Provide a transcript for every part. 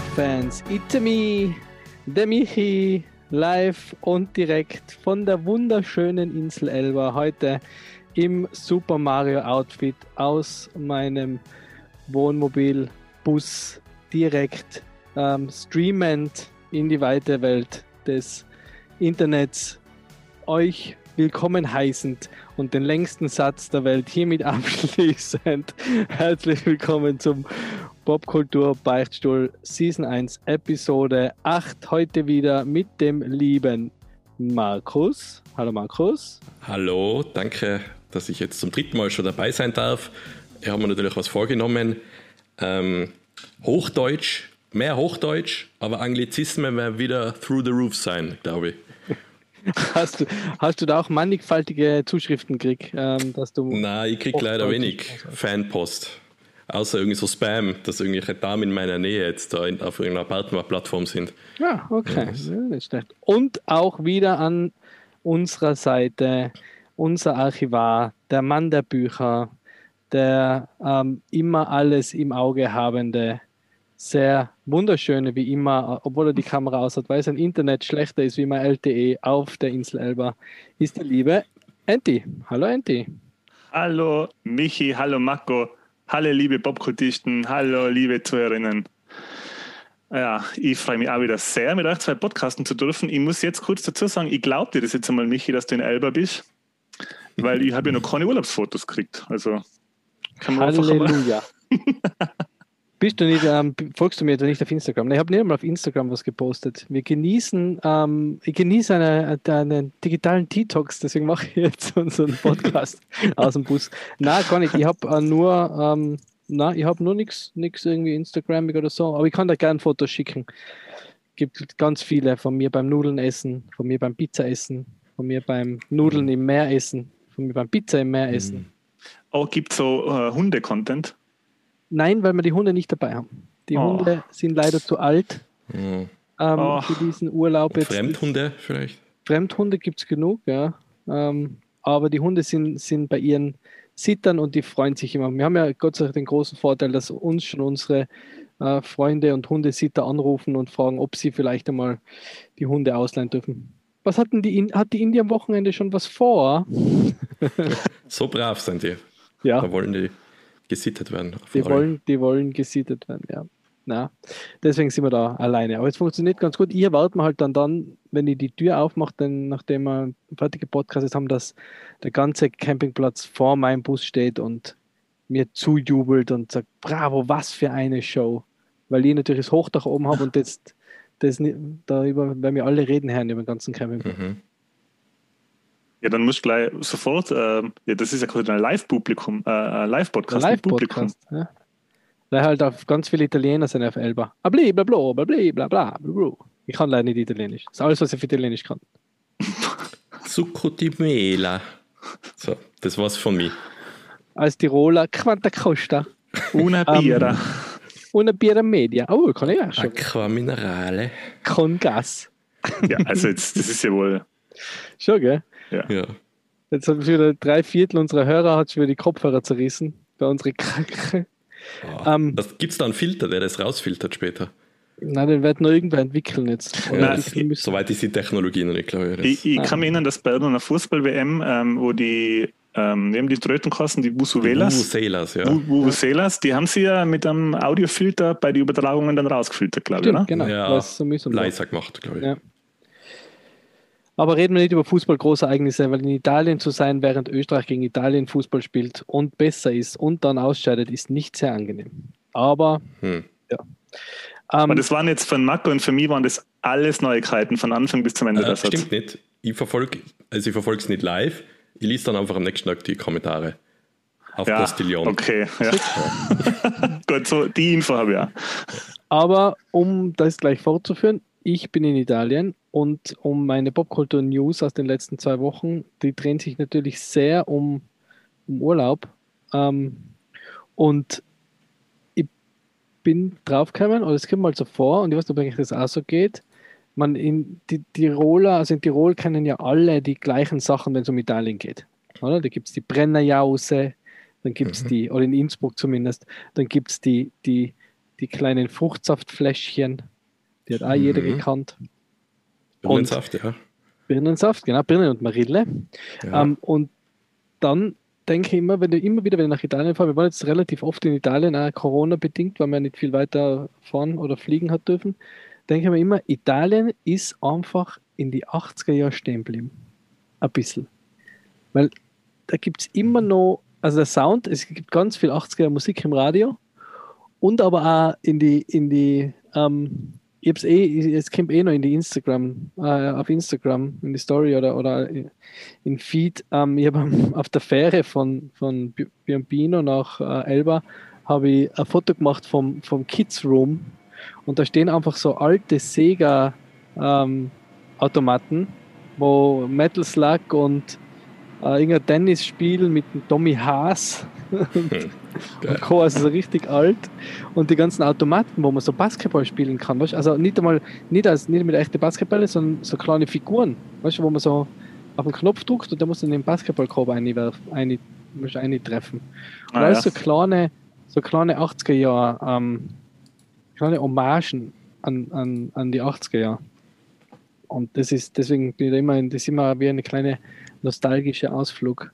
Popkultur-Fans. It's me, der Michi, live und direkt von der wunderschönen Insel Elba. Heute im Super Mario Outfit aus meinem Wohnmobilbus direkt ähm, streamend in die weite Welt des Internets euch willkommen heißend und den längsten Satz der Welt hiermit abschließend. Herzlich willkommen zum Popkultur Beichtstuhl Season 1 Episode 8. Heute wieder mit dem lieben Markus. Hallo Markus. Hallo, danke, dass ich jetzt zum dritten Mal schon dabei sein darf. Ich habe mir natürlich was vorgenommen. Ähm, Hochdeutsch, mehr Hochdeutsch, aber Anglizismen werden wieder through the roof sein, glaube ich. Hast du, hast du da auch mannigfaltige Zuschriften gekriegt? Ähm, dass du Nein, ich kriege leider wenig Fanpost. Außer irgendwie so Spam, dass irgendwelche Damen in meiner Nähe jetzt da auf irgendeiner Partnerplattform sind. Ja, okay. Ja, nicht schlecht. Und auch wieder an unserer Seite unser Archivar, der Mann der Bücher, der ähm, immer alles im Auge habende, sehr wunderschöne wie immer, obwohl er die Kamera aus hat, weil sein Internet schlechter ist wie mein LTE auf der Insel Elba, ist der liebe Enti. Hallo Enti. Hallo Michi, hallo Marco, hallo liebe Popkultisten, hallo liebe Zuhörerinnen. Ja, ich freue mich auch wieder sehr, mit euch zwei Podcasten zu dürfen. Ich muss jetzt kurz dazu sagen, ich glaube dir das jetzt einmal, Michi, dass du in Elba bist, weil ich habe ja noch keine Urlaubsfotos gekriegt. Also kann man Halleluja. Bist du nicht, ähm, folgst du mir da nicht auf Instagram? Nein, ich habe nicht einmal auf Instagram was gepostet. Wir genießen, ähm, ich genieße eine, einen digitalen Detox, deswegen mache ich jetzt unseren Podcast aus dem Bus. Nein, gar nicht. Ich habe äh, nur, ähm, na, ich habe nur nichts irgendwie Instagramig oder so, aber ich kann da gerne Fotos schicken. Gibt ganz viele von mir beim Nudeln essen, von mir beim Pizza essen, von mir beim Nudeln im Meer essen, von mir beim Pizza im Meer essen. Oh, gibt es so äh, Hunde-Content? Nein, weil wir die Hunde nicht dabei haben. Die oh. Hunde sind leider zu alt mhm. ähm, oh. für diesen Urlaub. Jetzt Fremdhunde vielleicht? Fremdhunde gibt es genug, ja. Ähm, aber die Hunde sind, sind bei ihren Sittern und die freuen sich immer. Wir haben ja Gott sei Dank den großen Vorteil, dass uns schon unsere äh, Freunde und Hundesitter anrufen und fragen, ob sie vielleicht einmal die Hunde ausleihen dürfen. Was hatten die, hat die Indie am Wochenende schon was vor? so brav sind die. Ja. Da wollen die gesittet werden. Die wollen, die wollen gesittet werden, ja. Na, deswegen sind wir da alleine. Aber es funktioniert ganz gut. Ihr wartet mal halt dann, dann, wenn ihr die Tür aufmacht, dann, nachdem wir fertige Podcasts haben, dass der ganze Campingplatz vor meinem Bus steht und mir zujubelt und sagt, bravo, was für eine Show. Weil ich natürlich das Hochdach oben habe und jetzt das, darüber werden wir alle reden hören über den ganzen Campingplatz. Mhm. Ja, dann musst du gleich sofort, äh, ja, das ist ja quasi ein Live-Publikum, äh, ein Live-Podcast Live Publikum. Ja. Weil halt auf ganz viele Italiener sind auf Elba. Ah, bla bla bla bla bla bla bla Ich kann leider nicht Italienisch. Das ist alles, was ich für Italienisch kann. Succo di mela. So, das war's von mir. Als Tiroler, quanta costa? Una Biera. Um, una Biera Media. Oh, kann ich auch schon. Aqua Minerale. Con Gas. Ja, also jetzt, das ist ja wohl... Schon, gell? Ja. ja. Jetzt haben wieder drei Viertel unserer Hörer hat schon wieder die Kopfhörer zerrissen. Bei unsere Kacke. Oh, ähm, Gibt es da einen Filter, der das rausfiltert später? Nein, den wird nur irgendwer entwickeln jetzt. Ja, soweit ist die Technologie noch nicht klar. Ich, ich kann mich erinnern, dass bei einer Fußball-WM, ähm, wo die ähm, die Trötenkassen, die Vusuvelas. Vuvuzelas, ja. Vuvuzelas, die haben sie ja mit einem Audiofilter bei den Übertragungen dann rausgefiltert, glaube ich, oder? Genau, ja, so leiser gemacht, glaube ich. Ja. Aber reden wir nicht über Fußball Großereignisse, weil in Italien zu sein, während Österreich gegen Italien Fußball spielt und besser ist und dann ausscheidet, ist nicht sehr angenehm. Aber hm. ja. Aber ähm, das waren jetzt von Marco und für mich waren das alles Neuigkeiten von Anfang bis zum Ende. Äh, stimmt nicht. Ich verfolge also ich es nicht live. Ich lese dann einfach am nächsten Tag die Kommentare auf ja, Postillon. Okay, ja. Gut, so die Info habe ich ja. Aber um das gleich fortzuführen, ich bin in Italien und um meine Popkultur-News aus den letzten zwei Wochen, die drehen sich natürlich sehr um, um Urlaub. Ähm, und ich bin draufgekommen, oder es kommt mal so vor, und ich weiß nicht, ob eigentlich das auch so geht. Man in die Tiroler, also in Tirol kennen ja alle die gleichen Sachen, wenn es um Italien geht. Oder? Da gibt es die Brennerjause, dann gibt es mhm. die, oder in Innsbruck zumindest, dann gibt es die, die die kleinen Fruchtsaftfläschchen. Die hat auch jeder Mhm. gekannt. Birnensaft, ja. Birnensaft, genau, Birnen und Marille. ja. Ähm, und dann denke ich immer, wenn du immer wieder wenn ich nach Italien fahre, wir waren jetzt relativ oft in Italien, auch Corona-bedingt, weil man nicht viel weiter fahren oder fliegen hat dürfen, denke ich mir immer, Italien ist einfach in die 80er Jahre stehen geblieben. Ein bisschen. Weil da gibt es immer noch, also der Sound, es gibt ganz viel 80er Jahre Musik im Radio und aber auch in die, in die, ähm, ich hab's eh, es kommt eh noch in die Instagram, äh, auf Instagram, in die Story oder, oder in Feed. Ähm, ich habe auf der Fähre von, von Bi- Piombino nach äh, Elba habe ich ein Foto gemacht vom, vom Kids Room und da stehen einfach so alte Sega ähm, Automaten, wo Metal Slug und äh, irgendein Tennisspiel mit dem Tommy Haas Geil. und Co. Also so richtig alt. Und die ganzen Automaten, wo man so Basketball spielen kann. Weißt? Also nicht einmal, nicht, als, nicht mit echten Basketball, sondern so kleine Figuren, weißt? wo man so auf den Knopf drückt und da muss dann den Basketballkorb einwerfen, eine, musst du treffen. Und Ah, alles ja. so kleine, so kleine 80er Jahre, ähm, kleine Hommagen an, an, an die 80er Jahre. Und das ist, deswegen bin ich da immer, das ist immer wie eine kleine nostalgische Ausflug.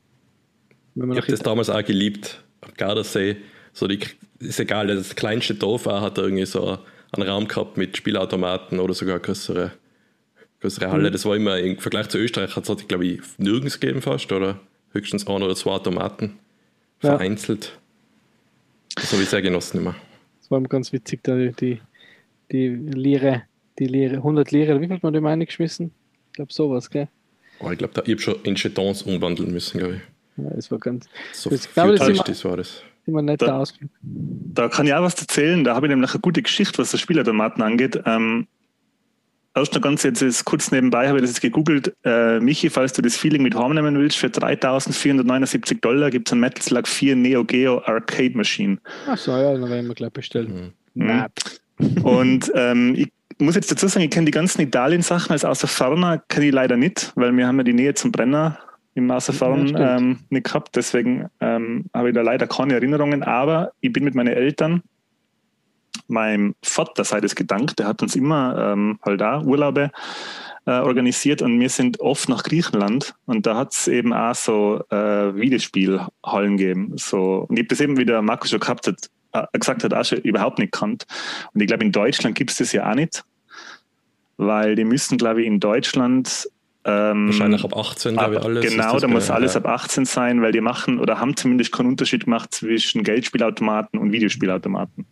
Wenn man Ich habe das damals auch geliebt, am Gardasee. So die, ist egal, das kleinste Dorf auch hat irgendwie so einen Raum gehabt mit Spielautomaten oder sogar größere, größere Mhm. Halle. Das war immer im Vergleich zu Österreich, hat es, glaube ich, nirgends gegeben fast oder höchstens ein oder zwei Automaten Ja. vereinzelt. Das habe ich sehr genossen immer. Das war immer ganz witzig, da die, die, die Lire, die Lire, 100 Lire, wie viel hat man dem eingeschmissen? Ich glaube sowas, gell? Aber ich glaube, ich habe schon in Jetons umwandeln müssen, glaube ich. Ja, das war ganz, So Das- ich glaube, das wir- das war das. immer netter Da- Ausflug. Da kann ich auch was erzählen. Da habe ich nämlich eine gute Geschichte, was das Spielautomaten angeht. Ähm, erst noch ganz jetzt ist kurz nebenbei, habe ich das jetzt gegoogelt. Äh, Michi, falls du das Feeling mit Home nehmen willst, für 3479 Dollar gibt es ein Metal Slug 4 Neo Geo Arcade Machine. Ach so, ja, dann werden wir gleich bestellen. Mhm. Na, Und ähm, ich muss jetzt dazu sagen, ich kenne die ganzen Italien-Sachen als außer Ferner kenne ich leider nicht, weil wir haben ja die Nähe zum Brenner im Außer Ja, ähm, nicht gehabt. Deswegen ähm, habe ich da leider keine Erinnerungen. Aber ich bin mit meinen Eltern, meinem Vater sei das gedankt, der hat uns immer ähm, halt da Urlaube äh, organisiert und wir sind oft nach Griechenland und da hat es eben auch so äh, Videospielhallen gegeben. So, und ich habe das eben, wie der Markus schon gehabt hat, äh, gesagt hat, auch schon überhaupt nicht kannt. Und ich glaube, in Deutschland gibt es das ja auch nicht, weil die müssen, glaube ich, in Deutschland ähm, Wahrscheinlich ab 18, glaube ich, alles. Genau, da muss alles ja. ab 18 sein, weil die machen oder haben zumindest keinen Unterschied gemacht zwischen Geldspielautomaten und Videospielautomaten.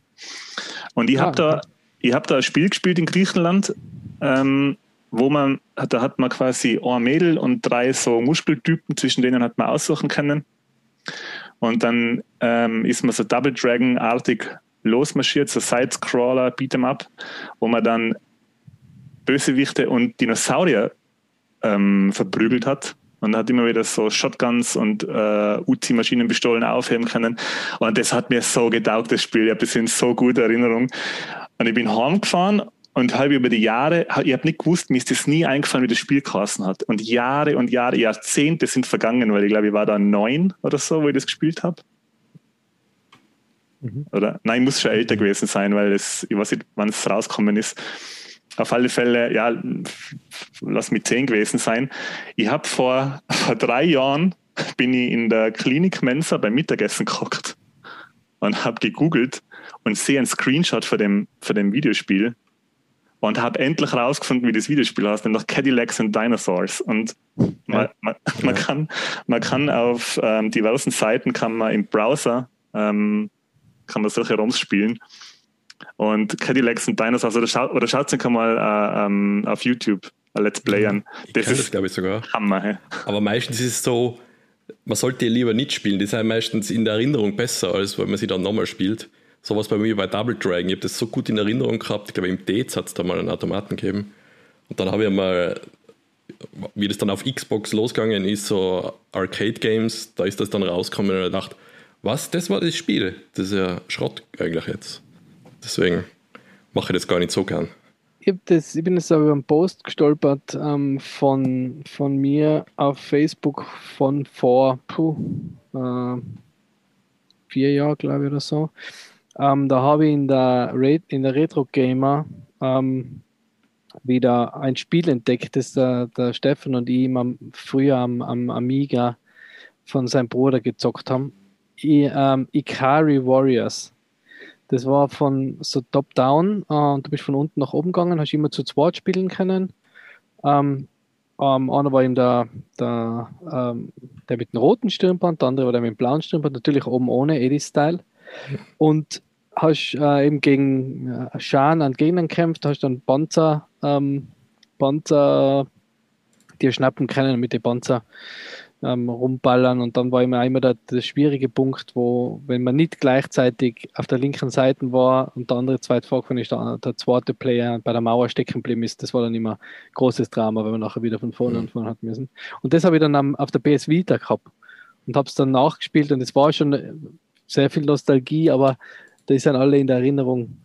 Und ich Ah, habe da, ich hab da ein Spiel gespielt in Griechenland, ähm, wo man, da hat man quasi ein Mädel und drei so Muskeltypen, zwischen denen hat man aussuchen können. Und dann ähm, ist man so Double Dragon-artig losmarschiert, so Sidescroller, Beat'em Up, wo man dann Bösewichte und Dinosaurier ähm, verprügelt hat. Und hat immer wieder so Shotguns und äh, Uzi-Maschinenpistolen aufheben können. Und das hat mir so getaugt, das Spiel. Ich habe das in so gute Erinnerung. Und ich bin heimgefahren und habe über die Jahre, ich habe nicht gewusst, mir ist das nie eingefallen, wie das Spiel geheißen hat. Und Jahre und Jahre, Jahrzehnte sind vergangen, weil ich glaube, ich war da neun oder so, wo ich das gespielt habe. Mhm. Oder nein, ich muss schon älter gewesen sein, weil es, ich weiß nicht, wann es rausgekommen ist. Auf alle Fälle, ja, lass mich zehn gewesen sein. Ich habe vor, vor drei Jahren bin ich in der Klinik Mensa beim Mittagessen gehockt und habe gegoogelt und sehe einen Screenshot von dem, von dem Videospiel und habe endlich rausgefunden, wie das Videospiel heißt, nämlich Cadillacs and Dinosaurs. Und man, man, man, kann, man kann auf ähm, diversen Seiten, kann man im Browser, ähm, kann man solche ROMs spielen. Und Cadillacs and Dinosaurs, oder, schau, oder schaut euch mal äh, ähm, auf YouTube ein Let's Play an. Ich Das ist glaube ich, sogar. Hammer. Hey. Aber meistens ist es so, man sollte lieber nicht spielen. Die sind meistens in der Erinnerung besser, als wenn man sie dann nochmal spielt. Sowas bei mir bei Double Dragon. Ich habe das so gut in Erinnerung gehabt. Ich glaube, im Dates hat es da mal einen Automaten gegeben. Und dann habe ich mal, wie das dann auf Xbox losgegangen ist, so Arcade Games, da ist das dann rausgekommen und ich dachte, was, das war das Spiel? Das ist ja Schrott eigentlich jetzt. Deswegen mache ich das gar nicht so gern. Ich, das, ich bin jetzt aber über einen Post gestolpert ähm, von, von mir auf Facebook von vor puh, äh, vier Jahren, glaube ich, oder so. Ähm, da habe ich in der, Re in der Retro Gamer ähm, wieder ein Spiel entdeckt, das der, der Steffen und ich am, früher am, am Amiga von seinem Bruder gezockt haben. I, ähm, Ikari Warriors. Das war von so top-down äh, du bist von unten nach oben gegangen, hast immer zu zweit spielen können. Ähm, ähm, einer war eben der, der, ähm, der mit dem roten Stirnband, der andere war der mit dem blauen Stirnband, natürlich oben ohne Eddie-Style. Und hast äh, eben gegen äh, Schan an Gegnern kämpft, hast dann Panzer, ähm, Panzer dir schnappen können mit den Panzer ähm, rumballern und dann war immer immer der, der, schwierige Punkt, wo, wenn man nicht gleichzeitig auf der linken Seite war und der andere zweite vorgefahren ist, der, der zweite Player bei der Mauer stecken geblieben ist, das war dann immer großes Drama, wenn man nachher wieder von vorne mhm. anfangen hat müssen. Und das habe ich dann am, auf der PS Vita gehabt und habe es dann nachgespielt und es war schon sehr viel Nostalgie, aber da sind alle in der Erinnerung,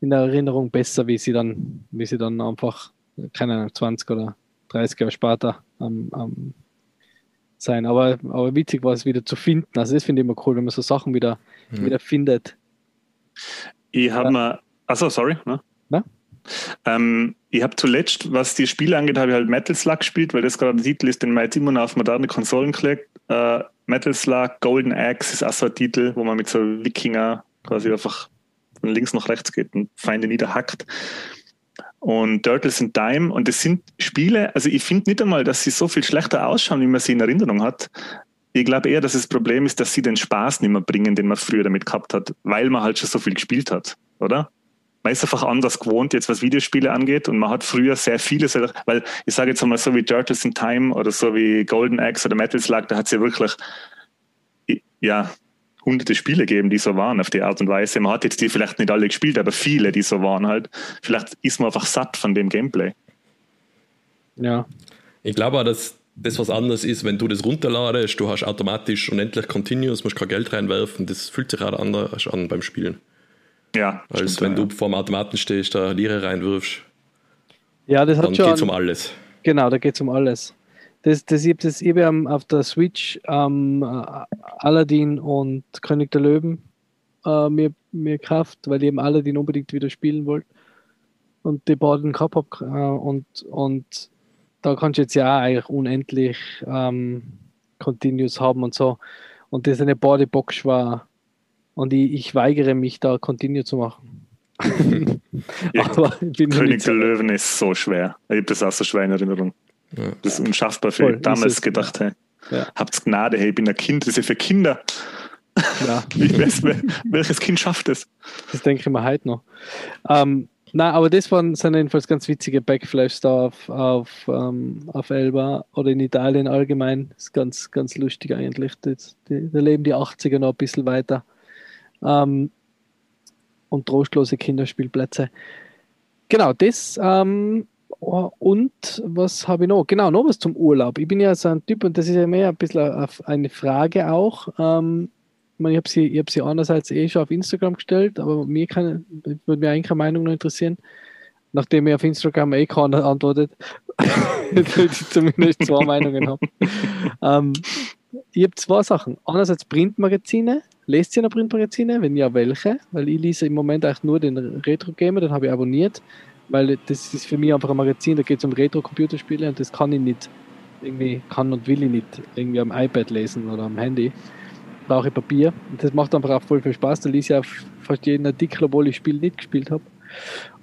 in der Erinnerung besser, wie sie dann, wie sie dann einfach, keine Ahnung, 20 oder 30 Jahre später am, am sein. Aber, aber witzig war es wieder zu finden. Also das finde ich immer cool, wenn man so Sachen wieder, mhm. wieder findet. Ich habe ja. mal, achso, sorry. Ne? Ähm, ich habe zuletzt, was die Spiele angeht, habe ich halt Metal Slug gespielt, weil das gerade der Titel ist, den man jetzt immer noch auf moderne Konsolen klickt. Äh, Metal Slug, Golden Axe ist auch so ein Titel, wo man mit so Wikinger quasi einfach von links nach rechts geht und Feinde niederhackt und Turtles in Time. Und das sind Spiele, also ich finde nicht einmal, dass sie so viel schlechter ausschauen, wie man sie in Erinnerung hat. Ich glaube eher, dass das Problem ist, dass sie den Spaß nicht mehr bringen, den man früher damit gehabt hat, weil man halt schon so viel gespielt hat, oder? Man ist einfach anders gewohnt, jetzt was Videospiele angeht und man hat früher sehr viele, weil ich sage jetzt einmal so wie Turtles in Time oder so wie Golden Axe oder Metal Slug, da hat es ja wirklich ja, hunderte Spiele geben, die so waren auf die Art und Weise. Man hat jetzt die vielleicht nicht alle gespielt, aber viele, die so waren halt. Vielleicht ist man einfach satt von dem Gameplay. Ja. Ich glaube auch, dass das was anderes ist, wenn du das runterladest, du hast automatisch unendlich Continuous, musst kein Geld reinwerfen, das fühlt sich auch anders an beim Spielen. Ja. Als stimmt, wenn ja. du vor dem Automaten stehst, da Lire reinwirfst. Ja, das hat dann geht es um alles. Genau, da geht es um alles. Das, das, ich habe das eben auf der Switch ähm, Aladdin und König der Löwen äh, mir, mir gekauft, weil ich eben Aladdin unbedingt wieder spielen wollte. Und die beiden gehabt habe. Äh, und, und da kannst du jetzt ja eigentlich unendlich ähm, Continuous haben und so. Und das ist eine Bodybox schwer. Und ich, ich weigere mich da Continue zu machen. Aber König der Löwen ist so schwer. Ich habe das auch so schwer in Erinnerung. Ja. Das ist unschaffbar für Voll, damals gedacht. Hey. Ja. Habt's Gnade, hey, ich bin ein Kind, das ist ja für Kinder. Ja. weiß, welches Kind schafft es? Das denke ich mir heute noch. Ähm, na, aber das waren sind jedenfalls ganz witzige Backflash da auf, auf, ähm, auf Elba oder in Italien allgemein. Das ist ganz, ganz lustig eigentlich. Das, die, da leben die 80er noch ein bisschen weiter. Ähm, und trostlose Kinderspielplätze. Genau, das ähm, und was habe ich noch? Genau, noch was zum Urlaub. Ich bin ja so ein Typ, und das ist ja mehr ein bisschen eine Frage auch. Ähm, ich, meine, ich habe sie, hab sie einerseits eh schon auf Instagram gestellt, aber mir kann, würde mir eigentlich keine Meinung noch interessieren, nachdem ich auf Instagram eh keiner antwortet, dass ich zumindest zwei Meinungen habe. Ähm, ich habe zwei Sachen. Einerseits Printmagazine. Lest ihr noch Printmagazine? Wenn ja, welche? Weil ich lese im Moment eigentlich nur den Retro Gamer, den habe ich abonniert weil das ist für mich einfach ein Magazin, da geht es um Retro-Computerspiele und das kann ich nicht, irgendwie kann und will ich nicht irgendwie am iPad lesen oder am Handy. Brauche ich Papier und das macht einfach auch voll viel Spaß. Da lese ich auch fast jeden Artikel, obwohl ich Spiel nicht gespielt habe.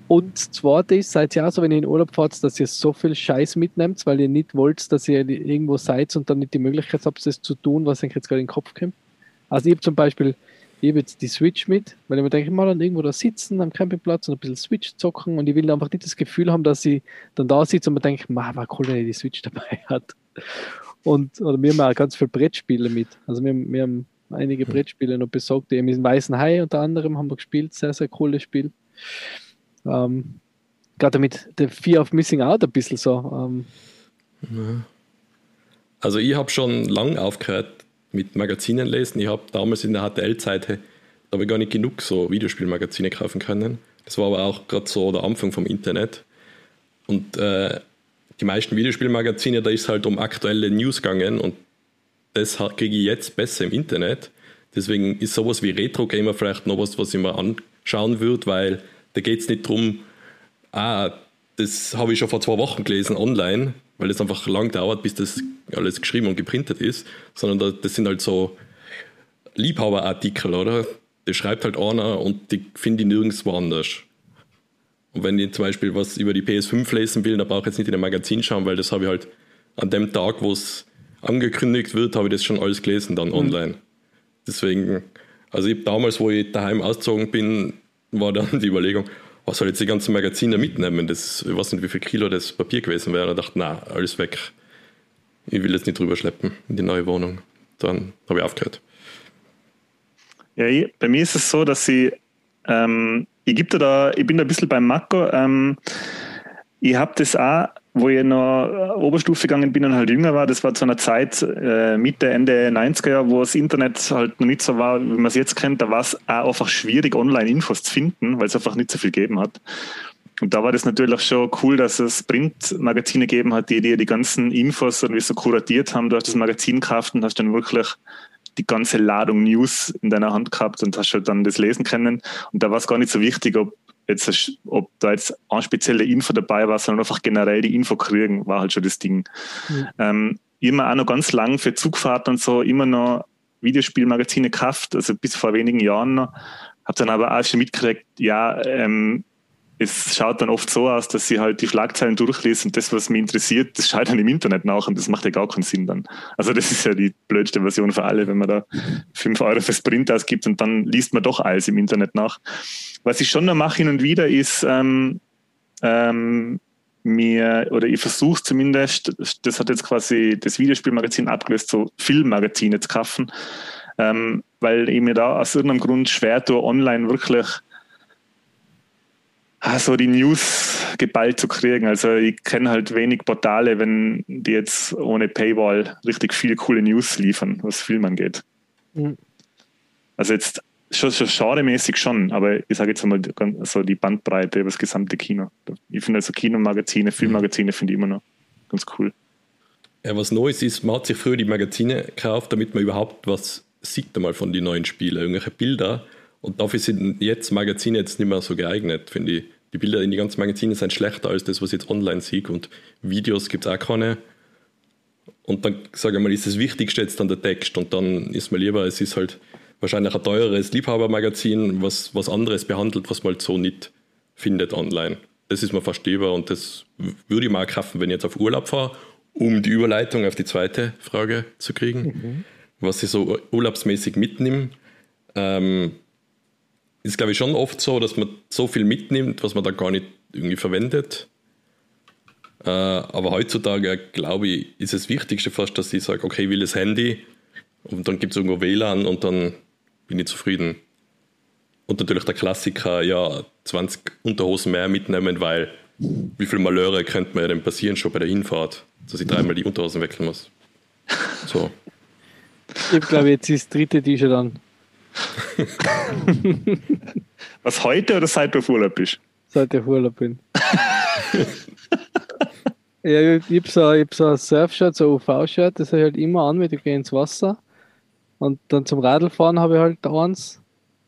Und das zweite ist, seid ihr auch so, wenn ihr in Urlaub fahrt, dass ihr so viel Scheiß mitnehmt, weil ihr nicht wollt, dass ihr irgendwo seid und dann nicht die Möglichkeit habt, das zu tun, was euch jetzt gerade in den Kopf kommt. Also ich habe zum Beispiel ich habe jetzt die Switch mit, weil ich mir denke, mal dann irgendwo da sitzen am Campingplatz und ein bisschen Switch zocken und ich will einfach nicht das Gefühl haben, dass ich dann da sitze und mir denke, man, war cool, wenn ich die Switch dabei hat. Und oder wir haben auch ganz viele Brettspiele mit. Also wir, wir haben einige Brettspiele noch besorgt, die im Weißen Hai unter anderem haben wir gespielt, sehr, sehr cooles Spiel. Ähm, Gerade mit der Fear of Missing Out ein bisschen so. Ähm. Also ich habe schon lange aufgehört, mit Magazinen lesen. Ich habe damals in der HTL-Zeit, da gar nicht genug so Videospielmagazine kaufen können. Das war aber auch gerade so der Anfang vom Internet. Und äh, die meisten Videospielmagazine, da ist halt um aktuelle News gegangen und das kriege ich jetzt besser im Internet. Deswegen ist sowas wie Retro-Gamer vielleicht noch was, was ich mir anschauen würde, weil da geht es nicht darum, ah, das habe ich schon vor zwei Wochen gelesen online, weil es einfach lang dauert, bis das alles geschrieben und geprintet ist, sondern das sind halt so Liebhaberartikel, oder? Das schreibt halt einer und die finde ich nirgendwo anders. Und wenn ich zum Beispiel was über die PS5 lesen will, dann brauche ich jetzt nicht in ein Magazin schauen, weil das habe ich halt an dem Tag, wo es angekündigt wird, habe ich das schon alles gelesen dann mhm. online. Deswegen, also ich damals, wo ich daheim ausgezogen bin, war dann die Überlegung, was soll jetzt die ganzen Magazine mitnehmen? Das, ich weiß nicht, wie viel Kilo das Papier gewesen wäre. Ich dachte, na, alles weg. Ich will jetzt nicht drüber schleppen in die neue Wohnung. Dann habe ich aufgehört. Ja, ich, bei mir ist es so, dass ich, ähm, ich, da, ich bin da ein bisschen beim Mako. Ähm, ich habe das auch wo ich noch äh, Oberstufe gegangen bin und halt jünger war, das war zu einer Zeit äh, Mitte, Ende 90er Jahre, wo das Internet halt noch nicht so war, wie man es jetzt kennt. Da war es auch einfach schwierig, Online-Infos zu finden, weil es einfach nicht so viel gegeben hat. Und da war das natürlich schon cool, dass es Printmagazine gegeben hat, die dir die ganzen Infos irgendwie so kuratiert haben. Du hast das Magazin gekauft und hast dann wirklich die ganze Ladung News in deiner Hand gehabt und hast halt dann das lesen können. Und da war es gar nicht so wichtig, ob jetzt, ob da jetzt eine spezielle Info dabei war, sondern einfach generell die Info kriegen, war halt schon das Ding. Mhm. Ähm, immer auch noch ganz lang für Zugfahrten und so immer noch Videospielmagazine gekauft, also bis vor wenigen Jahren noch. Hab dann aber auch schon mitgekriegt, ja, ähm, es schaut dann oft so aus, dass sie halt die Schlagzeilen durchlesen und das, was mich interessiert, das schaut dann im Internet nach und das macht ja gar keinen Sinn dann. Also das ist ja die blödste Version für alle, wenn man da fünf Euro fürs Print ausgibt und dann liest man doch alles im Internet nach. Was ich schon noch mache hin und wieder ist, ähm, ähm, mir, oder ich versuche zumindest, das hat jetzt quasi das Videospielmagazin abgelöst, so Filmmagazine zu kaufen, ähm, weil ich mir da aus irgendeinem Grund schwer tue, online wirklich so die News geballt zu kriegen. Also ich kenne halt wenig Portale, wenn die jetzt ohne Paywall richtig viele coole News liefern, was Film angeht. Mhm. Also jetzt schon, schon genremäßig schon, aber ich sage jetzt einmal so die Bandbreite über das gesamte Kino. Ich finde also Kinomagazine, Filmmagazine finde ich immer noch ganz cool. Ja, was Neues ist, man hat sich früher die Magazine gekauft, damit man überhaupt was sieht einmal von den neuen Spielen, irgendwelche Bilder. Und dafür sind jetzt Magazine jetzt nicht mehr so geeignet, finde ich die Bilder in die ganzen Magazine sind schlechter als das, was ich jetzt online sehe und Videos gibt es auch keine. Und dann, sage ich mal, ist das Wichtigste jetzt dann der Text und dann ist mir lieber, es ist halt wahrscheinlich ein teureres Liebhabermagazin, was was anderes behandelt, was man halt so nicht findet online. Das ist mir lieber und das würde ich mal kaufen, wenn ich jetzt auf Urlaub fahre, um die Überleitung auf die zweite Frage zu kriegen, mhm. was ich so urlaubsmäßig mitnehme. Ähm, ist, glaube ich, schon oft so, dass man so viel mitnimmt, was man dann gar nicht irgendwie verwendet. Äh, aber heutzutage, glaube ich, ist das Wichtigste fast, dass ich sage, okay, ich will das Handy und dann gibt es irgendwo WLAN und dann bin ich zufrieden. Und natürlich der Klassiker, ja, 20 Unterhosen mehr mitnehmen, weil wie viele Malheure könnte mir denn passieren schon bei der Hinfahrt, dass ich dreimal die Unterhosen wechseln muss. So. Ich glaube, jetzt ist das dritte T-Shirt an. Was heute oder seit du auf Urlaub bist? Seit ich auf Urlaub bin. ja, ich, ich habe so, hab so ein Surfshirt, so ein UV-Shirt, das habe ich halt immer an, wenn ich gehe ins Wasser. Und dann zum Radlfahren habe ich halt eins.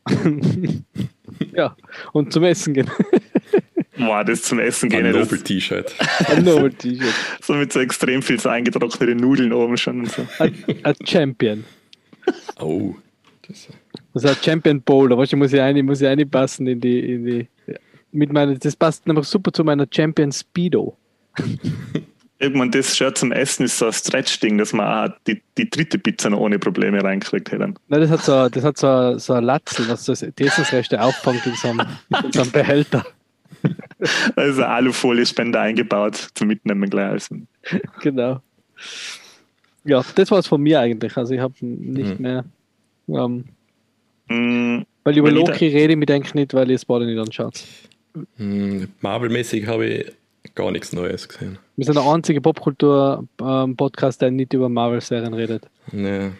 ja, und zum Essen gehen. Boah, das zum Essen gehen. Ein Nobel-T-Shirt. Ein Nobel-T-Shirt. so mit so extrem viel so eingetrocknete Nudeln oben schon. Und so. Ein, Champion. Oh. Das das ist ein Champion Bowl, da muss ich eine, muss ich eine passen in die, in die mit meiner, das passt einfach super zu meiner Champion Speedo. Irgendwann das Shirt zum Essen ist so ein Stretch-Ding, dass man auch die, die dritte Pizza noch ohne Probleme reinkriegt hätte. Nein, das hat so, das hat so, so ein Latzel, was das Essensreste auffangt in so einem, in so einem Behälter. Also Alufolie-Spender eingebaut zum Mitnehmen gleich. Also. Genau. Ja, das war es von mir eigentlich. Also ich habe nicht mhm. mehr ähm, Mm, weil über Loki rede ich mir denke nicht, weil ich es beide nicht anschaut. Mm, Marvel-mäßig habe ich gar nichts Neues gesehen. Wir sind der einzige Popkultur-Podcast, der nicht über Marvel-Serien redet. Nee.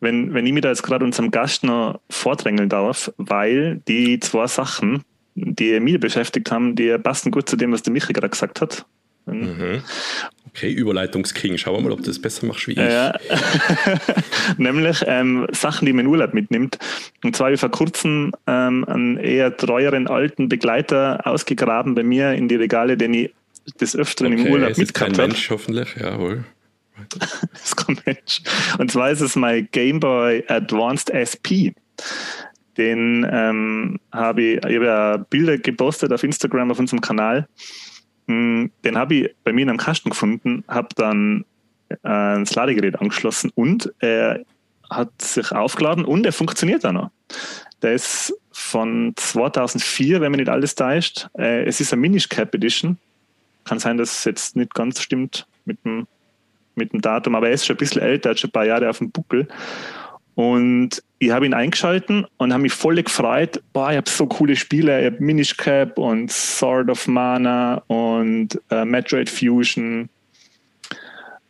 Wenn, wenn ich mir da jetzt gerade unserem Gast noch vordrängeln darf, weil die zwei Sachen, die mich beschäftigt haben, die passen gut zu dem, was der Michael gerade gesagt hat. Mhm. Okay, Überleitungsking. Schauen wir mal, ob du das besser machst wie ich. Ja. Nämlich ähm, Sachen, die man in Urlaub mitnimmt. Und zwar habe ich vor kurzem ähm, einen eher treueren alten Begleiter ausgegraben bei mir in die Regale, den ich des Öfteren okay, im Urlaub es ist kein mitgehabt habe. Mensch, hoffentlich. Jawohl. Das ist kein Mensch. Und zwar ist es mein Game Boy Advanced SP. Den ähm, habe ich, ich habe ja Bilder gepostet auf Instagram auf unserem Kanal. Mm, Den habe ich bei mir in einem Kasten gefunden, habe dann äh, das Ladegerät angeschlossen und er hat sich aufgeladen und er funktioniert auch noch. Der ist von 2004, wenn man nicht alles täuscht. Äh, es ist eine Minish Cap Edition. Kann sein, dass es jetzt nicht ganz stimmt mit dem, mit dem Datum, aber er ist schon ein bisschen älter, hat schon ein paar Jahre auf dem Buckel. Und ich habe ihn eingeschalten und habe mich voll gefreut. Boah, ich habe so coole Spiele. Ich habe Minish Cap und Sword of Mana und äh, Metroid Fusion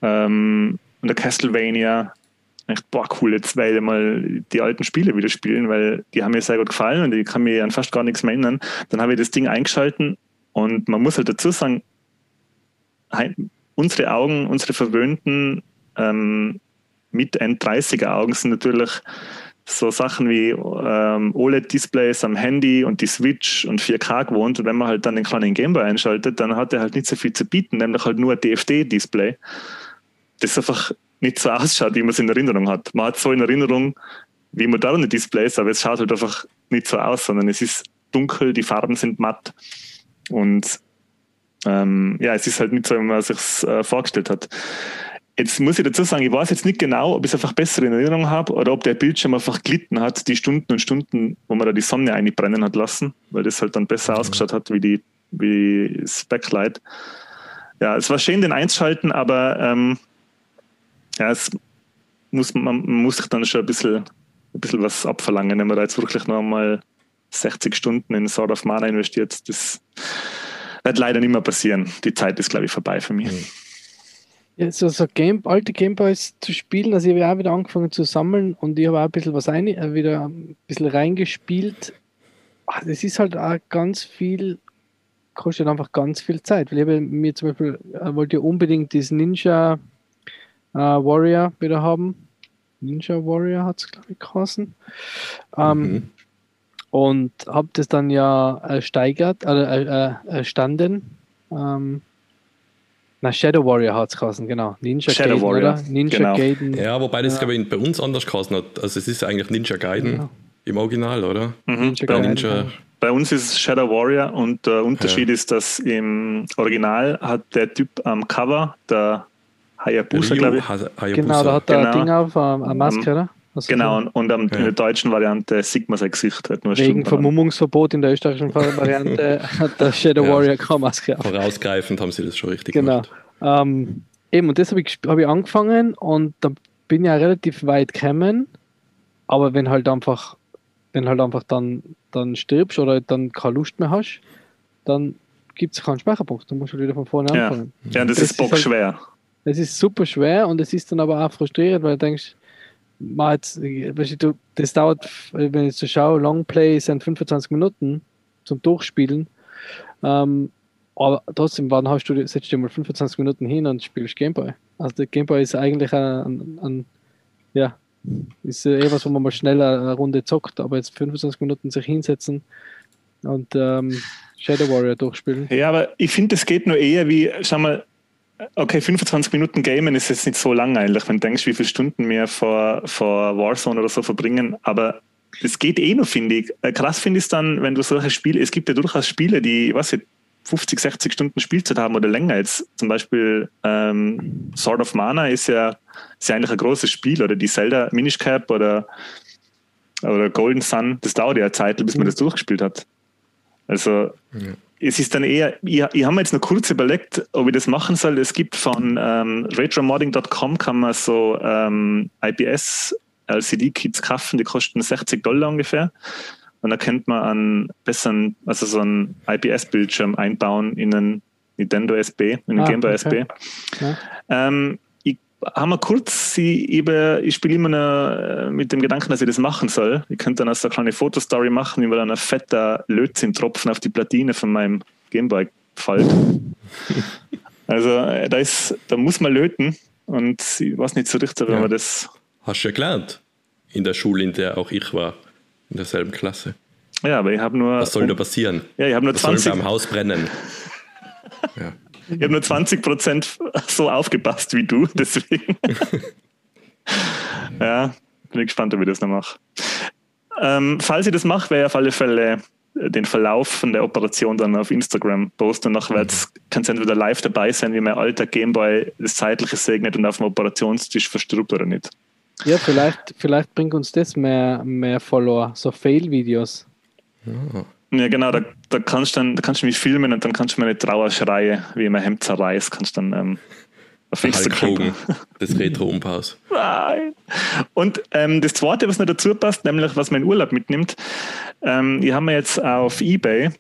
ähm, und der Castlevania. Dachte, boah, cool, jetzt werde ich mal die alten Spiele wieder spielen, weil die haben mir sehr gut gefallen und ich kann mich an fast gar nichts mehr erinnern. Dann habe ich das Ding eingeschalten und man muss halt dazu sagen, unsere Augen, unsere verwöhnten ähm, mit N30er Augen sind natürlich so Sachen wie ähm, OLED-Displays am Handy und die Switch und 4K gewohnt. Und wenn man halt dann den kleinen Gameboy einschaltet, dann hat er halt nicht so viel zu bieten, nämlich halt nur ein DFD-Display, das einfach nicht so ausschaut, wie man es in Erinnerung hat. Man hat so in Erinnerung wie moderne Displays, aber es schaut halt einfach nicht so aus, sondern es ist dunkel, die Farben sind matt und ähm, ja, es ist halt nicht so, wie man sich äh, vorgestellt hat. Jetzt muss ich dazu sagen, ich weiß jetzt nicht genau, ob ich es einfach besser in Erinnerung habe oder ob der Bildschirm einfach glitten hat, die Stunden und Stunden, wo man da die Sonne einbrennen hat lassen, weil das halt dann besser ausgeschaut hat wie die wie das Backlight. Ja, es war schön, den einschalten, aber ähm, ja, es muss, man man muss sich dann schon ein bisschen, ein bisschen was abverlangen, wenn man da jetzt wirklich noch mal 60 Stunden in Sword of Mana investiert. Das wird leider nicht mehr passieren. Die Zeit ist, glaube ich, vorbei für mich. Mhm. Ja, so, so Game, alte Gameboys zu spielen, also ich habe ja auch wieder angefangen zu sammeln und ich habe auch ein bisschen was ein, äh, wieder ein bisschen reingespielt. Ah, Das ist halt auch ganz viel, kostet einfach ganz viel Zeit. Weil ich habe mir zum Beispiel, äh, wollte ja unbedingt das Ninja äh, Warrior wieder haben. Ninja Warrior hat es, glaube ich, geheißen. Ähm, Mhm. und habe das dann ja ersteigert, äh, äh, erstanden. Ähm, na, Shadow Warrior hat es geheißen, genau. Ninja Shadow Gaiden, Warrior, oder? Ninja genau. Gaiden. Ja, wobei das, Ja. glaube ich, bei uns anders geheißen hat. Also es ist eigentlich Ninja Gaiden Ja. im Original, oder? Mhm. Ninja Bei, Gaiden. Ninja, bei uns ist es Shadow Warrior und der Unterschied ist, dass im Original hat der Typ am Cover, der Hayabusa, glaube ich, Ha- Hayabusa. Genau, da hat er Genau. ein Ding auf, ähm, eine Maske, oder? Also genau, so und, und am, in Ja. der deutschen Variante Sigma sein Gesicht hat nur Wegen. Vermummungsverbot in der österreichischen Variante hat der Shadow Ja. Warrior keine Maske auf. Vorausgreifend haben sie das schon richtig Genau. gemacht. Ähm, eben, und das habe ich, hab ich angefangen und da bin ich ja relativ weit gekommen. Aber wenn halt einfach, wenn halt einfach dann, dann stirbst oder dann keine Lust mehr hast, dann gibt es keinen Speicherpunkt. Dann musst du wieder von vorne Ja. anfangen. Ja, das, Das ist ist halt- bockschwer. Es ist super schwer und es ist dann aber auch frustrierend, weil du denkst, mal jetzt, das dauert, wenn ich so schaue, Longplay sind 25 Minuten zum Durchspielen. Ähm, aber trotzdem, wann hast du, setzt du mal 25 Minuten hin und spielst Gameboy? Also der Gameboy ist eigentlich ein, ein, ein ja, ist eh was, wo man mal schneller eine Runde zockt, aber jetzt 25 Minuten sich hinsetzen und ähm, Shadow Warrior durchspielen. Ja, aber ich finde, es geht nur eher wie, schau mal, okay, 25 Minuten Gamen ist jetzt nicht so lang eigentlich, wenn du denkst, wie viele Stunden wir vor, vor Warzone oder so verbringen, aber es geht eh noch, finde ich. Äh, Krass finde ich es dann, wenn du solche Spiele, es gibt ja durchaus Spiele, die, was ich, 50, 60 Stunden Spielzeit haben oder länger jetzt. Zum Beispiel ähm, Sword of Mana ist ja, ist ja eigentlich ein großes Spiel oder die Zelda Minish Cap oder, oder Golden Sun, das dauert ja eine Zeit, bis man Mhm. das durchgespielt hat. Also Ja. Es ist dann eher, ich, ich habe mir jetzt noch kurz überlegt, ob ich das machen soll. Es gibt von ähm, retromodding.com kann man so ähm, IPS LCD-Kits kaufen, die kosten 60 Dollar ungefähr. Und da könnte man einen besseren, also so einen IPS-Bildschirm einbauen in einen Nintendo SB, in einen Ah, Game Boy okay. SB. Ja. Ähm, ich habe mal kurz, ich, ich, spiele immer noch äh, mit dem Gedanken, dass ich das machen soll. Ich könnte dann also eine kleine Fotostory machen, über dann ein fetter Lötzinn-Tropfen auf die Platine von meinem Gameboy fällt. Also äh, da, ist, da muss man löten und ich weiß nicht so richtig, wenn Ja. man das. Hast du ja gelernt. In der Schule, in der auch ich war. In derselben Klasse. Ja, aber ich habe nur. Was soll da passieren? ja, ich habe nur Was soll 20, beim Haus brennen? Ja. Ich hab nur 20 Prozent so aufgepasst wie du, deswegen. ja, bin ich gespannt, ob ich das noch mache. Ähm, falls ich das mache, werde ich auf alle Fälle den Verlauf von der Operation dann auf Instagram posten und nachher wird's- kannst du entweder live dabei sein, wie mein alter Gameboy das Zeitliche segnet und auf dem Operationstisch verstrubbt oder nicht. Ja, vielleicht, vielleicht bringt uns das mehr, mehr Follower, so Fail-Videos. Ja, genau, da, da, kannst du dann, da kannst du mich filmen und dann kannst du meine Trauerschreie, wie ich mein Hemd zerreißt, kannst du dann ähm, auf Hulk Instagram. Hogan, das Retro-Umpaus. Nein. Und ähm, das Zweite, was noch dazu passt, nämlich was man in Urlaub mitnimmt, ähm, ich habe mir jetzt auf Ebay,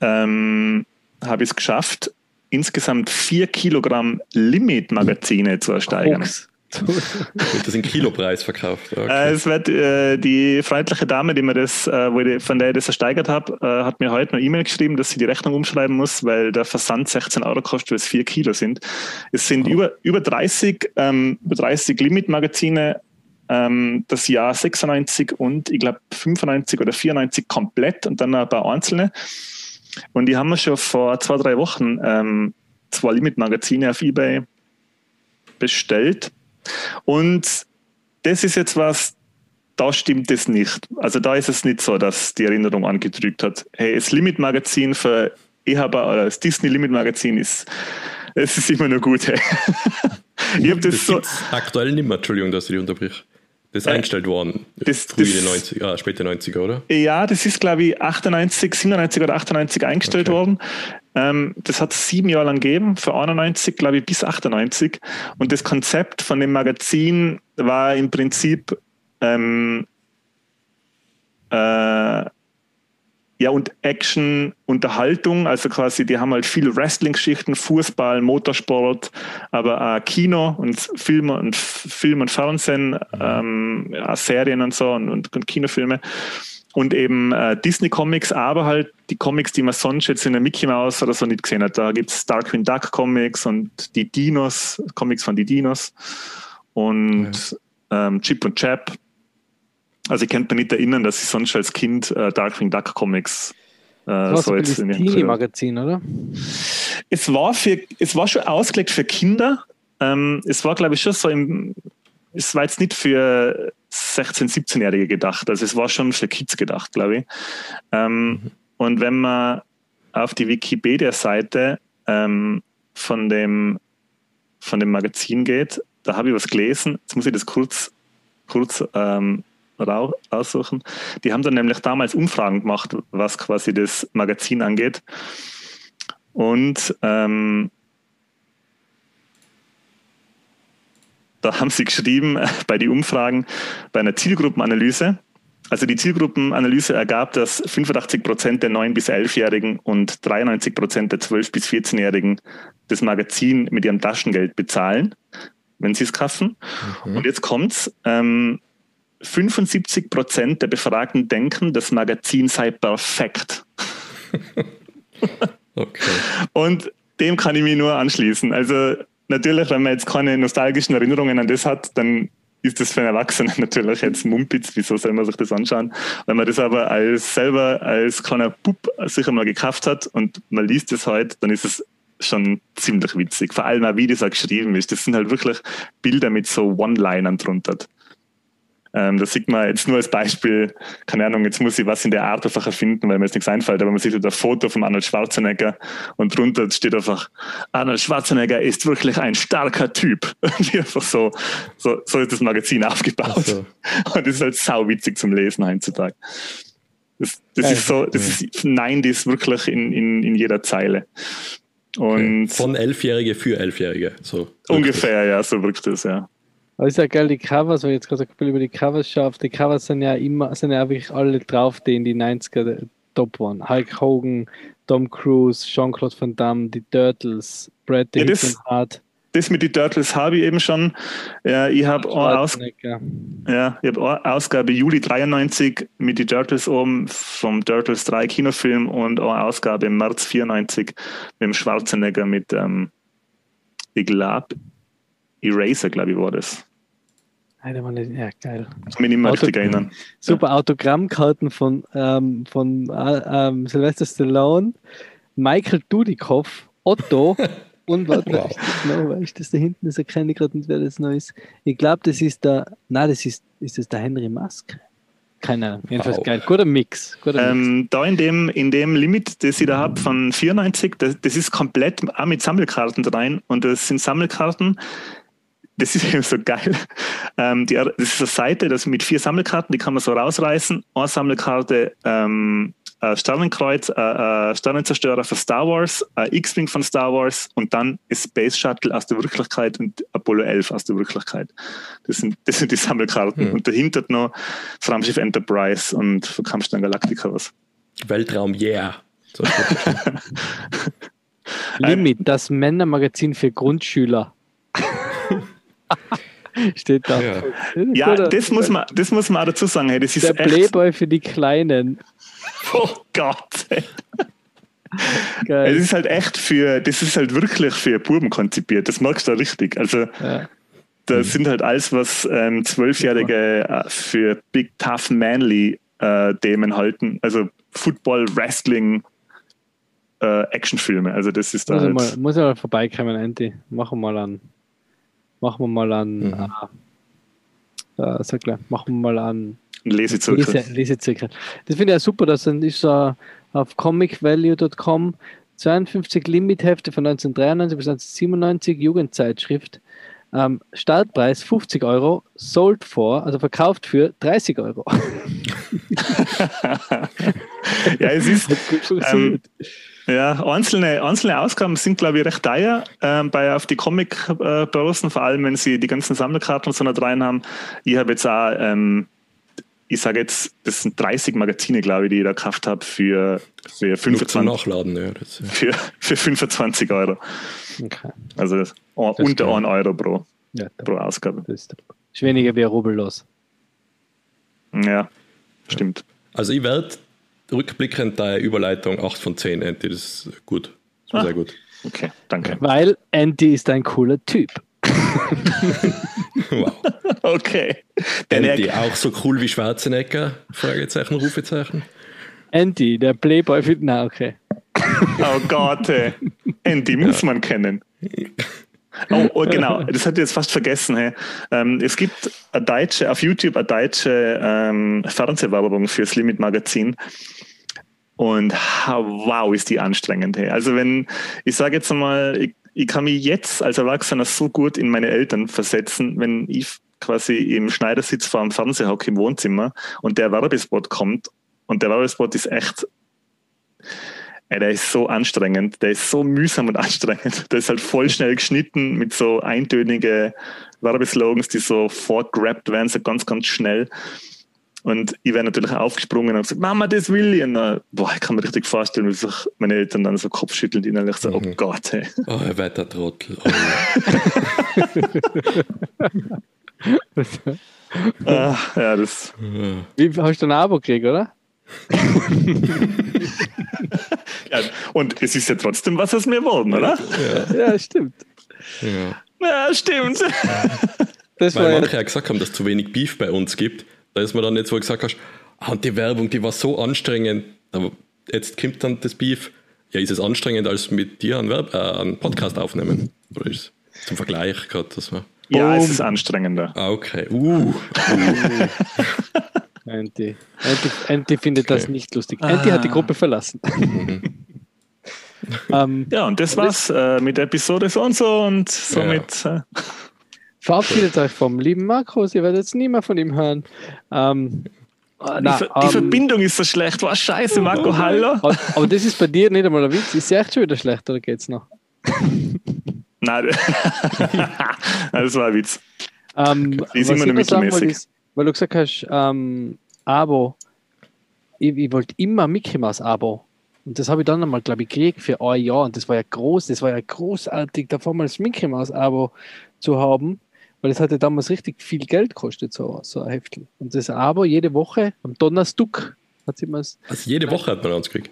ähm, habe ich es geschafft, insgesamt vier Kilogramm Limit-Magazine zu ersteigern. Koks. Wird das in Kilopreis verkauft? Okay. Äh, es wird äh, die freundliche Dame, die mir das, äh, wo ich, von der ich das ersteigert habe, äh, hat mir heute eine E-Mail geschrieben, dass sie die Rechnung umschreiben muss, weil der Versand 16 Euro kostet, weil es 4 Kilo sind. Es sind über, über 30, ähm, über 30 Limit-Magazine ähm, das Jahr 96 und ich glaube 95 oder 94 komplett und dann ein paar einzelne. Und die haben wir schon vor zwei, drei Wochen ähm, zwei Limit-Magazine auf Ebay bestellt. Und das ist jetzt was, da stimmt es nicht. Also da ist es nicht so, dass die Erinnerung angetrügt hat. Hey, das Limit-Magazin für Ehaber oder das Disney-Limit-Magazin ist, es ist immer noch gut. Hey. ich habe das, das so, aktuell nicht mehr, Entschuldigung, dass ich dich unterbrich. Das ist Äh, eingestellt worden. das- Frühe das- 90er, ah, späte 90er, oder? Ja, das ist, glaube ich, 98, 97 oder 98 eingestellt Okay. worden. Ähm, das hat es sieben Jahre lang gegeben, für 91, glaube ich, bis 98. Und das Konzept von dem Magazin war im Prinzip ähm, äh, ja, und Action, Unterhaltung, also quasi, die haben halt viele Wrestling-Geschichten, Fußball, Motorsport, aber auch Kino und Film und Film und Fernsehen, ähm, ja, Serien und so und, und, und Kinofilme. Und eben äh, Disney-Comics, aber halt die Comics, die man sonst jetzt in der Mickey Mouse oder so nicht gesehen hat. Da gibt es Darkwing Duck Comics und die Dinos, Comics von die Dinos und ähm, Chip und Chap. Also ich könnte mich nicht erinnern, dass ich sonst als Kind äh, Darkwing Duck Comics äh, so jetzt in das die- Teenie-Magazin, oder? es war für, es war schon ausgelegt für Kinder. Ähm, es war, glaube ich, schon so im, es war jetzt nicht für 16-, 17-Jährige gedacht. Also es war schon für Kids gedacht, glaube ich. Ähm, Und wenn man auf die Wikipedia-Seite ähm, von, dem, von dem Magazin geht, da habe ich was gelesen. Jetzt muss ich das kurz, kurz ähm, rau- raussuchen. Die haben dann nämlich damals Umfragen gemacht, was quasi das Magazin angeht. Und ähm, da haben sie geschrieben äh, bei den Umfragen, bei einer Zielgruppenanalyse. Also die Zielgruppenanalyse ergab, dass 85 Prozent der 9- bis 11-Jährigen und 93 Prozent der 12- bis 14-Jährigen das Magazin mit ihrem Taschengeld bezahlen, wenn sie es kaufen. Und jetzt kommt's. Ähm, 75 Prozent der Befragten denken, das Magazin sei perfekt. Okay. Und dem kann ich mich nur anschließen. Also natürlich, wenn man jetzt keine nostalgischen Erinnerungen an das hat, dann ist das für einen Erwachsenen natürlich jetzt Mumpitz, wieso soll man sich das anschauen? Wenn man das aber als selber als kleiner Bub sich einmal gekauft hat und man liest es heute, dann ist es schon ziemlich witzig. Vor allem auch, wie das auch geschrieben ist. Das sind halt wirklich Bilder mit so One-Linern drunter. Ähm, da sieht man jetzt nur als Beispiel, keine Ahnung, jetzt muss ich was in der Art einfach erfinden, weil mir jetzt nichts einfällt, aber man sieht halt ein Foto von Arnold Schwarzenegger und drunter steht einfach, Arnold Schwarzenegger ist wirklich ein starker Typ. Und einfach so, so, so ist das Magazin aufgebaut. So. Und das ist halt sauwitzig zum Lesen heutzutage. Das, das ist so, das ist Nein, das ist wirklich in, in, in jeder Zeile. Und Von Elfjährige für Elfjährige. So. ungefähr, ja, so wirkt das, ja. Aber ist ja geil, die Covers, weil ich jetzt gerade ein bisschen über die Covers schaue, die Covers sind ja immer, sind ja wirklich alle drauf, die in die 90er top waren. Hulk Hogan, Tom Cruise, Jean-Claude Van Damme, die Turtles, Brad Ja, das- Hart. das mit den Turtles habe ich eben schon. Ja, ich habe Aus ja, hab Ausgabe Juli 93 mit den Turtles oben vom Turtles 3 Kinofilm und eine Ausgabe im März 94 mit dem Schwarzenegger mit, ähm, ich glaube, Eraser, glaube ich, war das. Ja, geil. Ich kann mich nicht mehr richtig erinnern. Super. Autogrammkarten von, ähm, von äh, ähm, Sylvester Stallone, Michael Dudikoff, Otto und warte, wow. genau, weißt das da hinten ist, erkenne ich gerade nicht, wer das noch ist. Ich glaube, das ist der, nein, das ist, ist das der Henry Musk. Keine Ahnung, jedenfalls wow. geil. Guter Mix. Guter ähm, Mix. Da in dem, in dem Limit, das ich da habe von 94, das, das ist komplett auch mit Sammelkarten rein und das sind Sammelkarten, das ist eben so geil. Ähm, die, das ist eine Seite, das mit vier Sammelkarten, die kann man so rausreißen. Eine Sammelkarte ähm, äh, Sternenkreuz, äh, äh, Sternenzerstörer für Star Wars, äh, X-Wing von Star Wars und dann ist Space Shuttle aus der Wirklichkeit und Apollo 11 aus der Wirklichkeit. Das sind, das sind die Sammelkarten. Mhm. Und dahinter noch das Raumschiff Enterprise und für Kampfstern Galactica was. Weltraum, yeah. So Limit, das Männermagazin für Grundschüler. Steht da. Ja, ja das, muss man, das muss man auch dazu sagen. Hey, das ist Der Playboy für die Kleinen. Oh Gott. Geil. Es ist halt echt für, das ist halt wirklich für Buben konzipiert. Das merkst du richtig. Also, ja. das mhm. sind halt alles, was ähm, Zwölfjährige äh, für Big Tough Manly äh, Themen halten. Also Football, Wrestling, äh, Actionfilme. Also, das ist da. Muss, halt mal, muss ja mal vorbeikommen, Andy. Machen wir mal an. Machen wir mal an. Mhm. Äh, sag gleich, machen wir mal an Lesezirkel. Lese, Lesezirkel. Das finde ich ja super, dass dann ist uh, auf comicvalue.com 52 Limithefte von 1993 bis 1997 Jugendzeitschrift. Ähm, Startpreis 50 Euro, sold for, also verkauft für 30 Euro. ja, es ist. Ähm, ja, einzelne, einzelne Ausgaben sind, glaube ich, recht teuer. Ähm, bei auf die Comic-Börsen, vor allem wenn sie die ganzen Sammelkarten so noch rein haben. Ich habe jetzt auch ähm, ich sage jetzt, das sind 30 Magazine, glaube ich, die ich da gekauft habe für, für 25 Nachladen, ja, das, ja. Für, für 25 Euro. Okay. Also das, das unter 1 Euro pro, ja, pro Ausgabe. Das ist, ist weniger wie ein Rubel los. Ja, stimmt. Also ich werde rückblickend deine Überleitung 8 von 10, Andy, das ist gut. Das war ah. sehr gut. Okay, danke. Weil Andy ist ein cooler Typ. wow. Okay. Andy, auch so cool wie Schwarzenegger? Fragezeichen, Rufezeichen. Andy, der Playboy für. Na, okay. Oh Gott, ey. Andy muss ja. man kennen. Oh, oh, genau, das hatte ich jetzt fast vergessen. Hey. Ähm, es gibt eine deutsche, auf YouTube eine deutsche ähm, Fernsehwerbung fürs Limit Magazin. Und wow, ist die anstrengend. Hey. Also wenn, ich sage jetzt mal, ich ich kann mich jetzt als Erwachsener so gut in meine Eltern versetzen, wenn ich quasi im Schneidersitz vor dem Fernseher hocke im Wohnzimmer und der Werbespot kommt und der Werbespot ist echt, ey, der ist so anstrengend, der ist so mühsam und anstrengend. Der ist halt voll schnell geschnitten mit so eintönige Werbeslogans, die so fortgrabt werden, so ganz, ganz schnell. Und ich wäre natürlich aufgesprungen und gesagt, Mama, das will ich. Und dann, boah, ich kann mir richtig vorstellen, wie sich meine Eltern dann so Kopfschütteln innerlich so, oh mhm. oh Gott, hey. Oh, er wird der Trottel. Oh. ah, ja, das. Wie hast du ein Abo gekriegt, oder? Ja, und es ist ja trotzdem was aus mir geworden, oder? Ja, ja stimmt. Ja, ja stimmt. Das Weil manche ja gesagt haben, dass es zu wenig Beef bei uns gibt. Da ist man dann jetzt, wo du gesagt hast, ah, und die Werbung, die war so anstrengend, aber jetzt kommt dann das Beef. Ja, ist es anstrengend, als mit dir einen, Werb, äh, einen Podcast aufnehmen? Oder ist es zum Vergleich gerade, dass man. Ja, es ist anstrengender. Ah, okay. Uh. uh. Anti. Anti, Anti findet okay. das nicht lustig. Ah. Anti hat die Gruppe verlassen. Mhm. um, ähm, ja, und das war's äh, mit Episode so und so und somit. Ja. Äh, Verabschiedet euch vom lieben Markus, ihr werdet jetzt nie mehr von ihm hören. Ähm, na, die, die ähm, Verbindung ist so schlecht. Was scheiße, Marco, hallo. Aber, aber, das ist bei dir nicht einmal ein Witz. Ist sie echt schon wieder schlecht oder geht's noch? Nein, das war ein Witz. Die ist immer nur mittelmäßig. Ist, weil du gesagt hast, ähm, Abo. Ich, ich wollte immer Mickey Mouse Abo. Und das habe ich dann einmal, glaube ich, gekriegt für ein Jahr. Und das war ja groß, das war ja großartig, davor mal das Mickey Mouse Abo zu haben, weil es hatte damals richtig viel Geld gekostet, so, so ein Heftel. Und das Abo jede Woche am Donnerstag hat sich mal. Also jede Woche hat man eins gekriegt.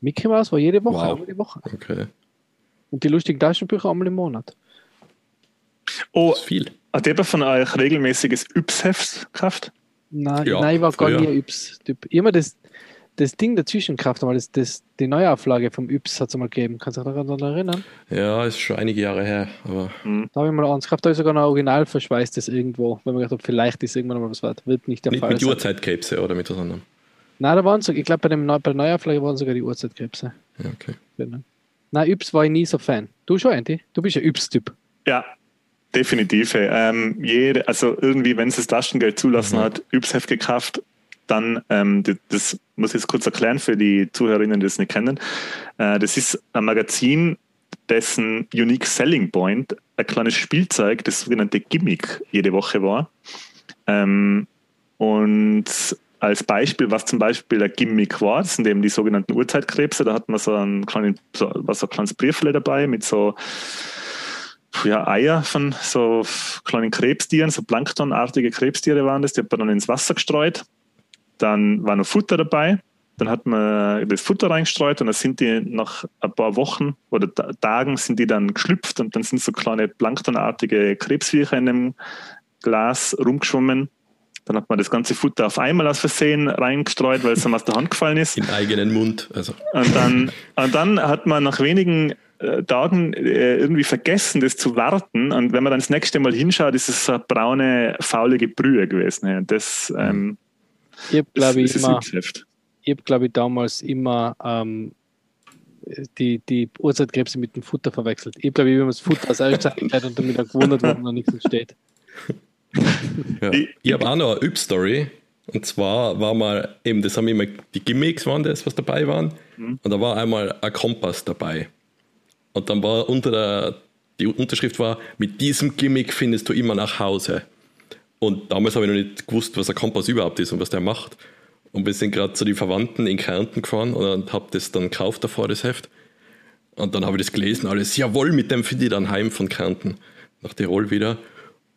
Mickey Mouse war jede Woche, Wow. jede Woche. Okay. Und die lustigen Taschenbücher einmal im Monat. Oh, Das ist viel. Hat jemand von euch regelmäßiges Yps-Heft gekauft? Nein, Ja, nein ich war gar nie ein Yps-Typ. Immer das, das Ding dazwischen gekauft, aber das, das, die Neuauflage vom Yps hat es mal gegeben. Kannst du dich daran erinnern? Ja, ist schon einige Jahre her, aber Da habe ich mal eins gekauft, da ist sogar noch ein Original verschweißtes irgendwo, weil man gedacht habe, vielleicht ist irgendwann mal was wert. Wird nicht der nicht Fall mit sein. Uhrzeitkrebse oder mit was anderem. Nein, da waren so, ich glaube, bei, dem Neu- bei der Neuauflage waren sogar die Uhrzeitkrebse. Ja, okay. drinnen. Nein, Yps war ich nie so Fan. Du schon, Andy? Du bist ja Yps-Typ. Ja, definitiv. Ähm, jede, also irgendwie, wenn es das Taschengeld zulassen Mhm. hat, Yps-Heft gekauft, dann, ähm, das, das muss ich jetzt kurz erklären für die Zuhörerinnen, die es nicht kennen. Äh, das ist ein Magazin, dessen Unique Selling Point ein kleines Spielzeug, das sogenannte Gimmick, jede Woche war. Ähm, und als Beispiel, was zum Beispiel ein Gimmick war, das sind eben die sogenannten Urzeitkrebse, da hat man so ein, kleinen, so, war so ein kleines Briefle dabei mit so ja, Eier von so kleinen Krebstieren, so planktonartige Krebstiere waren das, die hat man dann ins Wasser gestreut. Dann war noch Futter dabei. Dann hat man das Futter reingestreut und dann sind die nach ein paar Wochen oder Ta- Tagen sind die dann geschlüpft und dann sind so kleine planktonartige Krebsviecher in dem Glas rumgeschwommen. Dann hat man das ganze Futter auf einmal aus Versehen reingestreut, weil es ihm aus der Hand gefallen ist. Im eigenen Mund. Also, Und dann, und dann hat man nach wenigen äh, Tagen äh, irgendwie vergessen, das zu warten. Und wenn man dann das nächste Mal hinschaut, ist es so eine braune, faulige Brühe gewesen. Ja, Das, ähm, Ich glaube ich, immer, ich hab, glaub ich, damals immer ähm, die, die Uhrzeitkrebse mit dem Futter verwechselt. Ich glaube, ich habe das Futter als Auszeichnung und damit auch gewundert, warum noch nichts entsteht. ja. Ich- Ich habe auch noch eine Üb-Story. Und zwar war mal eben, das haben immer die Gimmicks waren das, was dabei waren. Und da war einmal ein Kompass dabei. Und dann war unter der, die Unterschrift war, mit diesem Gimmick findest du immer nach Hause. Und damals habe ich noch nicht gewusst, was ein Kompass überhaupt ist und was der macht. Und wir sind gerade zu den Verwandten in Kärnten gefahren und habe das dann gekauft davor, das Heft. Und dann habe ich das gelesen, alles, jawohl, mit dem finde ich dann heim von Kärnten nach Tirol wieder.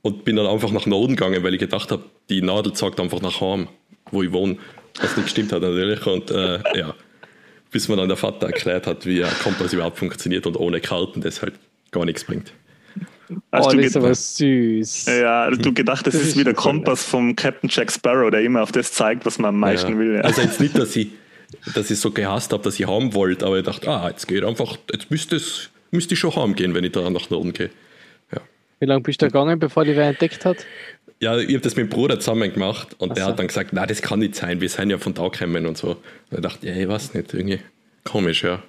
Und bin dann einfach nach Norden gegangen, weil ich gedacht habe, die Nadel sagt einfach nach Heim, wo ich wohne. Was nicht gestimmt hat natürlich. Und äh, ja, bis mir dann der Vater erklärt hat, wie ein Kompass überhaupt funktioniert und ohne Karten das halt gar nichts bringt. Hast oh, du das ist aber süß. ja, hast du gedacht, das, Das ist ist wie der cool, Kompass vom Captain Jack Sparrow, der immer auf das zeigt, was man am meisten Ja. will. Ja. Also jetzt nicht, dass ich, dass ich so gehasst habe, dass ich haben wollte, aber ich dachte, ah, jetzt geht einfach, jetzt müsste es müsste ich schon heimgehen, wenn ich da nach Norden gehe. Wie lange bist du da gegangen, bevor die wer entdeckt hat? Ja, ich habe das mit dem Bruder zusammen gemacht und Ach der so. hat dann gesagt, na, das kann nicht sein, wir sind ja von da gekommen und so. Und ich dachte, ja, ich weiß nicht, irgendwie komisch, ja.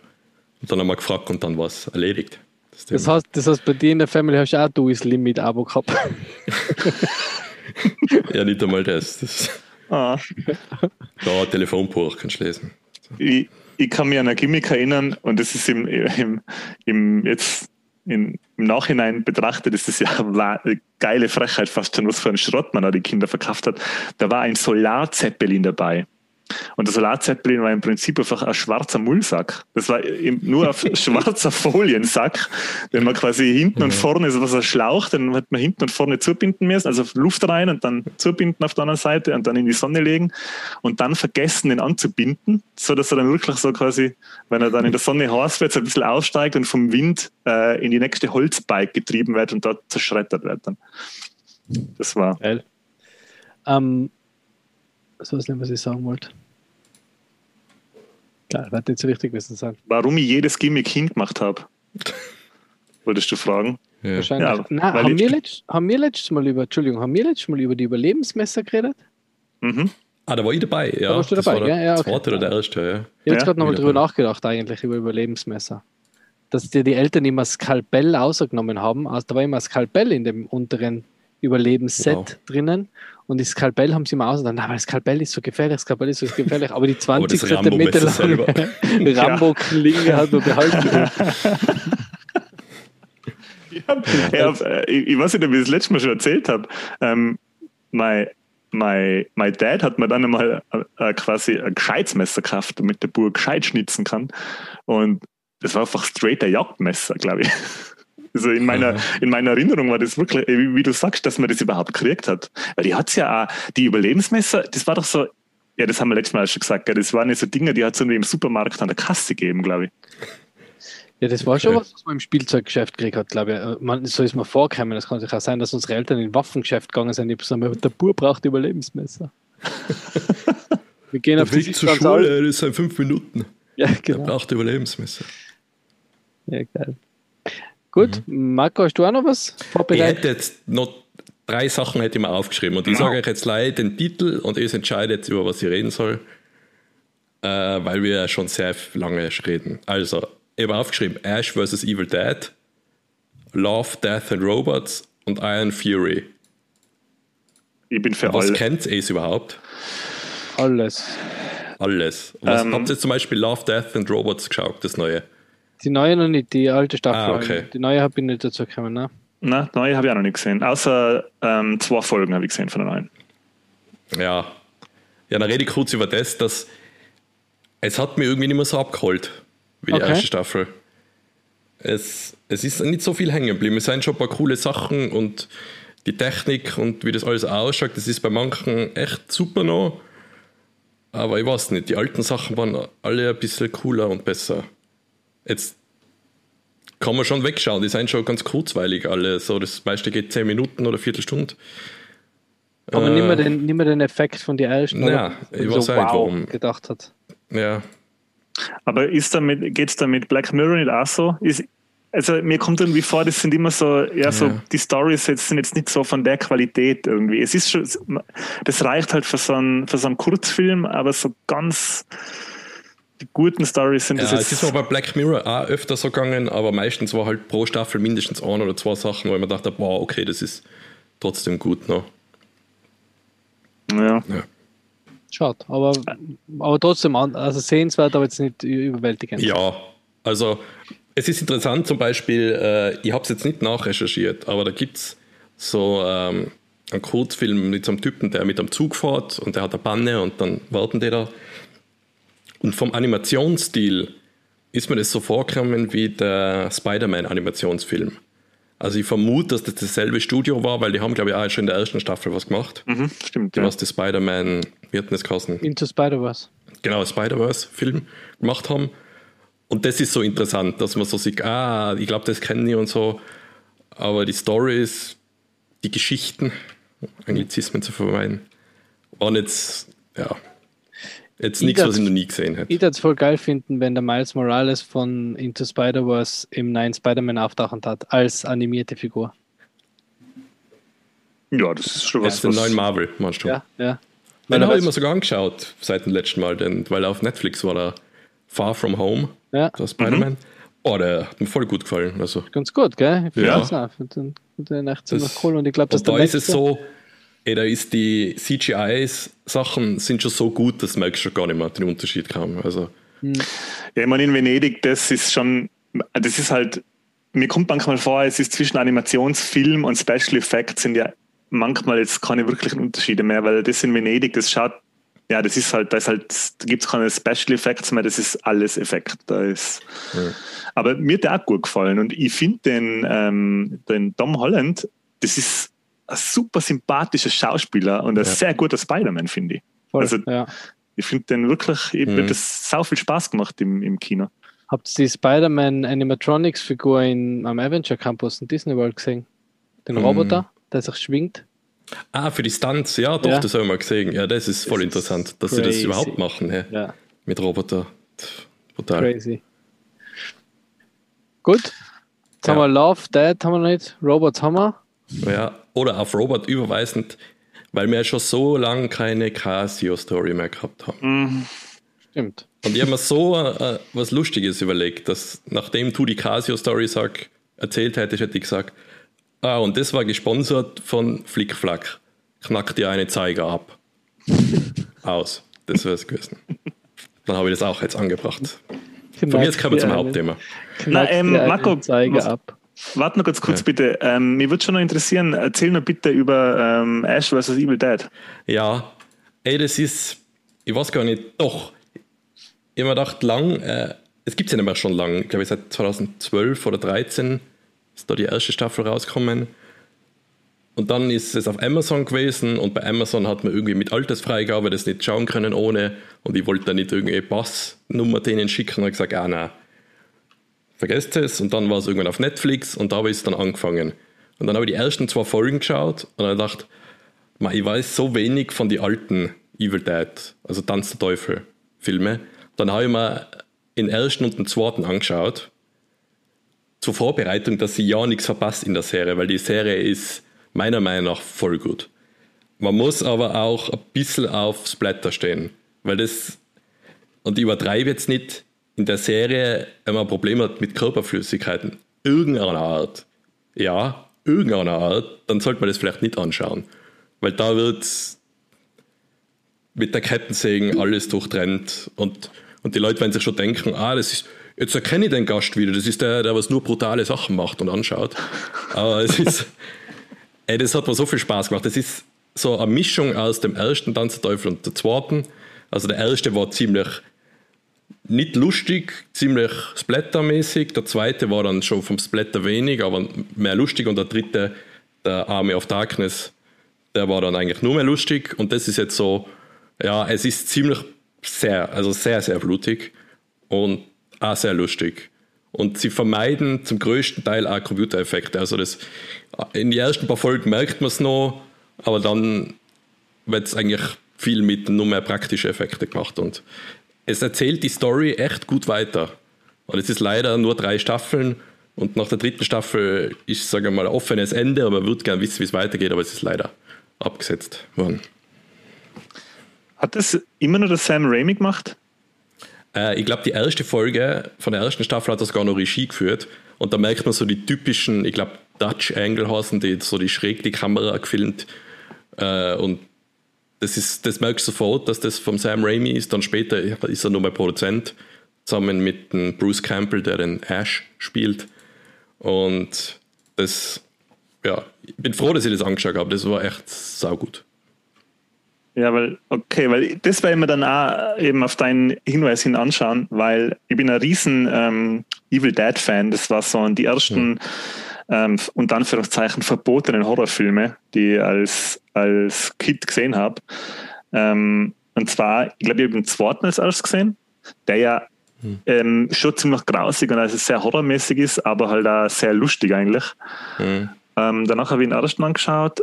Und dann haben wir gefragt und dann war es erledigt. Das Das heißt, das heißt, bei dir in der Family hast du auch du Limit-Abo gehabt. ja, nicht einmal das. das Ah. da ein Telefonbuch kannst du lesen. ich, ich kann mich an ein Gimmick erinnern und das ist im, im, im jetzt in, im Nachhinein betrachtet, ist das ja eine geile Frechheit fast schon, was für ein Schrott man an die Kinder verkauft hat. Da war ein Solarzeppelin dabei. Und der Solarzeppelin war im Prinzip einfach ein schwarzer Mullsack. Das war nur ein schwarzer Foliensack, den man quasi hinten und vorne, so was ein Schlauch, den hat man hinten und vorne zubinden müssen, also Luft rein und dann zubinden auf der anderen Seite und dann in die Sonne legen und dann vergessen, den anzubinden, so dass er dann wirklich so quasi, wenn er dann in der Sonne heiß wird, so ein bisschen aufsteigt und vom Wind äh, in die nächste Holzbike getrieben wird und dort zerschreddert wird dann. Das war Geil. Ähm, nicht, was ich sagen wollte. Geil, wird nicht so wichtig gewesen sein. warum ich jedes Gimmick hingemacht habe. Würdest du fragen? Ja. Wahrscheinlich. Ja, Nein, haben wir, letzt, haben wir letztes Mal über, Entschuldigung, haben wir letztes Mal über die Überlebensmesser geredet? Mhm. Ah, da war ich dabei, ja. Da warst du das dabei, war der gell? Ja, okay. zweite oder der erste, ja. Ich habe jetzt Ja, gerade nochmal drüber nachgedacht, eigentlich, über Überlebensmesser. Dass dir die Eltern immer Skalpell ausgenommen haben. Also da war immer Skalpell in dem unteren Überlebensset Wow. drinnen. Und das Skalpell haben sie immer. Na, weil das Skalpell ist so gefährlich, Skalpell ist so gefährlich. Aber die 20 das Zentimeter Rambo-Messer lange Rambo-Klinge hat man behalten. Ich, hab, äh, ich, weiß nicht, ob ich das letzte Mal schon erzählt habe. Ähm, mein mein, mein Dad hat mir dann einmal äh, quasi ein Gescheitsmesser gekauft, damit der Bub gescheit schnitzen kann. Und das war einfach straight ein Jagdmesser, glaube ich. Also in meiner, in meiner Erinnerung war das wirklich, wie, wie, du sagst, dass man das überhaupt gekriegt hat. Weil die hat ja auch, die Überlebensmesser, das war doch so, ja, das haben wir letztes Mal schon gesagt, gell, das waren ja so Dinge, die hat es im Supermarkt an der Kasse gegeben, glaube ich. Ja, das war schon was, was man im Spielzeuggeschäft gekriegt hat, glaube ich. Äh, man, so ist mir vorgekommen. Das kann sich auch sein, dass unsere Eltern in Waffengeschäft gegangen sind. Ich habe der Bur braucht Überlebensmesser. Wir gehen der auf Weg zur Schule, das sind fünf Minuten. Ja, genau. Er braucht Überlebensmesser. Ja, geil. Gut, mhm. Marco, hast du auch noch was vorbereitet? Ich hätte jetzt noch drei Sachen hätte ich mir aufgeschrieben und ich ja. sage euch jetzt leider den Titel und ihr entscheidet über was ich reden soll, äh, weil wir ja schon sehr lange reden. Also, ich habe aufgeschrieben Ash vs. Evil Dead, Love, Death and Robots und Iron Fury. Ich bin für Was alle. kennt ihr überhaupt? Alles. Alles. Was, ähm, habt ihr zum Beispiel Love, Death and Robots geschaut, das neue? Die neue noch nicht, die alte Staffel. Ah, okay. Die neue habe ich nicht dazu gekommen, ne? Nein, neue habe ich auch noch nicht gesehen. Außer ähm, zwei Folgen habe ich gesehen von der neuen. Ja. Ja, dann rede ich kurz über das, dass es hat mir irgendwie nicht mehr so abgeholt wie die okay. erste Staffel. Es, es ist nicht so viel hängen geblieben. Es sind schon ein paar coole Sachen und die Technik und wie das alles ausschaut, das ist bei manchen echt super noch. Aber ich weiß nicht, die alten Sachen waren alle ein bisschen cooler und besser. Jetzt kann man schon wegschauen, die sind schon ganz kurzweilig alle. So, das meiste geht 10 Minuten oder Viertelstunde. Aber äh, nimm, mal den, nimm mal den Effekt von die ersten. Ja, ich weiß so, wow, warum. gedacht hat. Ja. Aber ist damit, geht es da mit Black Mirror nicht auch so? Ist, also mir kommt irgendwie vor, das sind immer so, ja, so ja. die Stories jetzt sind jetzt nicht so von der Qualität irgendwie. Es ist schon, das reicht halt für so einen, für so einen Kurzfilm, aber so ganz die guten Stories sind das ja, jetzt. Es ist aber bei Black Mirror auch öfter so gegangen, aber meistens war halt pro Staffel mindestens ein oder zwei Sachen, wo ich mir dachte, wow, okay, das ist trotzdem gut noch. Ja. ja. Schade, aber, aber trotzdem also sehenswert, aber jetzt nicht überwältigend. Ja, also es ist interessant zum Beispiel, äh, ich habe es jetzt nicht nachrecherchiert, aber da gibt es so ähm, einen Kurzfilm mit so einem Typen, der mit einem Zug fährt und der hat eine Panne und dann warten die da und vom Animationsstil ist mir das so vorgekommen wie der Spider-Man-Animationsfilm. Also ich vermute, dass das dasselbe Studio war, weil die haben, glaube ich, auch schon in der ersten Staffel was gemacht. Mhm, stimmt. Die, ja. was die Spider-Man, wie hat das geheißen? Into Spider-Verse. Genau, Spider-Verse-Film gemacht haben. Und das ist so interessant, dass man so sieht, ah, ich glaube, das kennen die und so. Aber die Stories, die Geschichten, Anglizismen zu vermeiden, waren jetzt, ja, Jetzt nichts, was ich noch nie gesehen hätte. Ich würde es voll geil finden, wenn der Miles Morales von Into Spider-Verse im neuen Spider-Man auftauchend hat, als animierte Figur. Ja, das ist schon was. Jetzt den neuen Marvel, meinst du? Ja, ja. Den habe ich mir sogar angeschaut seit dem letzten Mal, denn, weil auf Netflix war der Far From Home, ja. der Spider-Man. Mhm. Oh, der hat mir voll gut gefallen. Also. Ganz gut, gell? Ich ja. Ich finde den echt ziemlich cool und ich glaube, dass da ist es so, ey, da ist die CGI-Sachen sind schon so gut, dass merkst schon gar nicht mehr den Unterschied kaum. Also. Hm. Ja, ich meine, in Venedig, das ist schon, das ist halt, mir kommt manchmal vor, es ist zwischen Animationsfilm und Special Effects sind ja manchmal jetzt keine wirklichen Unterschiede mehr, weil das in Venedig, das schaut, ja, das ist halt, da ist halt, da gibt es keine Special Effects mehr, das ist alles Effekt. Da ist, ja. Aber mir hat der auch gut gefallen und ich finde den, ähm, den Tom Holland, das ist ein super sympathischer Schauspieler und ein ja. sehr guter Spider-Man, finde ich. Voll, also, ja. ich finde den wirklich, ich mhm. das sau viel Spaß gemacht im, im Kino. Habt ihr die Spider-Man Animatronics-Figur am Avenger Campus in Disney World gesehen? Den mhm. Roboter, der sich schwingt? Ah, für die Stunts, ja, doch, ja. das habe ich mal gesehen. Ja, das ist voll das interessant, ist dass crazy. sie das überhaupt machen, hey, ja. mit Roboter. Total. Crazy. Gut. Jetzt ja. haben wir Love, Dead haben wir nicht, Robots haben wir. Ja, oder auf Robot überweisend, weil wir schon so lange keine Casio-Story mehr gehabt haben. Mhm. Stimmt. Und ich habe mir so äh, was Lustiges überlegt, dass nachdem du die Casio-Story erzählt hättest, hätte ich gesagt, ah, und das war gesponsert von Flickflack. Knackt dir eine Zeiger ab. Aus. Das wäre es gewesen. Dann habe ich das auch jetzt angebracht. Von mir jetzt kommen wir zum Hauptthema. Na, ähm, Marco, Zeiger ab. Warte noch ganz kurz ja. bitte. Ähm, mir würde schon noch interessieren, erzähl noch bitte über ähm, Ash vs. Evil Dead. Ja, ey, das ist, ich weiß gar nicht, doch. Ich habe mir gedacht, lang, äh, es gibt es ja nicht mehr schon lang, ich glaube seit 2012 oder 2013 ist da die erste Staffel rausgekommen. Und dann ist es auf Amazon gewesen und bei Amazon hat man irgendwie mit Altersfreigabe das nicht schauen können ohne und ich wollte da nicht irgendwie Passnummer denen schicken und habe gesagt, ah nein, vergesst es. Und dann war es irgendwann auf Netflix und da habe ich es dann angefangen. Und dann habe ich die ersten zwei Folgen geschaut und dann gedacht, ich weiß so wenig von den alten Evil Dead, also Tanz der Teufel Filme. Dann habe ich mir den ersten und den zweiten angeschaut zur Vorbereitung, dass sie ja nichts verpasst in der Serie, weil die Serie ist meiner Meinung nach voll gut. Man muss aber auch ein bisschen auf Splatter stehen, weil das, und ich übertreibe jetzt nicht, in der Serie, wenn man ein Problem hat mit Körperflüssigkeiten, irgendeiner Art, ja, irgendeiner Art, dann sollte man das vielleicht nicht anschauen, weil da wird mit der Kettensägen alles durchtrennt und, und die Leute werden sich schon denken, ah, das ist, jetzt erkenne ich den Gast wieder, das ist der, der was nur brutale Sachen macht und anschaut. Aber es ist, ey, das hat mir so viel Spaß gemacht. Das ist so eine Mischung aus dem ersten Tanzteufel und dem zweiten. Also der erste war ziemlich nicht lustig, ziemlich splattermäßig. Der zweite war dann schon vom Splatter wenig, aber mehr lustig. Und der dritte, der Army of Darkness, der war dann eigentlich nur mehr lustig. Und das ist jetzt so, ja, es ist ziemlich sehr, also sehr, sehr blutig. Und auch sehr lustig. Und sie vermeiden zum größten Teil auch Computereffekte. Also das, in den ersten paar Folgen merkt man es noch, aber dann wird es eigentlich viel mit nur mehr praktischen Effekten gemacht. Und es erzählt die Story echt gut weiter. Und es ist leider nur drei Staffeln und nach der dritten Staffel ist, sage ich mal, ein offenes Ende, aber man würde gerne wissen, wie es weitergeht, aber es ist leider abgesetzt worden. Hat das immer nur der Sam Raimi gemacht? Äh, ich glaube, die erste Folge von der ersten Staffel hat das gar noch Regie geführt. Und da merkt man so die typischen, ich glaube, Dutch Angle heißen die, so die schräg die Kamera gefilmt. Äh, und das, ist, das merkst du sofort, dass das vom Sam Raimi ist. Dann später ist er nur mal Produzent, zusammen mit dem Bruce Campbell, der den Ash spielt. Und das, ja, ich bin froh, dass ich das angeschaut habe. Das war echt saugut. Ja, weil, okay, weil das werden wir dann auch eben auf deinen Hinweis hin anschauen, weil ich bin ein riesen ähm, Evil Dead Fan. Das war so die ersten, mhm. Ähm, unter Anführungszeichen, verbotenen Horrorfilme, die ich als, als Kind gesehen habe. Ähm, und zwar, ich glaube, ich habe den zweiten als erstes gesehen, der ja mhm. ähm, schon ziemlich grausig und also sehr horrormäßig ist, aber halt auch sehr lustig eigentlich. Mhm. Ähm, danach habe ich den ersten angeschaut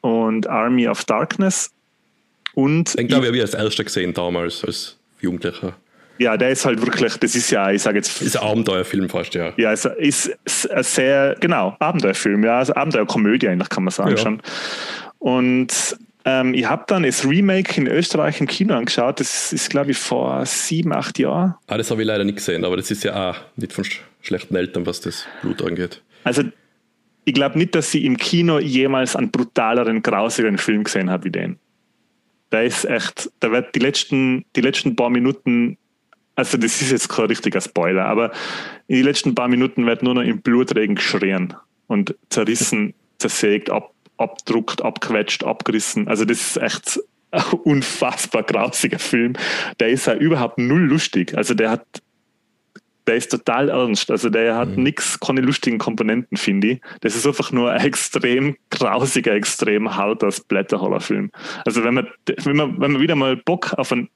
und Army of Darkness und den glaube ich, habe ich als erster gesehen damals, als Jugendlicher. Ja, der ist halt wirklich, das ist ja, ich sage jetzt. Ist ein Abenteuerfilm fast, ja. Ja, es ist, ist ein sehr, genau, Abenteuerfilm, ja, also Abenteuerkomödie eigentlich, kann man sagen ja. schon. Und ähm, ich habe dann das Remake in Österreich im Kino angeschaut, das ist, glaube ich, vor sieben, acht Jahren. Ah, das habe ich leider nicht gesehen, aber das ist ja auch nicht von schlechten Eltern, was das Blut angeht. Also, ich glaube nicht, dass ich im Kino jemals einen brutaleren, grausigeren Film gesehen habe wie den der ist echt, da wird die letzten, die letzten paar Minuten, also das ist jetzt kein richtiger Spoiler, aber in die letzten paar Minuten wird nur noch im Blutregen geschrien und zerrissen, zersägt, ab, abdruckt, abquetscht, abgerissen. Also das ist echt ein unfassbar grausiger Film. Der ist ja überhaupt null lustig. Also der hat der ist total ernst. Also der hat mhm. nichts, keine lustigen Komponenten, finde ich. Das ist einfach nur ein extrem grausiger, extrem harter Splatter-Horrorfilm. Also wenn man, wenn man, wenn man wieder mal Bock auf einen,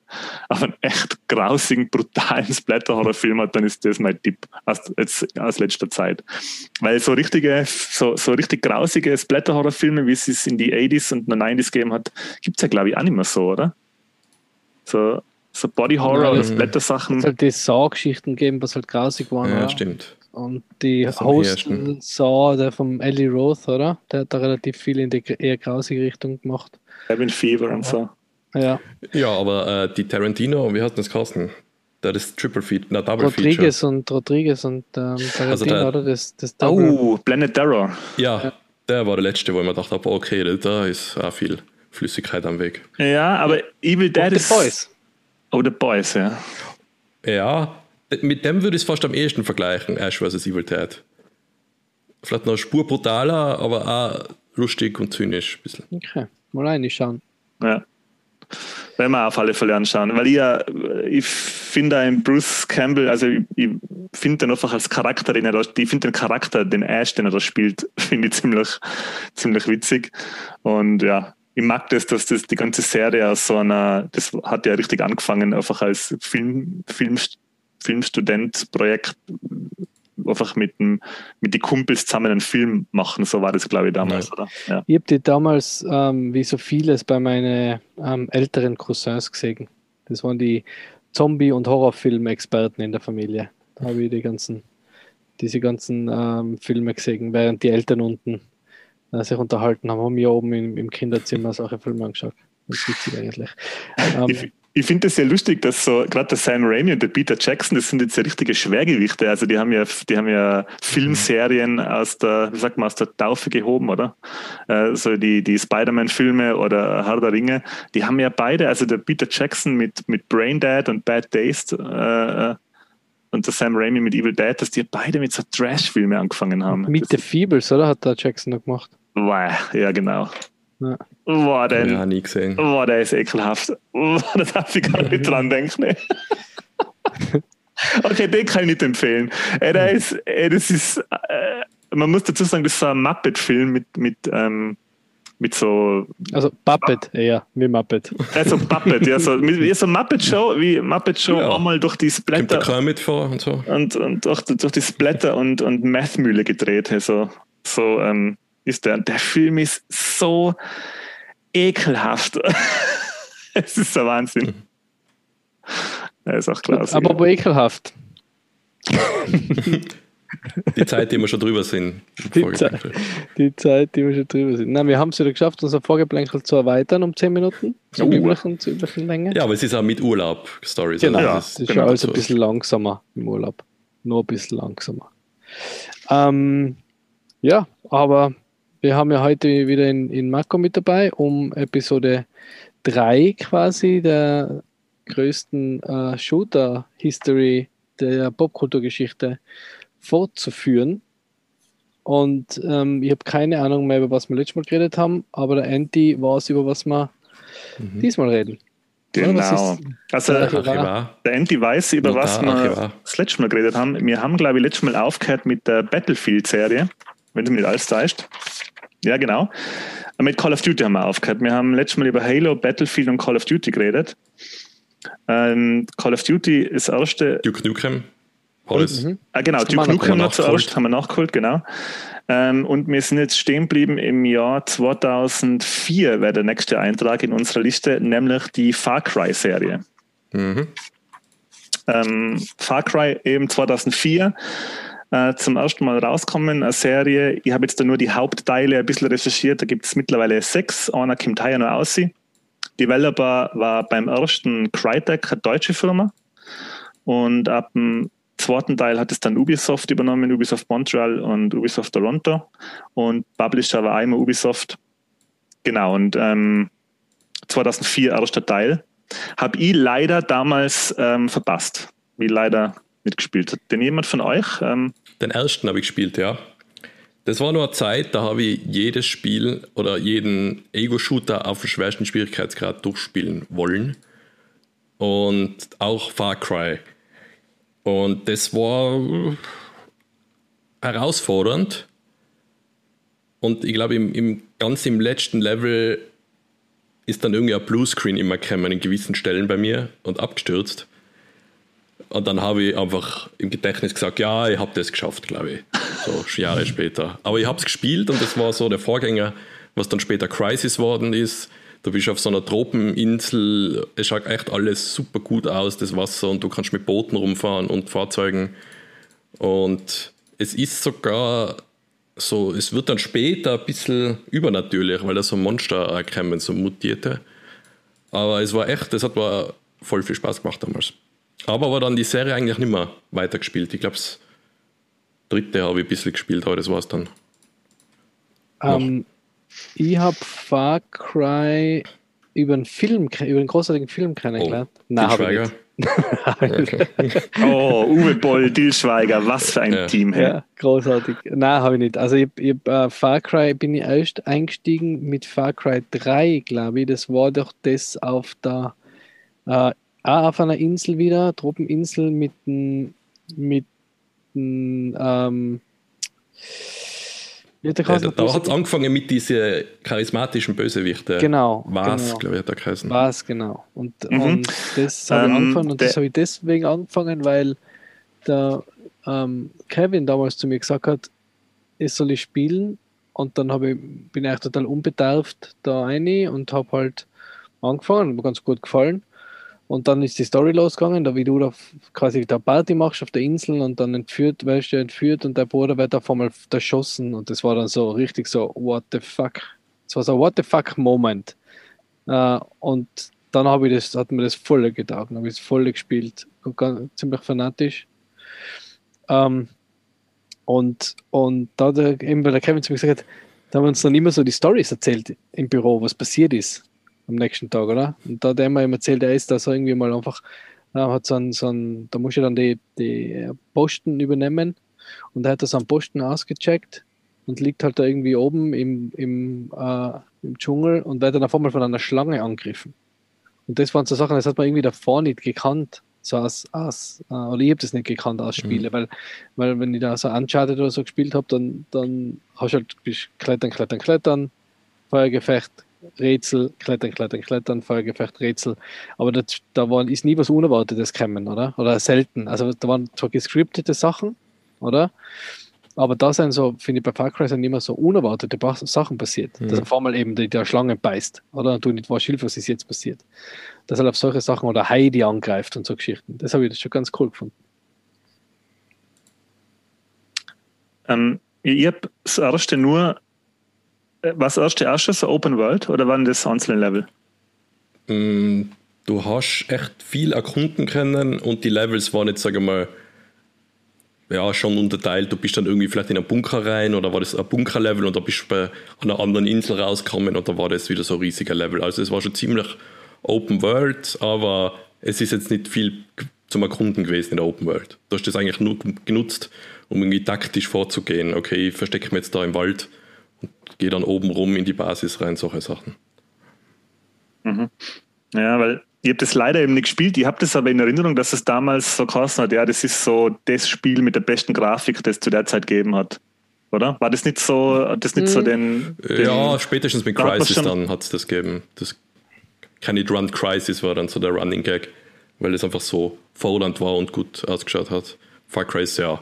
auf einen echt grausigen, brutalen Splatter-Horrorfilm hat, dann ist das mein Tipp aus, jetzt, aus letzter Zeit. Weil so richtige, so, so richtig grausige Splatter-Horrorfilme, wie es es in die 80s und 90s gegeben hat, gibt es ja, glaube ich, auch nicht mehr so, oder? So, so Body Horror ja, oder Splatter-Sachen. Es halt die Saw-Geschichten geben, was halt grausig waren. Ja, ja. stimmt. Und die Host Saw, der vom Ellie Roth, oder? Der hat da relativ viel in die eher grausige Richtung gemacht. Cabin Fever und so. Ja. Ja, aber äh, die Tarantino, wie hat das kosten? Der ist Triple Feed, na Double Rodriguez Feature. und Rodriguez und ähm, Tarantino, also der, oder? Das, das oh, Blended Terror. Ja, ja, der war der letzte, wo ich mir dachte, okay, da ist auch viel Flüssigkeit am Weg. Ja, aber Evil Dead ist. Boys. Oh, The Boys, ja. Ja, mit dem würde ich es fast am ehesten vergleichen, Ash vs. Evil Dead. vielleicht noch eine Spur brutaler, aber auch lustig und zynisch ein bisschen. Okay, mal reinschauen. Ja. Werden wir auf alle Fälle anschauen. Weil ich ja, ich finde einen Bruce Campbell, also ich, ich finde den einfach als Charakter, den er da, ich finde den Charakter, den Ash, den er da spielt, finde ich ziemlich, ziemlich witzig. Und ja, ich mag das, dass das die ganze Serie aus so einer, das hat ja richtig angefangen, einfach als Film, Film, Filmstudent-Projekt einfach mit, dem, mit den Kumpels zusammen einen Film machen. So war das, glaube ich, damals, ja. oder? Ja. Ich habe die damals, ähm, wie so vieles, bei meinen ähm, älteren Cousins gesehen. Das waren die Zombie- und Horrorfilm-Experten in der Familie. Da habe ich die ganzen, diese ganzen ähm, Filme gesehen, während die Eltern unten sich unterhalten haben, haben wir oben im, im Kinderzimmer solche Filme angeschaut. Das ist witzig eigentlich. Ähm, ich finde es sehr lustig, dass so gerade der Sam Raimi und der Peter Jackson, das sind jetzt ja richtige Schwergewichte. Also die haben ja, die haben ja Filmserien aus der, wie sagt man, aus der Taufe gehoben, oder? Äh, so die, die Spider-Man-Filme oder Herr der Ringe, die haben ja beide, also der Peter Jackson mit, mit Brain Dead und Bad Days äh, und der Sam Raimi mit Evil Dead, dass die beide mit so Trash-Filme angefangen haben. Mit The Feebles, oder? Hat der Jackson noch gemacht. Wow, ja, genau. Ja. Boah, den, Ja, nie gesehen. boah, der ist ekelhaft. Boah, da darf ich gar nicht dran denken. Ne? okay, den kann ich nicht empfehlen. Ey, der ist, ey, das ist, äh, man muss dazu sagen, das ist so ein Muppet-Film mit, mit, ähm, mit so, Also Puppet, eher, wie Muppet. also Puppet, ja, so, mit, wie so Muppet-Show, wie Muppet-Show Ja. einmal durch die Kommt der Splatter Kermit vor und so. und, und durch, durch die Splatter und, und Meth-Mühle gedreht. So, so ähm, ist der. Der Film ist so ekelhaft. es ist der Wahnsinn. Er ist auch klar. Aber wo ekelhaft. Die Zeit, die wir schon drüber sind. Die Zeit, die Zeit, die wir schon drüber sind. Nein, wir haben es wieder geschafft, unser Vorgeplänkel zu erweitern um 10 Minuten. Zur Oh. üblichen, zur üblichen Länge. Ja, aber es ist auch mit Urlaub Stories. Genau, Ja, das ist genau schon alles ein so. bisschen langsamer im Urlaub. Nur ein bisschen langsamer. Ähm, ja, aber wir haben ja heute wieder in, in Marco mit dabei, um Episode 3 quasi der größten äh, Shooter-History der Popkulturgeschichte fortzuführen. Und ähm, ich habe keine Ahnung mehr, über was wir letztes Mal geredet haben, aber der Anti weiß, über was wir diesmal reden. Genau. ist- Also der. Andy weiß, über Notar, was wir das letzte Mal geredet haben. Wir haben, glaube ich, letztes Mal aufgehört mit der Battlefield-Serie, wenn du mir alles täuscht. Ja, genau. Mit Call of Duty haben wir aufgehört. Wir haben letztes Mal über Halo, Battlefield und Call of Duty geredet. Ähm, Call of Duty ist das erste Duke Nukem. Alles. Mhm. Ah, genau, Das Duke haben wir Nukem noch zuerst, haben wir nachgeholt, genau. Ähm, und wir sind jetzt stehen geblieben im Jahr 2004, wäre der nächste Eintrag in unserer Liste, nämlich die Far Cry-Serie. Mhm. Ähm, Far Cry eben 2004 äh, zum ersten Mal rauskommen, eine Serie. Ich habe jetzt da nur die Hauptteile ein bisschen recherchiert, da gibt es mittlerweile sechs, einer kommt heuer noch aus. Developer war beim ersten Crytek, eine deutsche Firma. Und ab dem zweiten Teil hat es dann Ubisoft übernommen, Ubisoft Montreal und Ubisoft Toronto. Und Publisher war einmal Ubisoft. Genau, und ähm, 2004 erster Teil. Habe ich leider damals ähm, verpasst, wie leider mitgespielt hat. Denn jemand von euch? Ähm, Den ersten habe ich gespielt, ja. Das war nur eine Zeit, da habe ich jedes Spiel oder jeden Ego-Shooter auf dem schwersten Schwierigkeitsgrad durchspielen wollen. Und auch Far Cry. Und das war herausfordernd. Und ich glaube, im, im, ganz im letzten Level ist dann irgendwie ein Bluescreen immer gekommen in gewissen Stellen bei mir und abgestürzt. Und dann habe ich einfach im Gedächtnis gesagt, ja, ich habe das geschafft, glaube ich. So Jahre später. Aber ich habe es gespielt und das war so der Vorgänger, was dann später Crisis worden ist. Du bist auf so einer Tropeninsel, es schaut echt alles super gut aus, das Wasser, und du kannst mit Booten rumfahren und Fahrzeugen. Und es ist sogar so, es wird dann später ein bisschen übernatürlich, weil da so Monster erkennen, so mutierte. Aber es war echt, das hat mir voll viel Spaß gemacht damals. Aber war dann die Serie eigentlich nicht mehr weitergespielt. Ich glaube, das dritte habe ich ein bisschen gespielt, aber das war es dann. Ähm, ich habe Far Cry über einen Film, über einen großartigen Film kennengelernt. Oh, Nein, habe Schweiger? nicht. oh, Uwe Boll, Dillschweiger, was für ein Ja. Team. Hey. Ja, großartig. Nein, habe ich nicht. Also ich, ich äh, Far Cry bin ich erst eingestiegen mit Far Cry 3, glaube ich. Das war doch das auf der äh, auch auf einer Insel wieder, Tropeninsel mit dem mit dem ähm, wie hat der Ja, da da hat es angefangen mit diesen charismatischen Bösewichten. Genau, Was, genau. glaube ich, hat er geheißen. Was genau. Und, Mhm. und das habe ich Ähm, angefangen und das habe ich deswegen angefangen, weil der ähm, Kevin damals zu mir gesagt hat, ich soll ich spielen und dann habe ich, bin ich total unbedarft da rein und habe halt angefangen, hat mir ganz gut gefallen. Und dann ist die Story losgegangen, da wie du da quasi da Party machst auf der Insel und dann entführt, wirst du entführt und dein Bruder wird auf einmal erschossen und das war dann so richtig so, what the fuck. Es war so, what the fuck Moment. Äh, und dann habe ich das, hat mir das voll getaugt, habe ich es voll gespielt, ganz, ziemlich fanatisch. Ähm, und, und da hat er, eben, weil der Kevin zu mir gesagt hat, da haben wir uns dann immer so die Stories erzählt im Büro, was passiert ist am nächsten Tag, oder? Und da hat er immer erzählt, er ist da so irgendwie mal einfach, äh, hat so ein, so ein, da muss ich dann die, die Posten übernehmen und er hat da so einen Posten ausgecheckt und liegt halt da irgendwie oben im, im, äh, im Dschungel und wird dann auf einmal von einer Schlange angegriffen. Und das waren so Sachen, das hat man irgendwie davor nicht gekannt. So aus, aus äh, oder ich habe das nicht gekannt aus Spiele, weil, weil wenn ich da so Uncharted oder so gespielt habe, dann, dann hast du halt bist klettern, klettern, klettern, Feuergefecht, Rätsel, klettern, klettern, klettern, Feuergefecht, Rätsel. Aber das, da war, ist nie was Unerwartetes gekommen, oder? Oder selten. Also da waren zwar gescriptete Sachen, oder? Aber da sind so, finde ich, bei Far Cry sind immer so unerwartete Sachen passiert. Dass Mhm. auf einmal eben die, der Schlange beißt, oder? Und du nicht weißt, Hilfe, was ist jetzt passiert. Dass halt auf solche Sachen oder Heidi angreift und so Geschichten. Das habe ich schon ganz cool gefunden. Ähm, ich habe das erste nur, was das erste erste so Open World oder waren das einzelne Level? Mm, Du hast echt viel erkunden können und die Levels waren jetzt, sage mal, ja, schon unterteilt. Du bist dann irgendwie vielleicht in einen Bunker rein oder war das ein Bunkerlevel und da bist du bei einer anderen Insel rausgekommen und da war das wieder so ein riesiger Level. Also es war schon ziemlich Open World, aber es ist jetzt nicht viel zum Erkunden gewesen in der Open World. Du hast das eigentlich nur genutzt, um irgendwie taktisch vorzugehen. Okay, ich verstecke mich jetzt da im Wald gehe dann oben rum in die Basis rein, solche Sachen. Ja, weil ich habe das leider eben nicht gespielt. Ich habe das aber in Erinnerung, dass es damals so geheißen hat, ja, das ist so das Spiel mit der besten Grafik, das es zu der Zeit gegeben hat. Oder? War das nicht so, hat das nicht so den, den Ja, spätestens mit Crisis dann hat es das gegeben. Das Can It Run Crisis war dann so der Running Gag, weil es einfach so fordernd war und gut ausgeschaut hat. Far Cry ist ja ein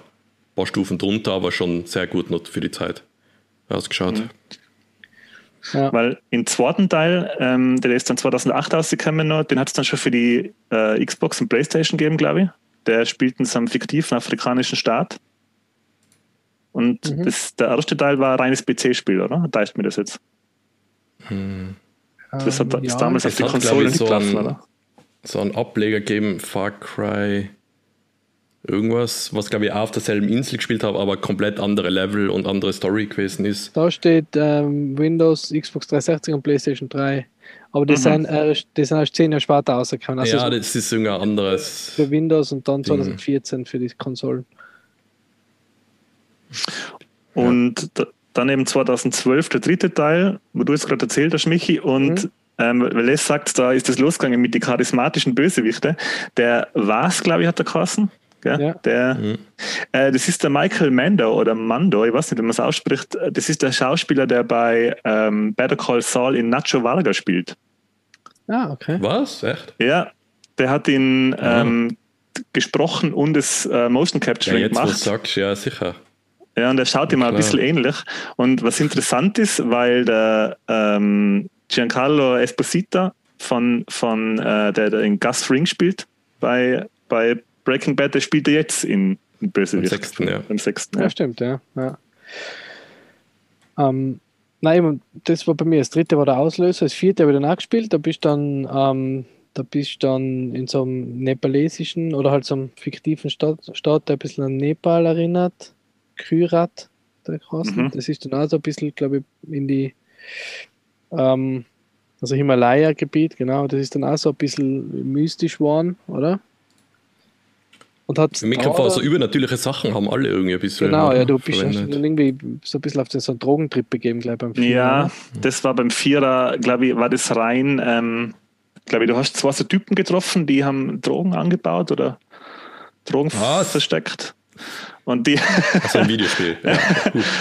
paar Stufen drunter, aber schon sehr gut noch für die Zeit ausgeschaut. Mhm. Ja. Weil im zweiten Teil, ähm, der ist dann 2008 rausgekommen, noch, den hat es dann schon für die äh, Xbox und Playstation gegeben, glaube ich. Der spielt in so einem fiktiven afrikanischen Staat. Und Mhm. das, der erste Teil war ein reines PC-Spiel, oder? Teilt mir das jetzt? Das hat Ähm, ist ja, damals auf Es die hat, Konsole so gelaufen, ein- oder? So einen Ableger gegeben, Far Cry irgendwas, was glaube ich auch auf derselben Insel gespielt habe, aber komplett andere Level und andere Story gewesen ist. Da steht ähm, Windows, Xbox 360 und PlayStation 3. Aber die, Mhm. sind, erst, die sind erst zehn Jahre später rausgekommen. Also ja, das ist irgendein anderes. für Windows und dann Ding. 2014 für die Konsolen. Und da, dann eben 2012 der dritte Teil, wo du jetzt gerade erzählt hast, Michi, und Mhm. ähm, weil es sagt, da ist es losgegangen mit den charismatischen Bösewichten. Der was, glaube ich, hat er geheißen. Gell? Ja. Der, Mhm. äh, das ist der Michael Mando oder Mando, ich weiß nicht, wie man es ausspricht. Das ist der Schauspieler, der bei ähm, Better Call Saul in Nacho Varga spielt. Ah, okay. Was? Echt? Ja, der hat ihn Ja. ähm, gesprochen und das äh, Motion Ja, Capturing jetzt, wo du gemacht. sagst, ja, sicher. Ja, und er schaut ihm ein Klar. bisschen ähnlich. Und was interessant ist, weil der ähm, Giancarlo Esposito von, von äh, der, der in Gus Fring spielt bei, bei Breaking Bad, der spielt er jetzt in, in Bösewicht. Im sechsten, ja. Sechsten, Ja, ja. stimmt, ja. ja. Ähm, nein, das war bei mir. Das dritte war der Auslöser. Das vierte habe ich dann auch gespielt. Da bist du dann, ähm, da bist du dann in so einem nepalesischen oder halt so einem fiktiven Staat, Staat der ein bisschen an Nepal erinnert. Kyrat, der Kosten. Mhm. Das ist dann auch so ein bisschen, glaube ich, in die ähm, also Himalaya-Gebiet, genau. Das ist dann auch so ein bisschen mystisch geworden, oder? Und hat Für mich kommt vor, so übernatürliche Sachen haben alle irgendwie ein bisschen. Genau, ja, du bist verwendet. irgendwie so ein bisschen auf den, so einen Drogentrip begeben, gleich beim Film, Ja, oder? das war beim Vierer, glaube ich, war das rein, ähm, glaube ich, du hast zwei so Typen getroffen, die haben Drogen angebaut oder Drogen Was? versteckt. Und die, Also ein Videospiel. Ja.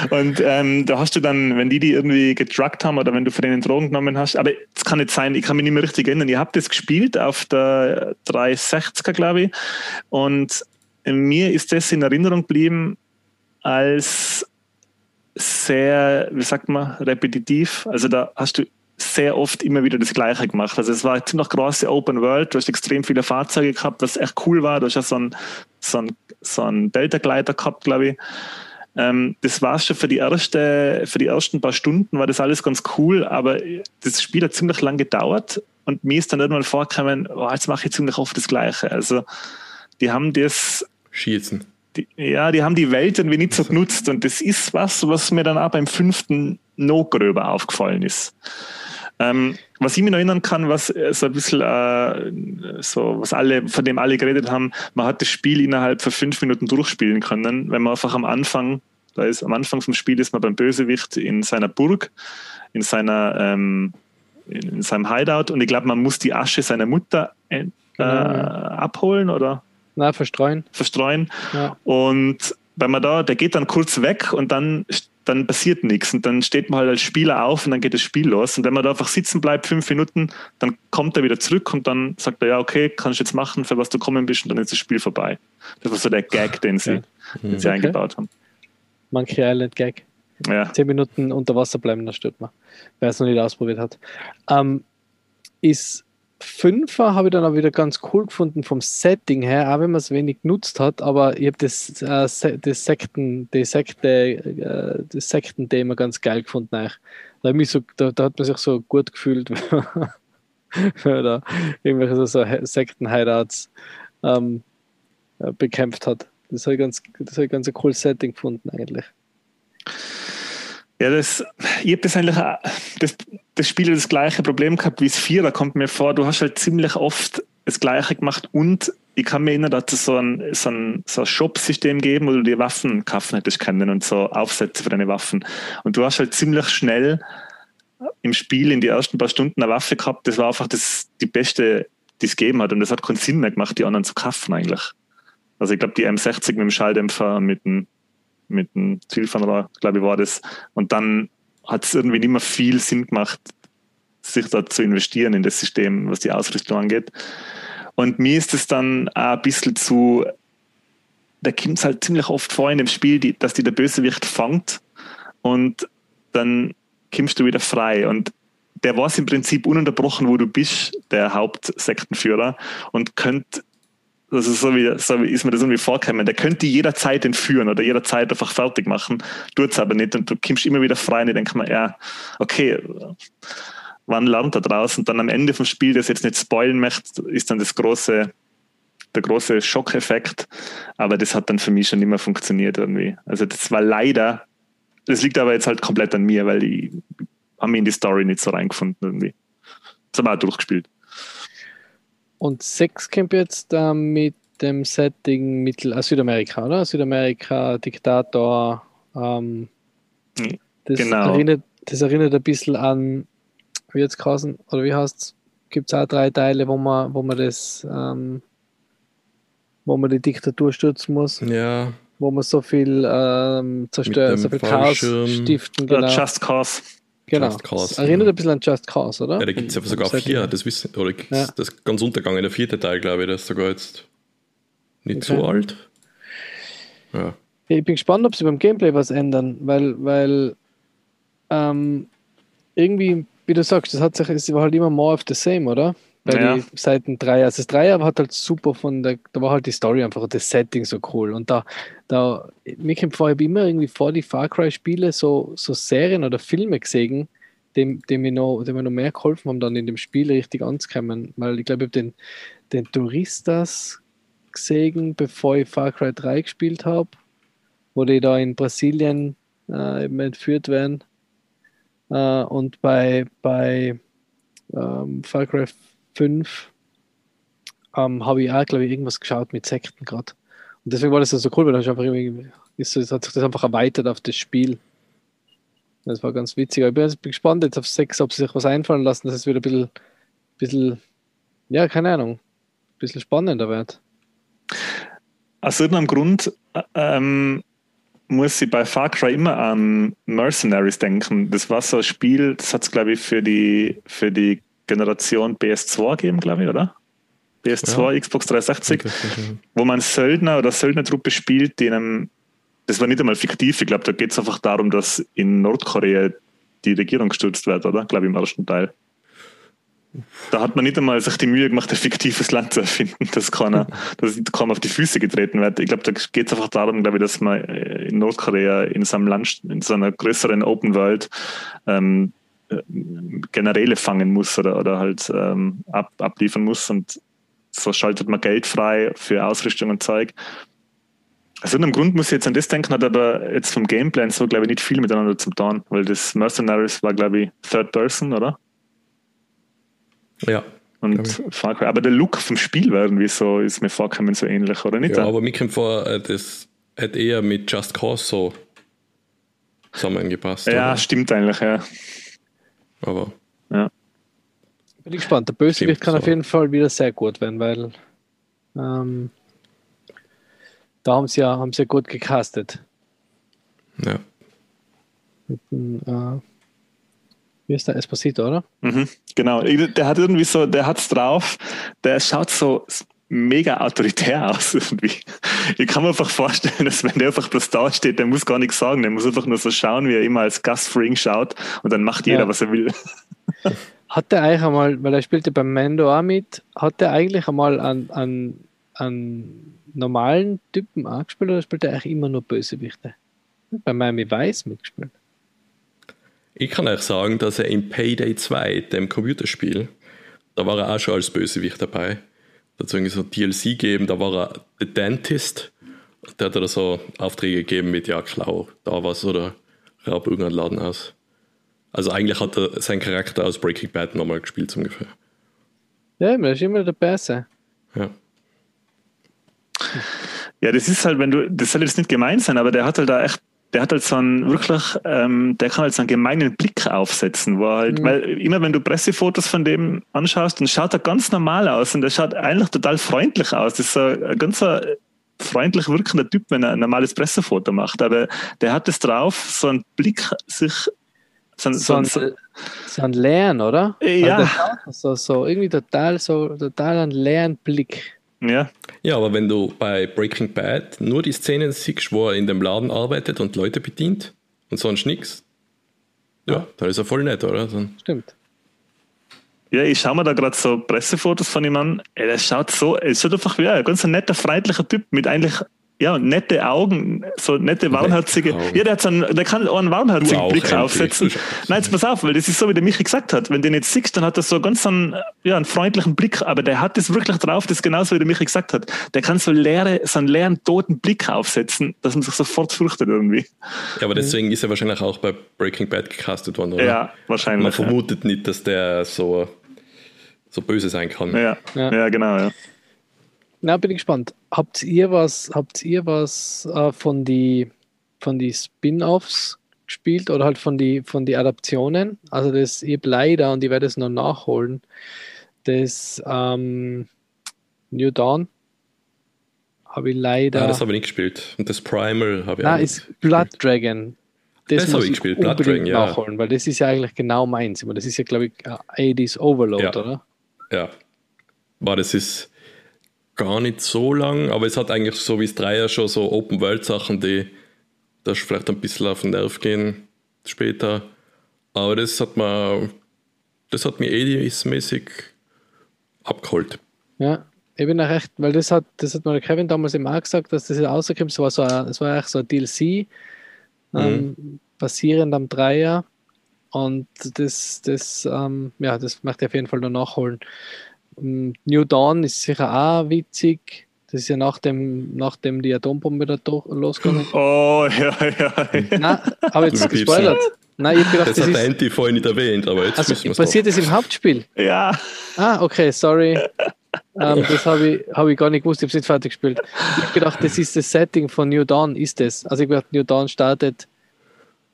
und ähm, da hast du dann, wenn die die irgendwie gedruckt haben oder wenn du von denen Drogen genommen hast, aber es kann nicht sein, ich kann mich nicht mehr richtig erinnern. Ihr habt das gespielt auf der 360er, glaube ich. Und mir ist das in Erinnerung geblieben als sehr, wie sagt man, repetitiv. Also da hast du sehr oft immer wieder das Gleiche gemacht. Also es war ziemlich große Open World. Du hast extrem viele Fahrzeuge gehabt, was echt cool war. Du hast ja so einen, so einen, so einen Delta-Gleiter gehabt, glaube ich. Ähm, das war schon für die, erste, für die ersten paar Stunden, war das alles ganz cool, aber das Spiel hat ziemlich lang gedauert und mir ist dann irgendwann vorgekommen, oh, jetzt mache ich ziemlich oft das Gleiche. Also die haben das Schießen. die, ja, die haben die Welt irgendwie nicht so genutzt und das ist was, was mir dann auch beim fünften noch gröber aufgefallen ist. Ähm, was ich mich noch erinnern kann, was äh, so ein bisschen äh, so, was alle, von dem alle geredet haben, man hat das Spiel innerhalb von fünf Minuten durchspielen können, wenn man einfach am Anfang, da ist am Anfang vom Spiel ist man beim Bösewicht in seiner Burg, in seiner ähm, in, in seinem Hideout und ich glaube, man muss die Asche seiner Mutter äh, Genau. abholen oder Nein, verstreuen. verstreuen. Ja. Und wenn man da, der geht dann kurz weg und dann, dann passiert nichts. Und dann steht man halt als Spieler auf und dann geht das Spiel los. Und wenn man da einfach sitzen bleibt, fünf Minuten, dann kommt er wieder zurück und dann sagt er, ja, okay, kannst du jetzt machen, für was du kommen bist, und dann ist das Spiel vorbei. Das war so der Gag, den sie, Okay. den sie Okay. eingebaut haben. Monkey Island Gag. Ja. Zehn Minuten unter Wasser bleiben, das stört man. Wer es noch nicht ausprobiert hat. Ähm, ist Fünfer habe ich dann auch wieder ganz cool gefunden vom Setting her, auch wenn man es wenig genutzt hat, aber ich habe das, äh, Se- das Sekten, die Sekte, äh, das Sekten-Thema ganz geil gefunden. eigentlich. Da, mich so, da, da hat man sich so gut gefühlt, wenn man irgendwelche so, so Sekten-Hideouts ähm, äh, bekämpft hat. Das habe ich ganz, das ich ganz ein cooles Setting gefunden eigentlich. Ja, das, ich habe das eigentlich, auch- das, das Spiel das gleiche Problem gehabt wie das Vierer, kommt mir vor. Du hast halt ziemlich oft das Gleiche gemacht und ich kann mir erinnern, dass es so ein, so ein, so ein Shop-System geben, wo du die Waffen kaufen hättest können und so Aufsätze für deine Waffen. Und du hast halt ziemlich schnell im Spiel in die ersten paar Stunden eine Waffe gehabt. Das war einfach das, die beste, die es gegeben hat. Und das hat keinen Sinn mehr gemacht, die anderen zu kaufen eigentlich. Also ich glaube, die M60 mit dem Schalldämpfer, mit dem mit dem Zielfernrohr, glaube ich, war das. Und dann hat es irgendwie nicht mehr viel Sinn gemacht, sich da zu investieren in das System, was die Ausrüstung angeht. Und mir ist es dann auch ein bisschen zu, da kommt es halt ziemlich oft vor in dem Spiel, die, dass die der Bösewicht fangt und dann kommst du wieder frei. Und der weiß im Prinzip ununterbrochen, wo du bist, der Hauptsektenführer, und könnte also so wie, so wie ist mir das irgendwie vorgekommen. Der könnte jederzeit entführen oder jederzeit einfach fertig machen, tut es aber nicht und du kommst immer wieder frei und ich denke mir, ja, okay, wann lernt er draus? Und dann am Ende vom Spiel, das jetzt nicht spoilen möchte, ist dann das große, der große Schockeffekt, aber das hat dann für mich schon mehr funktioniert irgendwie. Also das war leider, das liegt aber jetzt halt komplett an mir, weil ich habe mich in die Story nicht so reingefunden irgendwie. Das haben wir auch durchgespielt. Und sechs kommt jetzt äh, mit dem Setting Mittel äh, Südamerika, oder? Südamerika, Diktator. Ähm, Mhm. das, Genau. erinnert, das erinnert ein bisschen an, wie jetzt Kausen, oder wie heißt es? Gibt es auch drei Teile, wo man, wo man das, ähm, wo man die Diktatur stürzen muss, Ja, wo man so viel ähm, zerstören, dem so viel Chaos stiften. Genau. Just Cause. Genau. Just Cause, Das erinnert ja. ein bisschen an Just Cause, oder? ja da gibt es ja Vom sogar vier, das wissen, oder Ja. das ganz untergegangen, der vierte Teil, glaube ich, der ist sogar jetzt nicht Okay. so alt. Ja. Ja, Ich bin gespannt, ob sie beim Gameplay was ändern, weil, weil ähm, irgendwie, wie du sagst, das hat sich, es war halt immer more of the same, oder? Bei Ja. die Seiten 3. Also das 3 hat halt super von der, da war halt die Story einfach, das Setting so cool. Und da, da mir kommt vor, ich habe immer irgendwie vor die Far Cry-Spiele so, so Serien oder Filme gesehen, dem, dem, mir noch, dem mir noch mehr geholfen haben, dann in dem Spiel richtig anzukommen. Weil ich glaube, ich habe den, den Touristas gesehen, bevor ich Far Cry 3 gespielt habe, wo die da in Brasilien äh, eben entführt werden. Äh, und bei, bei ähm, Far Cry 5 ähm, habe ich auch, glaube ich, irgendwas geschaut mit Sekten gerade. Und deswegen war das so cool, weil das einfach ist, es hat sich das einfach erweitert auf das Spiel. Das war ganz witzig. Ich bin jetzt gespannt jetzt auf 6, ob sie sich was einfallen lassen, dass es wieder ein bisschen, bisschen ja, keine Ahnung, ein bisschen spannender wird. Aus irgendeinem Grund äh, ähm, muss ich bei Far Cry immer an Mercenaries denken. Das war so ein Spiel, das hat es, glaube ich, für die, für die Generation PS2 gegeben, glaube ich, oder? PS2, Xbox 360, wo man Söldner oder Söldnertruppe spielt, die in einem, das war nicht einmal fiktiv, ich glaube, da geht es einfach darum, dass in Nordkorea die Regierung gestürzt wird, oder? Glaube ich, im ersten Teil. Da hat man nicht einmal sich die Mühe gemacht, ein fiktives Land zu erfinden, dass keiner, dass kaum auf die Füße getreten wird. Ich glaube, da geht es einfach darum, glaube ich, dass man äh, in Nordkorea in so einem Land, in so einer größeren Open World ähm, äh, Generäle fangen muss oder, oder halt ähm, ab, abliefern muss und so schaltet man Geld frei für Ausrüstung und Zeug. Aus irgendeinem Grund muss ich jetzt an das denken, hat aber jetzt vom Gameplan so, glaube ich, nicht viel miteinander zu tun, weil das Mercenaries war, glaube ich, Third Person, oder? Ja. Und Far Cry. Aber der Look vom Spiel war irgendwie so, ist mir vorgekommen so ähnlich, oder nicht? ja, aber mir kommt vor, äh, das hätte eher mit Just Cause so zusammengepasst. ja oder? stimmt eigentlich, ja. Aber Bin ich gespannt. Der Bösewicht kann auf so. jeden Fall wieder sehr gut werden, weil ähm, da haben sie ja, haben sie ja gut gecastet. ja. Äh, wie ist der Esposito, oder? Mhm, genau. Der hat irgendwie so, der hat's drauf, der schaut so mega autoritär aus irgendwie. Ich kann mir einfach vorstellen, dass wenn der einfach bloß da steht, der muss gar nichts sagen, der muss einfach nur so schauen, wie er immer als Gast für ihn schaut und dann macht jeder, Ja. was er will. Hat der eigentlich einmal, weil er spielte beim Mando auch mit, hat der eigentlich einmal an, an, an normalen Typen angespielt oder spielt er eigentlich immer nur Bösewichte? Bei Miami Vice mitgespielt. Ich kann euch sagen, dass er in Payday 2, dem Computerspiel, da war er auch schon als Bösewicht dabei. Da hat es irgendwie so DLC gegeben, da war er The Dentist. Der hat da so Aufträge gegeben mit, ja, klau da was oder raub irgendeinen Laden aus. Also eigentlich hat er seinen Charakter aus Breaking Bad nochmal gespielt, so ungefähr. Ja, der ist immer der Beste. Ja. Ja, das ist halt, wenn du, das soll jetzt nicht gemein sein, aber der hat halt da echt, der hat halt so einen wirklich, ähm, der kann halt so einen gemeinen Blick aufsetzen, wo halt, Mhm. weil immer wenn du Pressefotos von dem anschaust, dann schaut er ganz normal aus und der schaut eigentlich total freundlich aus. Das ist so ein ganz so freundlich wirkender Typ, wenn er ein normales Pressefoto macht, aber der hat es drauf, so einen Blick sich, so, ein- So ein, so, so ein leeren, oder? Ja. Also So, so irgendwie total, so total einen leeren Blick. ja, ja, aber wenn du bei Breaking Bad nur die Szenen siehst, wo er in dem Laden arbeitet und Leute bedient und sonst nichts, ja, dann ist er voll nett, oder? Dann, Stimmt. Ja, ich schaue mir da gerade so Pressefotos von ihm an. Ey, der schaut so, er schaut einfach wie ein ganz ein netter, freundlicher Typ mit eigentlich, ja, nette Augen, so nette, warmherzige. Ja, der, hat so einen, der kann auch einen warmherzigen auch, Blick aufsetzen. Nein, jetzt pass auf, weil das ist so, wie der Michi gesagt hat. Wenn du den jetzt siehst, dann hat er so ganz einen, ja, einen freundlichen Blick, aber der hat das wirklich drauf, das ist genauso, wie der Michi gesagt hat. Der kann so leere, so einen leeren, toten Blick aufsetzen, dass man sich sofort fürchtet irgendwie. ja, aber deswegen ist er wahrscheinlich auch bei Breaking Bad gecastet worden, oder? Ja, wahrscheinlich. Man vermutet nicht, dass der so, so böse sein kann. Ja, ja. Ja. genau, ja. Na, bin ich gespannt. Habt ihr was, habt ihr was äh, von die von die Spin-offs gespielt oder halt von die von die Adaptionen? Also das ich hab leider und ich werde es noch nachholen. Das ähm, New Dawn habe ich leider. Ah, das habe ich nicht gespielt. Und das Primal habe ich Na, auch nicht ist Blood Dragon. Das muss habe ich gespielt, Blood Dragon, ja. nachholen, weil das ist ja eigentlich genau meins. Aber Das ist ja, glaube ich, äh, 80s Overload, Ja. oder? Ja. War das ist gar nicht so lang, aber es hat eigentlich so wie es Dreier schon so Open-World-Sachen, die da vielleicht ein bisschen auf den Nerv gehen später. Aber das hat mir, das hat mir Edis-mäßig abgeholt. Ja, ich bin auch recht, weil das hat, das hat mir Kevin damals immer auch gesagt, dass das rauskommt. Es war so ein, es war eigentlich so ein DLC, ähm, basierend am Dreier. Und das, das, ähm, ja, das möchte ich auf jeden Fall noch nachholen. Ähm, New Dawn ist sicher auch witzig. Das ist ja nachdem, nachdem die Atombombe da losgegangen ist. Oh, ja, ja. ja. Nein, habe jetzt gespoilert. Nein, ich habe gedacht, Das das hat der ist. Enti vorhin nicht erwähnt, aber jetzt Also müssen wir es passiert das im Hauptspiel? ja. Ah, okay, sorry. ähm, das habe ich, hab ich gar nicht gewusst, ich habe es nicht fertig gespielt. Ich habe gedacht, das ist das Setting von New Dawn, ist das. Also ich habe gedacht, New Dawn startet.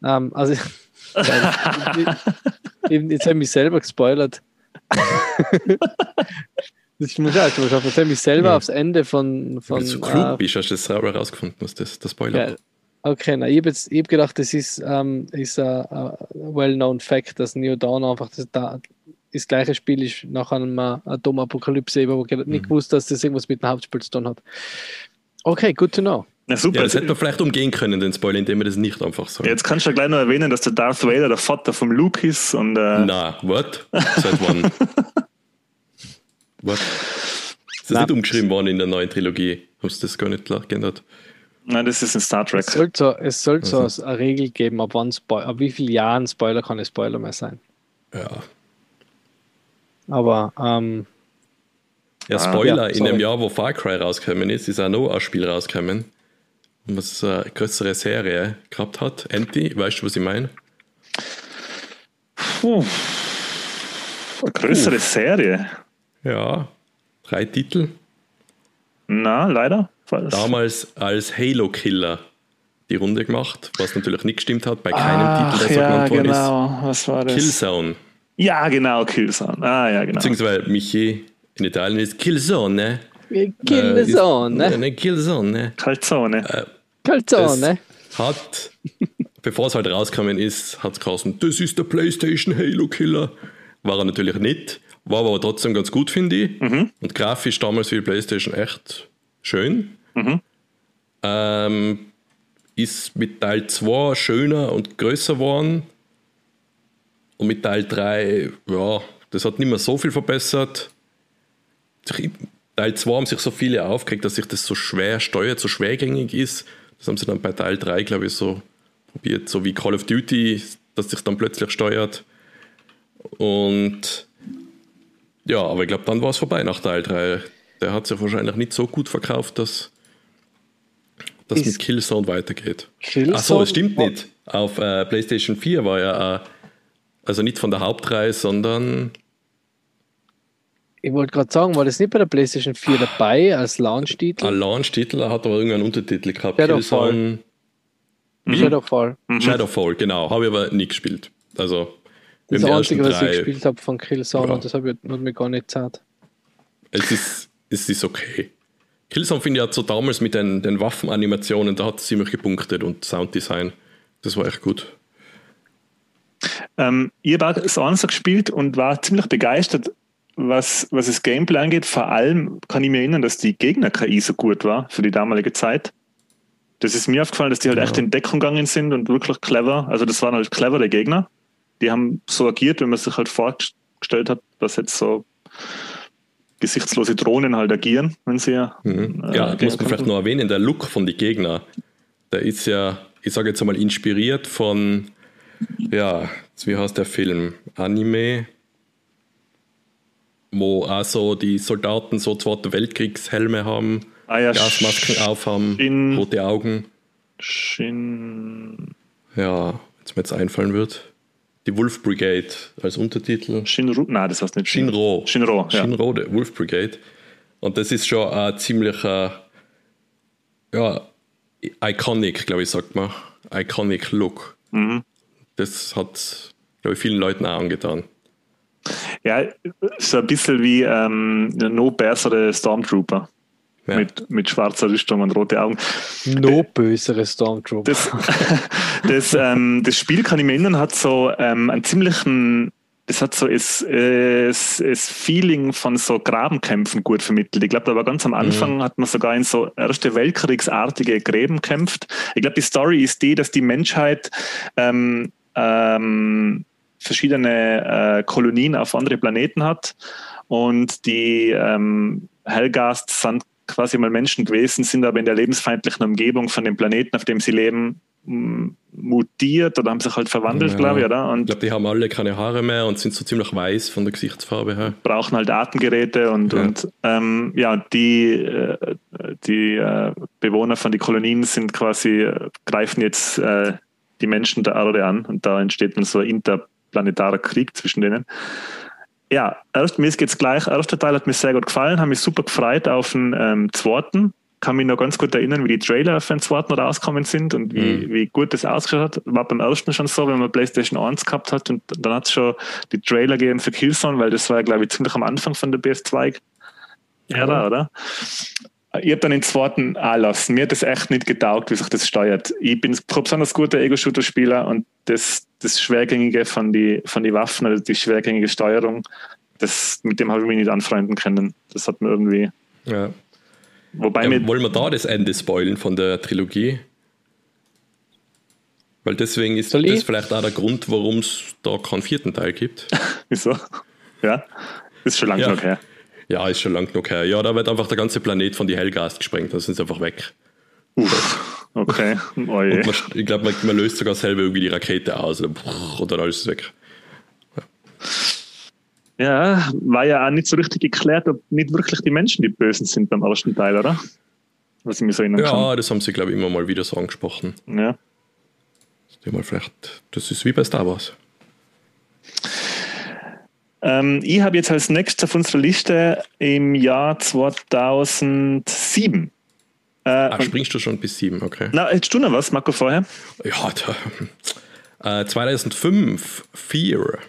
Ähm, also, jetzt habe ich mich selber gespoilert. Das muss ja, ich habe mich selber ja. aufs Ende von. von Wenn du so klug äh, bist, hast du das selber herausgefunden, was das, das Spoiler ja, Okay, na, ich habe hab gedacht, das ist, ähm, ist ein well-known Fact, dass New Dawn einfach das, das gleiche Spiel ist nach einem äh, Atomapokalypse, wo ich mhm. nicht gewusst dass das irgendwas mit dem Hauptspiel zu tun hat. Okay, good to know. Na super. Ja, das hätte man vielleicht umgehen können, den Spoiler, indem wir das nicht einfach sagen. Jetzt kannst du ja gleich noch erwähnen, dass der Darth Vader der Vater vom Luke ist. Und, äh Na, what? Seit wann? what? Ist das nicht umgeschrieben worden in der neuen Trilogie? Hast du das gar nicht geändert? Nein, das ist in Star Trek. Es sollte so, es sollte also. so eine Regel geben, ab, wann Spoiler, ab wie vielen Jahren Spoiler kann ein Spoiler mehr sein. Ja. Aber, ähm, Ja, Spoiler, ah, ja, in dem Jahr, wo Far Cry rausgekommen ist, ist auch noch ein Spiel rausgekommen, was eine größere Serie gehabt hat. Anti, weißt du, was ich meine? Puh. Eine größere Puh. Serie? Ja, drei Titel. Na, leider. Falls. Damals als Halo Killer die Runde gemacht, was natürlich nicht gestimmt hat bei keinem Ach, Titel, der so ja, genannt worden genau. ist. Was war das? Killzone. Ja, genau, Killzone. Ah, ja, genau. Beziehungsweise Michi in Italien ist Killzone. Killzone. Äh, ist, Killzone. Calzone. Äh, Calzone. Hat, bevor es halt rausgekommen ist, hat es geheißen, das ist der PlayStation Halo Killer. War er natürlich nicht, war aber trotzdem ganz gut, finde ich. Mhm. Und grafisch damals für die PlayStation echt schön. Mhm. Ähm, ist mit Teil 2 schöner und größer geworden. Und mit Teil 3, ja, das hat nicht mehr so viel verbessert. Teil 2 haben sich so viele aufgeregt, dass sich das so schwer steuert, so schwergängig ist. Das haben sie dann bei Teil 3, glaube ich, so probiert, so wie Call of Duty, dass sich dann plötzlich steuert. Und ja, aber ich glaube, dann war es vorbei nach Teil 3 der hat sich wahrscheinlich nicht so gut verkauft, dass das mit Killzone weitergeht. Achso, das stimmt nicht. Auf äh, PlayStation 4 war ja, äh, also nicht von der Hauptreihe, sondern. Ich wollte gerade sagen, war das nicht bei der PlayStation 4 dabei als Launch-Titel? Ein Launch-Titel, hat aber irgendeinen Untertitel gehabt. Shadowfall. Mhm. Shadowfall. Mhm. Shadowfall, genau. Habe ich aber nie gespielt. Also. Das Einzige, was ich gespielt habe von Killzone, ja. das habe ich hat mir gar nicht zart. Es ist es ist okay. Killzone finde ich hat so damals mit den, den Waffenanimationen, da hat es ziemlich gepunktet und Sounddesign, das war echt gut. Ähm, ich habe auch Sansa gespielt und war ziemlich begeistert, was, was das Gameplay angeht. Vor allem kann ich mir erinnern, dass die Gegner-KI so gut war für die damalige Zeit. Das ist mir aufgefallen, dass die halt ja. echt in Deckung gegangen sind und wirklich clever. Also das waren halt clevere Gegner. Die haben so agiert, wenn man sich halt vorgestellt hat, was jetzt so gesichtslose Drohnen halt agieren, wenn sie ja. Mhm. Äh, ja, muss man vielleicht noch erwähnen, der Look von den Gegnern, der ist ja, ich sage jetzt einmal, inspiriert von, ja, wie heißt der Film? Anime, wo also die Soldaten so Zweite Weltkriegshelme haben, ah, ja, Gasmasken aufhaben, Shin, rote Augen. Shin. Ja, jetzt mir jetzt einfallen wird die Wolf Brigade als Untertitel. Shinro, nein, das heißt nicht Shinro. Shinro, ja. Shinro, der Wolf Brigade. Und das ist schon ein ziemlicher, ja, iconic, glaube ich, sagt man. Iconic Look. Mhm. Das hat, glaube ich, vielen Leuten auch angetan. Ja, so ein bisschen wie ähm, No bessere Stormtrooper. Ja. Mit, mit schwarzer Rüstung und rote Augen. No bösere Stormtrooper. Das, das, ähm, das Spiel, kann ich mir erinnern, hat so ähm, einen ziemlichen, das hat so das, das, das Feeling von so Grabenkämpfen gut vermittelt. Ich glaube, da war ganz am Anfang, mhm. hat man sogar in so Erste Weltkriegsartige Gräben kämpft. Ich glaube, die Story ist die, dass die Menschheit ähm, ähm, verschiedene äh, Kolonien auf andere Planeten hat und die ähm, Hellgasts sind quasi mal Menschen gewesen, sind aber in der lebensfeindlichen Umgebung von dem Planeten, auf dem sie leben, mutiert oder haben sich halt verwandelt, ja. glaube ich, oder? Und ich glaube, die haben alle keine Haare mehr und sind so ziemlich weiß von der Gesichtsfarbe her. Brauchen halt Atemgeräte und ja, und, ähm, ja die, äh, die äh, Bewohner von den Kolonien sind quasi, äh, greifen jetzt äh, die Menschen der Erde an und da entsteht dann so ein interplanetarer Krieg zwischen denen. Ja, erst, mir ist jetzt gleich. Erster Teil hat mir sehr gut gefallen, habe mich super gefreut auf den ähm, zweiten. Kann mich noch ganz gut erinnern, wie die Trailer für den zweiten rausgekommen sind und wie, Mhm. wie gut das ausgeschaut hat. War beim ersten schon so, wenn man PlayStation 1 gehabt hat und dann hat es schon die Trailer gegeben für Killzone, weil das war ja, glaube ich, ziemlich am Anfang von der PS2 Ära, oder? Ich habe dann den zweiten anlassen. Mir hat das echt nicht getaugt, wie sich das steuert. Ich bin kein besonders guter Ego-Shooter-Spieler und das, das Schwergängige von die, von die Waffen oder die schwergängige Steuerung, das, mit dem habe ich mich nicht anfreunden können. Das hat mir irgendwie. Ja. Wobei Ja, mir. wollen wir da das Ende spoilen von der Trilogie? Weil deswegen ist Soll das ich? vielleicht auch der Grund, warum es da keinen vierten Teil gibt. Wieso? Ja, ist schon lange Ja. genug her. Ja, ist schon lang genug her. Ja, da wird einfach der ganze Planet von die Hellgast gesprengt, dann sind sie einfach weg. Uff, okay. Und man, ich glaube, man, man löst sogar selber irgendwie die Rakete aus oder, und dann alles ist weg. Ja, war ja auch nicht so richtig geklärt, ob nicht wirklich die Menschen die Bösen sind beim ersten Teil, oder? Was ich mir so erinnern Ja, das haben sie, glaube ich, immer mal wieder so angesprochen. kann. Ja. Das mal vielleicht, das ist wie bei Star Wars. Ähm, ich habe jetzt als nächstes auf unserer Liste im Jahr 2007. Äh, Ah, springst du schon bis sieben, okay. na, hättest du noch was, Marco, vorher? Ja, da, äh, 2005, Fear,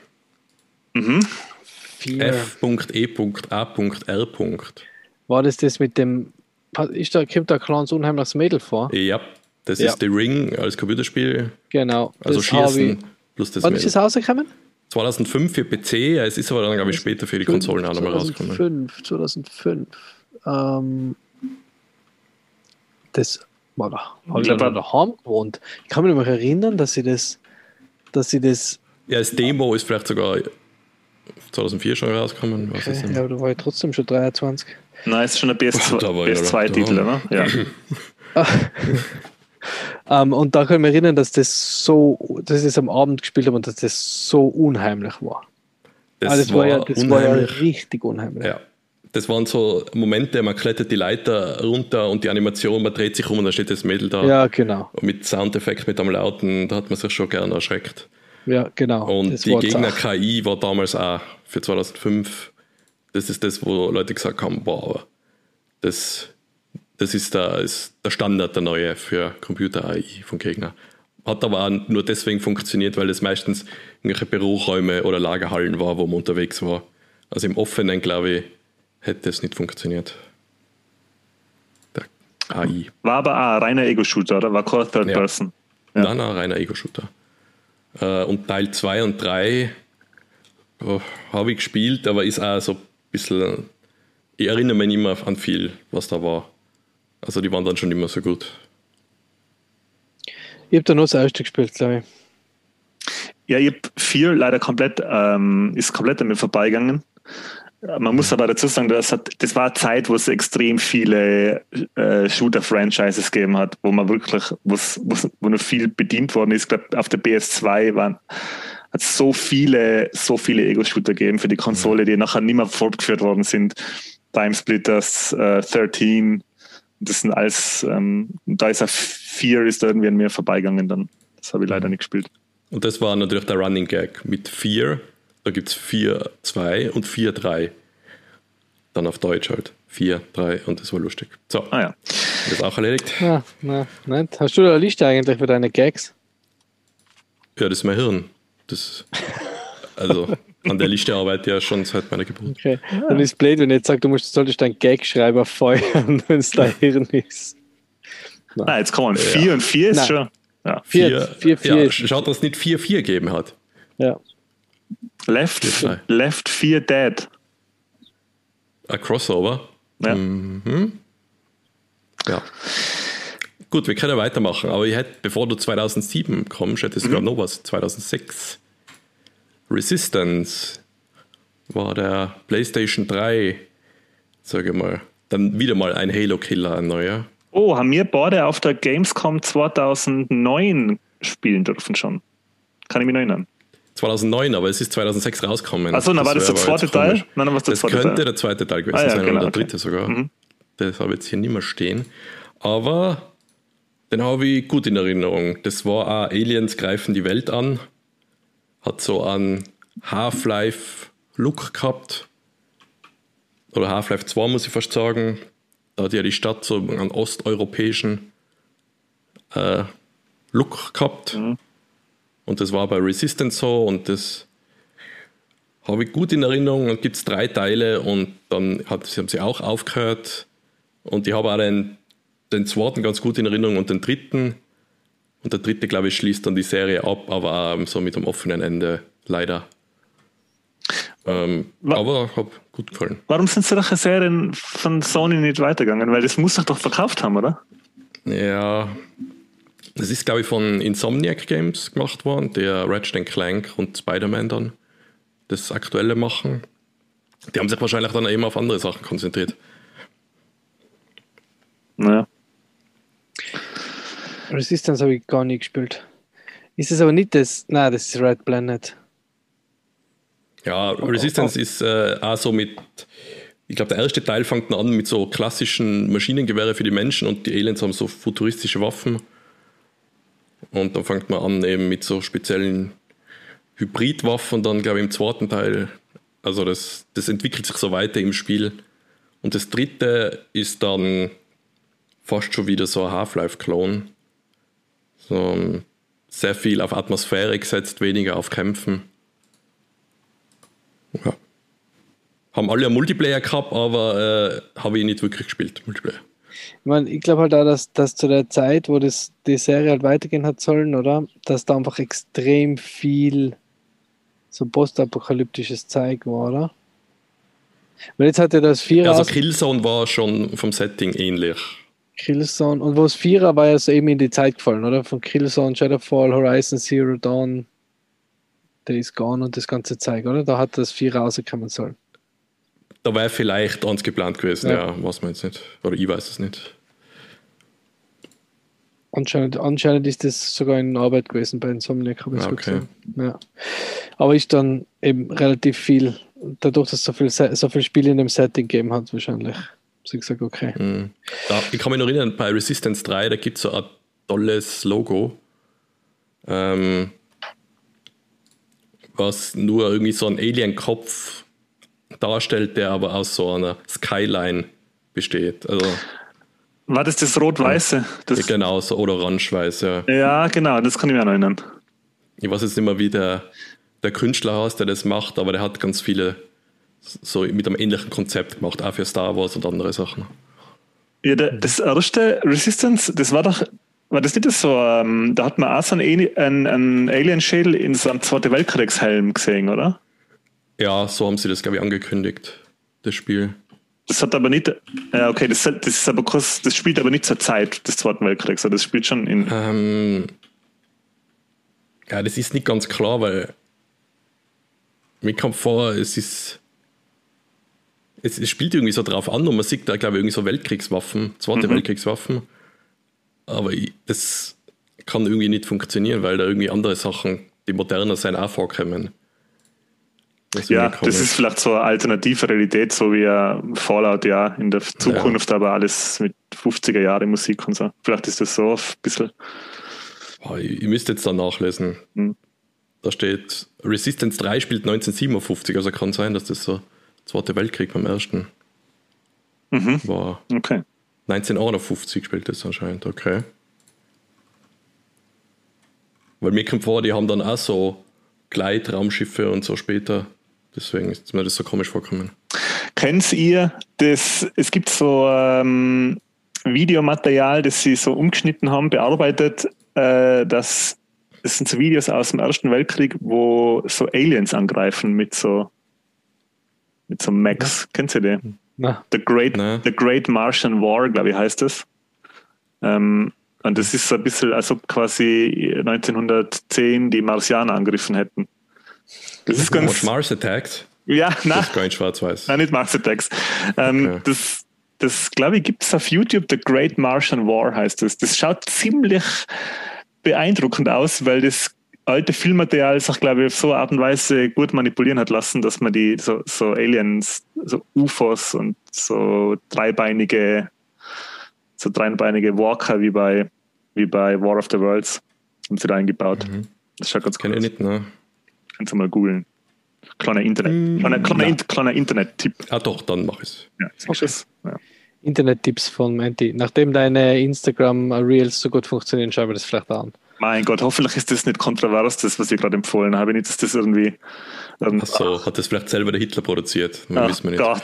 Vier. F.E.A.R. War das das mit dem. Ist da, kommt da ein kleines unheimliches Mädel vor? Ja, das Ja. ist The Ring als Computerspiel, Genau. also Schießen ich- plus das Wann ist das rausgekommen? 2005 für PC, es ist aber dann, glaube ich, später für die Konsolen auch nochmal rausgekommen. 2005, 2005. Ähm, das war da. Habe ich noch daheim gewohnt. Ich kann mich noch erinnern, dass ich das, dass ich das, Ja, das Demo ist vielleicht sogar 2004 schon rausgekommen. Was ist okay, denn? ja, da war ich trotzdem schon 23. Nein, ist schon PS2 ich PS2-Titel, aber- oder? Ja. Ähm, und da kann ich mich erinnern, dass das so, dass ich das am Abend gespielt habe und dass das so unheimlich war. Das, Ah, das war, ja, das war ja richtig unheimlich. Ja. Das waren so Momente, man klettert die Leiter runter und die Animation, man dreht sich um und dann steht das Mädel da. Ja, genau. Und mit Soundeffekt, mit am Lauten, da hat man sich schon gerne erschreckt. Ja, genau. Und die. Gegner-KI war damals auch für 2005. Das ist das, wo Leute gesagt haben: Boah, das, das ist, der, ist der Standard, der neue für Computer-AI von Gegner. Hat aber auch nur deswegen funktioniert, weil es meistens irgendwelche Büroräume oder Lagerhallen war, wo man unterwegs war. Also im Offenen, glaube ich, hätte es nicht funktioniert. Der AI. War aber auch ein reiner Ego-Shooter, oder? War kein Third Ja. Person. Ja. Nein, nein, reiner Ego-Shooter. Äh, und Teil 2 und 3 oh, habe ich gespielt, aber ist auch so ein bisschen. Ich erinnere mich nicht mehr an viel, was da war. Also die waren dann schon immer so gut. Ich habe da nur das erste gespielt, glaube ich. Ja, ich habe vier leider komplett, ähm, ist komplett an mir vorbeigegangen. Man muss aber dazu sagen, das, hat, das war eine Zeit, wo es extrem viele äh, Shooter-Franchises gegeben hat, wo man wirklich, wo's, wo's, wo noch viel bedient worden ist. Ich glaube, auf der PS2 waren hat es so viele, so viele Ego-Shooter gegeben für die Konsole, die nachher nicht mehr fortgeführt worden sind. Timesplitters, äh, 13, das sind alles, ähm, da ist ein 4 ist da irgendwie an mir vorbeigegangen dann. Das habe ich leider nicht gespielt. Und das war natürlich der Running Gag mit 4. Da gibt es 4, 2 und 4, 3. Dann auf Deutsch halt. 4, 3 und das war lustig. So, Ah ja. das ist auch erledigt. Ah, na, nein. Hast du da eine Liste eigentlich für deine Gags? Ja, das ist mein Hirn. Das, also an der Liste arbeite ich ja schon seit meiner Geburt. Okay. Dann ist blöd, wenn ich jetzt sage, du musst, solltest deinen Gag-Schreiber feuern, wenn es dein Hirn ist. Ah, jetzt kommen vier und vier ist Nein. schon. Ja. Vier, vier, vier ja, ist- schaut, dass es nicht 4-4 gegeben hat. Ja. Left, left Fear Dead. Ein Crossover. Ja. Ja. Gut, wir können weitermachen, aber ich hätte, bevor du 2007 kommst, hätte ich Mhm. noch was. 2006. Resistance war der PlayStation 3, sage ich mal. Dann wieder mal ein Halo-Killer, ein neuer. Oh, haben wir beide auf der Gamescom 2009 spielen dürfen schon? Kann ich mich noch erinnern. 2009, aber es ist 2006 rausgekommen. Achso, dann war das der zweite Teil? Nein, dann war Das zweite könnte Teil. der zweite Teil gewesen Ah, ja, sein genau, oder der okay. dritte sogar. Mhm. Das habe ich jetzt hier nicht mehr stehen. Aber den habe ich gut in Erinnerung. Das war auch Aliens greifen die Welt an. Hat so an Half-Life Look gehabt. Oder Half-Life 2 muss ich fast sagen. Da hat ja die Stadt so einen osteuropäischen äh, Look gehabt. Mhm. Und das war bei Resistance so und das habe ich gut in Erinnerung. Dann gibt es drei Teile und dann hat, haben sie auch aufgehört. Und ich habe auch den, den zweiten ganz gut in Erinnerung und den dritten. Und der dritte, glaube ich, schließt dann die Serie ab, aber auch so mit einem offenen Ende, leider. Ähm, aber hat gut gefallen. Warum sind solche Serien von Sony nicht weitergegangen? Weil das muss doch doch verkauft haben, oder? Ja, das ist, glaube ich, von Insomniac Games gemacht worden, der Ratchet Clank und Spider-Man dann das Aktuelle machen. Die haben sich wahrscheinlich dann eben auf andere Sachen konzentriert. Naja. Resistance habe ich gar nicht gespielt. Ist es aber nicht das. Nein, das ist Red Planet. Ja, Resistance oh, oh. ist äh, auch so mit. Ich glaube, der erste Teil fängt an mit so klassischen Maschinengewehre für die Menschen und die Aliens haben so futuristische Waffen. Und dann fängt man an eben mit so speziellen Hybridwaffen dann, glaube ich, im zweiten Teil. Also das, das entwickelt sich so weiter im Spiel. Und das dritte ist dann fast schon wieder so ein Half-Life-Klon. So sehr viel auf Atmosphäre gesetzt, weniger auf Kämpfen. Ja. Haben alle einen Multiplayer gehabt, aber äh, habe ich nicht wirklich gespielt, Multiplayer. Ich meine, ich glaube halt auch, dass, dass zu der Zeit, wo das, die Serie halt weitergehen hat sollen, oder? Dass da einfach extrem viel so postapokalyptisches Zeug war, oder? Weil jetzt hatte das Vierer. Also Killzone war schon vom Setting ähnlich. Killzone. Und wo das Vierer war ja so eben in die Zeit gefallen, oder? Von Killzone, Shadowfall, Horizon Zero Dawn, Days Gone und das ganze Zeug, oder? Da hat das Vierer rauskommen sollen. Da wäre vielleicht eins geplant gewesen, ja. ja, was man jetzt nicht. Oder ich weiß es nicht. Anscheinend, anscheinend ist das sogar in Arbeit gewesen bei Insomniac, habe ich okay. gesehen. Ja. Aber ist dann eben relativ viel, dadurch, dass es so viel, so viel Spiele in dem Setting gegeben hat, wahrscheinlich. So ich gesagt, okay. Mhm. Da, ich kann mich noch erinnern, bei Resistance 3, da gibt es so ein tolles Logo, ähm, was nur irgendwie so einen Alien-Kopf darstellt, der aber aus so einer Skyline besteht. Also war das das Rot-Weiße? Ja, genau, so oder Orange-Weiß, ja. genau, das kann ich mir auch noch erinnern. Ich weiß jetzt nicht mehr, wie der, der Künstler heißt, der das macht, aber der hat ganz viele so mit einem ähnlichen Konzept gemacht, auch für Star Wars und andere Sachen. Ja, das erste Resistance, das war doch, war das nicht so, ähm, da hat man auch so einen, einen, einen Alien-Schädel in so einem Zweiten Weltkriegshelm gesehen, oder? Ja, so haben sie das, glaube ich, angekündigt, das Spiel. Das hat aber nicht, ja, okay, das, das ist aber kurz, das spielt aber nicht zur Zeit des Zweiten Weltkriegs, das spielt schon in. Ähm, ja, das ist nicht ganz klar, weil mir kommt vor, es ist. Es, es spielt irgendwie so drauf an und man sieht da, glaube ich, irgendwie so Weltkriegswaffen, Zweite mhm. Weltkriegswaffen. Aber ich, das kann irgendwie nicht funktionieren, weil da irgendwie andere Sachen, die moderner sein, auch vorkommen. Ja, das ist vielleicht so eine alternative Realität, so wie Fallout ja in der Zukunft, ja. aber alles mit 50er Jahre Musik und so. Vielleicht ist das so ein bisschen. Oh, ich, ich müsste jetzt da nachlesen. Hm. Da steht, Resistance 3 spielt 1957, also kann sein, dass das so Zweite Weltkrieg beim ersten mhm. war. Okay. 1951 spielt das anscheinend, okay. Weil mir kommt vor, die haben dann auch so Gleitraumschiffe und so später Deswegen ist mir das so komisch vorkommen. Kennt ihr das? Es gibt so ähm, Videomaterial, das sie so umgeschnitten haben, bearbeitet, äh, das, das sind so Videos aus dem Ersten Weltkrieg, wo so Aliens angreifen mit so mit so Max. Ja. Kennt ihr den? Na. The Great, The Great Martian War, glaube ich, heißt das. Ähm, und das ist so ein bisschen, als ob quasi 1910 die Marsianer angegriffen hätten. Das ist ganz. Mars Attacks? Ja, nein. Das ist gar nicht schwarz-weiß. Nein, nicht Mars Attacks. Ähm, okay. Das, das glaube ich, gibt es auf YouTube. The Great Martian War heißt das. Das schaut ziemlich beeindruckend aus, weil das alte Filmmaterial sich, glaube ich, auf so eine Art und Weise gut manipulieren hat lassen, dass man die so, so Aliens, so UFOs und so dreibeinige, so dreibeinige Walker wie bei, wie bei War of the Worlds haben sie da eingebaut. Mhm. Das schaut ganz cool aus. Kenne ich nicht, ne? Kannst du mal googeln. Kleiner Internet, Mm, kleiner, kleiner. In- kleiner Internet-Tipp. Ah doch, dann mach ich es. Ja, du es? ja. Internet-Tipps von Menti. Nachdem deine Instagram-Reels so gut funktionieren, schauen wir das vielleicht an. Mein Gott, hoffentlich ist das nicht kontrovers, das, was ich gerade empfohlen habe. Nicht, dass das irgendwie. Ähm, Achso, hat das vielleicht selber der Hitler produziert? Man ach wissen wir nicht. Gott.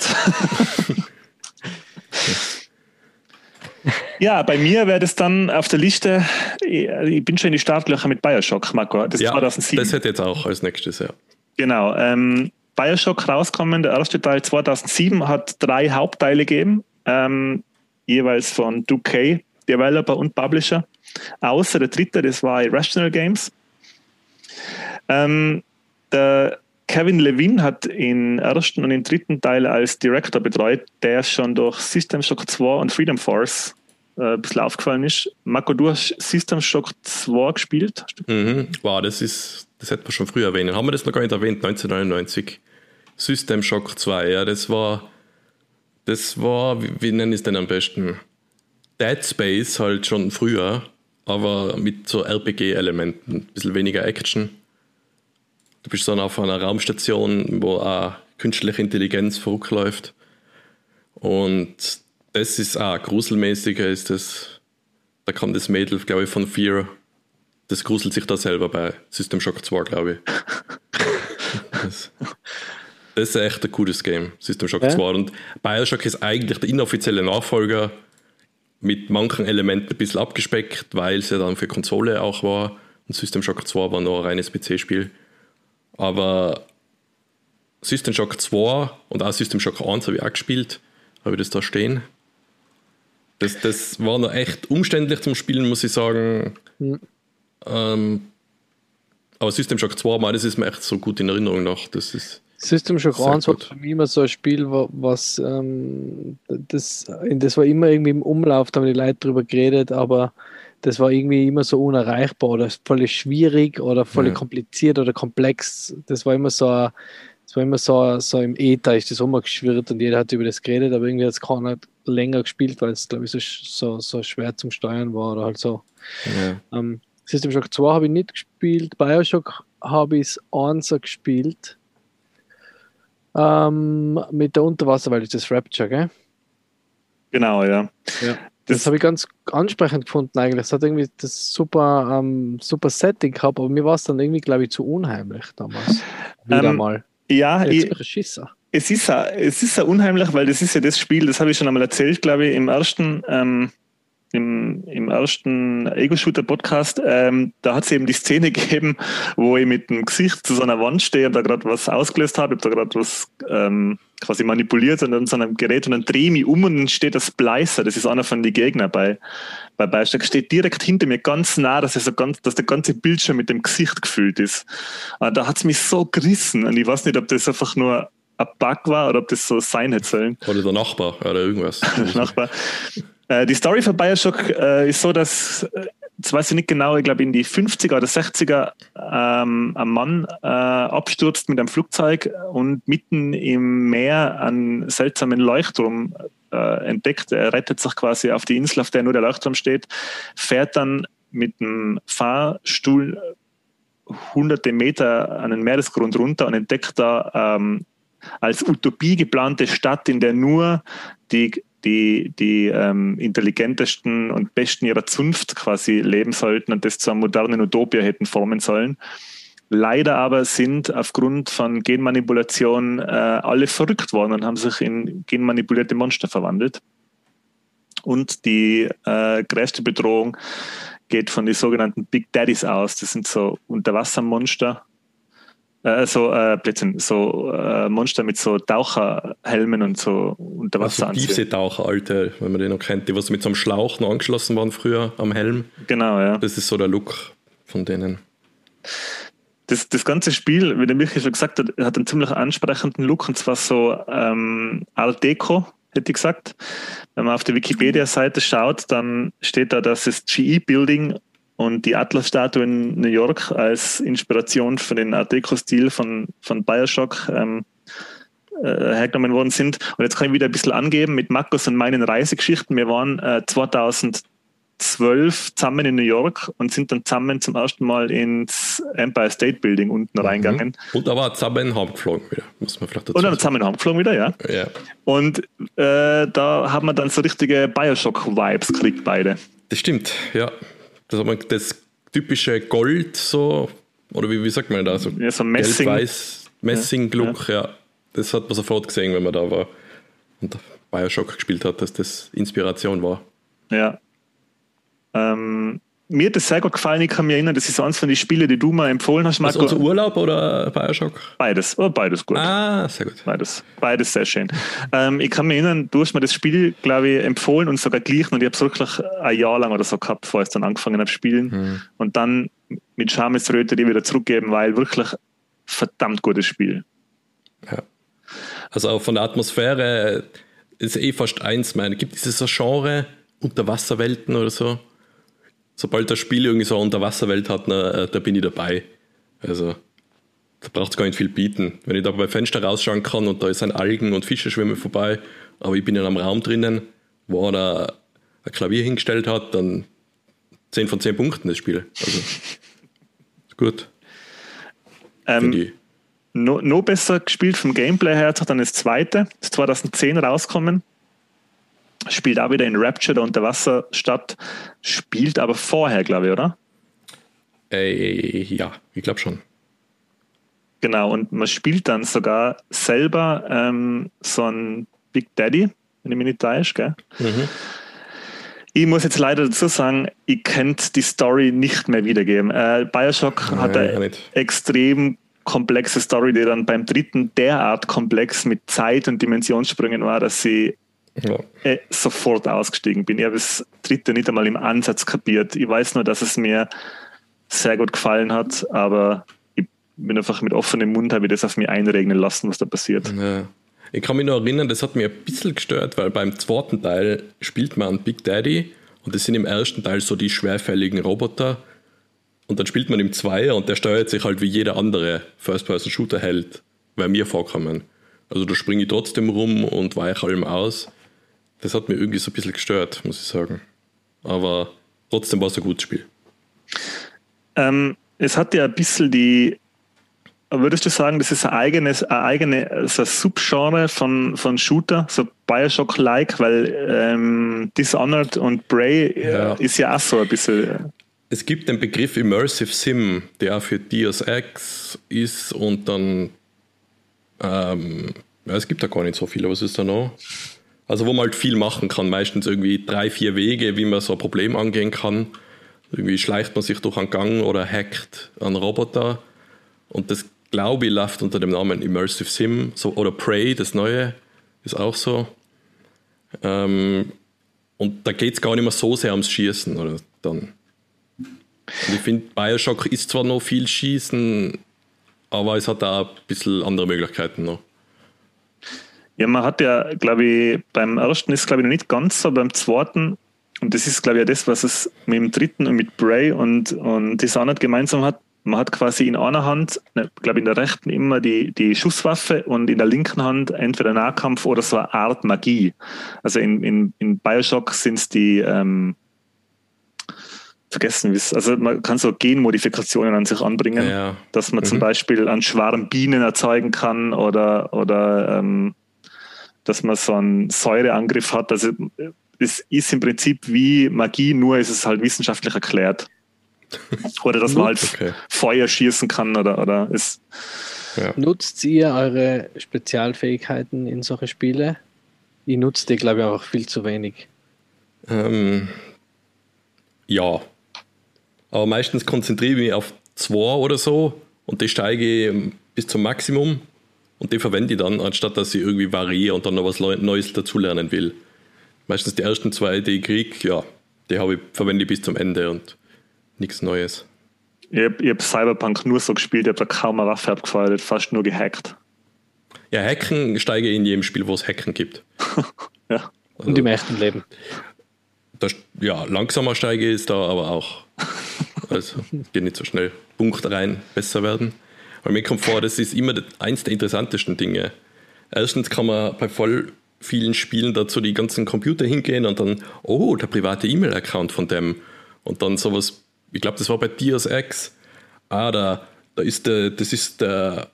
ja, bei mir wäre das dann auf der Liste. Ich, bin schon in die Startlöcher mit Bioshock, Marco. Das Ja, 2007. das hätte jetzt auch als nächstes, ja. Genau. Ähm, Bioshock rauskommen, der erste Teil 2007 hat drei Hauptteile gegeben, ähm, jeweils von 2K, Developer und Publisher. Außer der dritte, das war Irrational Games. Ähm, der Kevin Levin hat den ersten und den dritten Teil als Director betreut, der schon durch System Shock 2 und Freedom Force äh, ein bisschen aufgefallen ist. Marco, du hast System Shock 2 gespielt. Mhm. Wow, das ist, das hätte man schon früher erwähnen. Haben wir das noch gar nicht erwähnt, 1999. System Shock 2, ja, das war, das war, wie, wie nenne ich es denn am besten? Dead Space halt schon früher, aber mit so RPG-Elementen, ein bisschen weniger Action. Du bist dann auf einer Raumstation, wo auch künstliche Intelligenz verrückläuft. Und das ist auch gruselmäßiger, ist das. Da kam das Mädel, glaube ich, von Fear. Das gruselt sich da selber bei System Shock 2, glaube ich. Das, das ist echt ein cooles Game, System Shock Ja? 2. Und Bioshock ist eigentlich der inoffizielle Nachfolger mit manchen Elementen ein bisschen abgespeckt, weil es ja dann für Konsole auch war. Und System Shock 2 war nur ein reines PC-Spiel. Aber System Shock 2 und auch System Shock 1 habe ich auch gespielt. Habe ich das da stehen? Das, das war noch echt umständlich zum Spielen, muss ich sagen. Ähm, aber System Shock 2, mal, das ist mir echt so gut in Erinnerung noch. Das ist, System Shock Sehr 1 war für mich immer so ein Spiel, was ähm, das, das war immer irgendwie im Umlauf, da haben die Leute drüber geredet, aber das war irgendwie immer so unerreichbar oder voll schwierig oder voll Ja. kompliziert oder komplex. Das war immer so, ein- das war immer so, so im Äther ist das rumgeschwirrt und jeder hat über das geredet, aber irgendwie hat es keiner länger gespielt, weil es, glaube ich, so, so, so schwer zum Steuern war oder halt so. ja. Ähm, System Shock 2 habe ich nicht gespielt, Bioshock habe ich es 1 gespielt. Ähm, mit der Unterwasserwelt ist das Rapture, gell? Genau, ja. Ja. Das, habe ich ganz ansprechend gefunden eigentlich. Es hat irgendwie das super, ähm, super Setting gehabt, aber mir war es dann irgendwie, glaube ich, zu unheimlich damals. Wieder Ähm, mal. Ja, Jetzt ich, ich es ist, ja- es ist ja unheimlich, weil das ist ja das Spiel, das habe ich schon einmal erzählt, glaube ich, im ersten, ähm, im, im ersten Ego-Shooter-Podcast. Ähm, da hat es eben die Szene gegeben, wo ich mit dem Gesicht zu so einer Wand stehe und da gerade was ausgelöst habe, ich habe da gerade was ähm, quasi manipuliert und an so einem Gerät und dann drehe ich mich um und dann steht das Splicer, das ist einer von den Gegnern bei, bei Beistack, steht direkt hinter mir ganz nah, dass, er so ganz, dass der ganze Bildschirm mit dem Gesicht gefüllt ist. Und da hat es mich so gerissen und ich weiß nicht, ob das einfach nur ein Bug war oder ob das so sein hätte sollen. Oder der Nachbar oder irgendwas. Nachbar. Äh, die Story von Bioshock äh, ist so, dass, äh, jetzt weiß ich nicht genau, ich glaube in die 50er oder 60er ähm, ein Mann äh, abstürzt mit einem Flugzeug und mitten im Meer einen seltsamen Leuchtturm äh, entdeckt. Er rettet sich quasi auf die Insel, auf der nur der Leuchtturm steht, fährt dann mit dem Fahrstuhl hunderte Meter an den Meeresgrund runter und entdeckt da ähm, als Utopie geplante Stadt, in der nur die, die, die ähm, intelligentesten und besten ihrer Zunft quasi leben sollten und das zu einer modernen Utopia hätten formen sollen. Leider aber sind aufgrund von Genmanipulation äh, alle verrückt worden und haben sich in genmanipulierte Monster verwandelt. Und die äh, größte Bedrohung geht von den sogenannten Big Daddies aus. Das sind so Unterwassermonster, äh, so, äh, Blödsinn, so äh, Monster mit so Taucherhelmen und so Also Unterwasseranzügen. Tiefseetaucher, alte, wenn man den noch kennt, die was mit so einem Schlauch noch angeschlossen waren früher am Helm. Genau, ja. Das ist so der Look von denen. Das, das ganze Spiel, wie der Michael schon gesagt hat, hat einen ziemlich ansprechenden Look und zwar so ähm, Art Deco, hätte ich gesagt. Wenn man auf die Wikipedia-Seite schaut, dann steht da, dass das GE-Building und die Atlas-Statue in New York als Inspiration für den Art Deco-Stil von, von Bioshock ähm, äh, hergenommen worden sind. Und jetzt kann ich wieder ein bisschen angeben mit Markus und meinen Reisegeschichten. Wir waren äh, 2000 zwölf zusammen in New York und sind dann zusammen zum ersten Mal ins Empire State Building unten mhm. reingegangen. Und da war zusammen heimgeflogen wieder, muss man vielleicht dazu Und dann zusammen heimgeflogen wieder, ja. ja. Und äh, da haben wir dann so richtige Bioshock-Vibes gekriegt, beide. Das stimmt, ja. Das, das typische Gold so, oder wie, wie sagt man da? So, ja, so Messing. Gelb-Weiß, Messing-Look, ja. ja. Das hat man sofort gesehen, wenn man da war und Bioshock gespielt hat, dass das Inspiration war. Ja. Ähm, mir hat das sehr gut gefallen. Ich kann mich erinnern, das ist eines von den Spielen, die du mir empfohlen hast, Marco. Also Urlaub oder Bioshock? Beides. Oh, beides gut. Ah, sehr gut. Beides, beides sehr schön. Ähm, ich kann mich erinnern, du hast mir das Spiel, glaube ich, empfohlen und sogar gleich. Und ich habe es wirklich ein Jahr lang oder so gehabt, bevor ich es dann angefangen habe zu spielen. Hm. Und dann mit Schamesröte die wieder zurückgeben, weil wirklich verdammt gutes Spiel. Ja. Also auch von der Atmosphäre ist eh fast eins, meine. Gibt es so Genre Unterwasserwelten oder so? Sobald das Spiel irgendwie so eine Unterwasserwelt hat, na, äh, da bin ich dabei. Also da braucht es gar nicht viel bieten. Wenn ich da beim Fenster rausschauen kann und da ist ein Algen und Fische schwimmen vorbei, aber ich bin in einem Raum drinnen, wo einer ein Klavier hingestellt hat, dann 10 von 10 Punkten das Spiel. Also ist gut. Ähm, noch no besser gespielt vom Gameplay her hat dann das zweite, das 2010 rauskommen. Spielt auch wieder in Rapture, der Unterwasserstadt. Spielt aber vorher, glaube ich, oder? Äh, ja, ich glaube schon. Genau, und man spielt dann sogar selber ähm, so ein Big Daddy, wenn ich mich nicht täusche, gell? Mhm. Ich muss jetzt leider dazu sagen, ich könnte die Story nicht mehr wiedergeben. Äh, Bioshock Nein, hat eine extrem komplexe Story, die dann beim dritten derart komplex mit Zeit- und Dimensionssprüngen war, dass ich ja. äh, sofort ausgestiegen bin. Ich habe das dritte nicht einmal im Ansatz kapiert. Ich weiß nur, dass es mir sehr gut gefallen hat, aber ich bin einfach mit offenem Mund, habe ich das auf mich einregnen lassen, was da passiert. Ja. Ich kann mich noch erinnern, das hat mir ein bisschen gestört, weil beim zweiten Teil spielt man Big Daddy und das sind im ersten Teil so die schwerfälligen Roboter und dann spielt man im Zweier und der steuert sich halt wie jeder andere First-Person-Shooter-Held, bei mir vorkommen. Also da springe ich trotzdem rum und weiche allem aus. Das hat mir irgendwie so ein bisschen gestört, muss ich sagen. Aber trotzdem war es ein gutes Spiel. Ähm, es hat ja ein bisschen die, würdest du sagen, das ist ein eigenes, ein eigene so ein Subgenre von, von Shooter, so Bioshock-like, weil ähm, Dishonored und Bray äh, ja. ist ja auch so ein bisschen es gibt den Begriff Immersive Sim, der für Deus Ex ist und dann, ähm, ja, es gibt da gar nicht so viel, was ist da noch? Also wo man halt viel machen kann, meistens irgendwie drei, vier Wege, wie man so ein Problem angehen kann. Irgendwie schleicht man sich durch einen Gang oder hackt einen Roboter und das glaube ich läuft unter dem Namen Immersive Sim so, oder Prey, das neue, ist auch so. Ähm, und da geht es gar nicht mehr so sehr ums Schießen oder dann. Und ich finde, Bioshock ist zwar noch viel Schießen, aber es hat auch ein bisschen andere Möglichkeiten noch. Ja, man hat ja, glaube ich, beim ersten ist glaube ich noch nicht ganz so, beim zweiten, und das ist, glaube ich, ja das, was es mit dem dritten und mit Bray und, und Dishonored gemeinsam hat. Man hat quasi in einer Hand, ne, glaube ich, in der rechten immer die, die Schusswaffe und in der linken Hand entweder Nahkampf oder so eine Art Magie. Also in, in, in Bioshock sind es die, ähm, vergessen, also man kann so Genmodifikationen an sich anbringen, ja. dass man mhm. zum Beispiel an Schwarm Bienen erzeugen kann oder, oder ähm, dass man so einen Säureangriff hat. Also es ist im Prinzip wie Magie, nur ist es halt wissenschaftlich erklärt. Oder dass man halt okay. Feuer schießen kann oder, oder ist. Ja. Nutzt ihr eure Spezialfähigkeiten in solche Spiele? Ich nutze die, glaube ich, auch viel zu wenig. Ähm, ja, aber meistens konzentriere ich mich auf zwei oder so und die steige ich bis zum Maximum und die verwende ich dann, anstatt dass ich irgendwie variiere und dann noch was Neues dazulernen will. Meistens die ersten zwei, die ich kriege, ja, die ich, verwende ich bis zum Ende und nichts Neues. Ich habe hab Cyberpunk nur so gespielt, ich habe da kaum eine Waffe abgefeuert, fast nur gehackt. Ja, Hacken steige ich in jedem Spiel, wo es Hacken gibt. ja. Also, und im echten Leben. Das, ja, langsamer steige ist da aber auch. Also geht nicht so schnell. Punkt rein, besser werden. Aber mir kommt vor, das ist immer eins der interessantesten Dinge. Erstens kann man bei voll vielen Spielen dazu die ganzen Computer hingehen und dann, oh, der private E-Mail-Account von dem. Und dann sowas, ich glaube, das war bei Deus Ex. Ah, da, da ist der, das ist der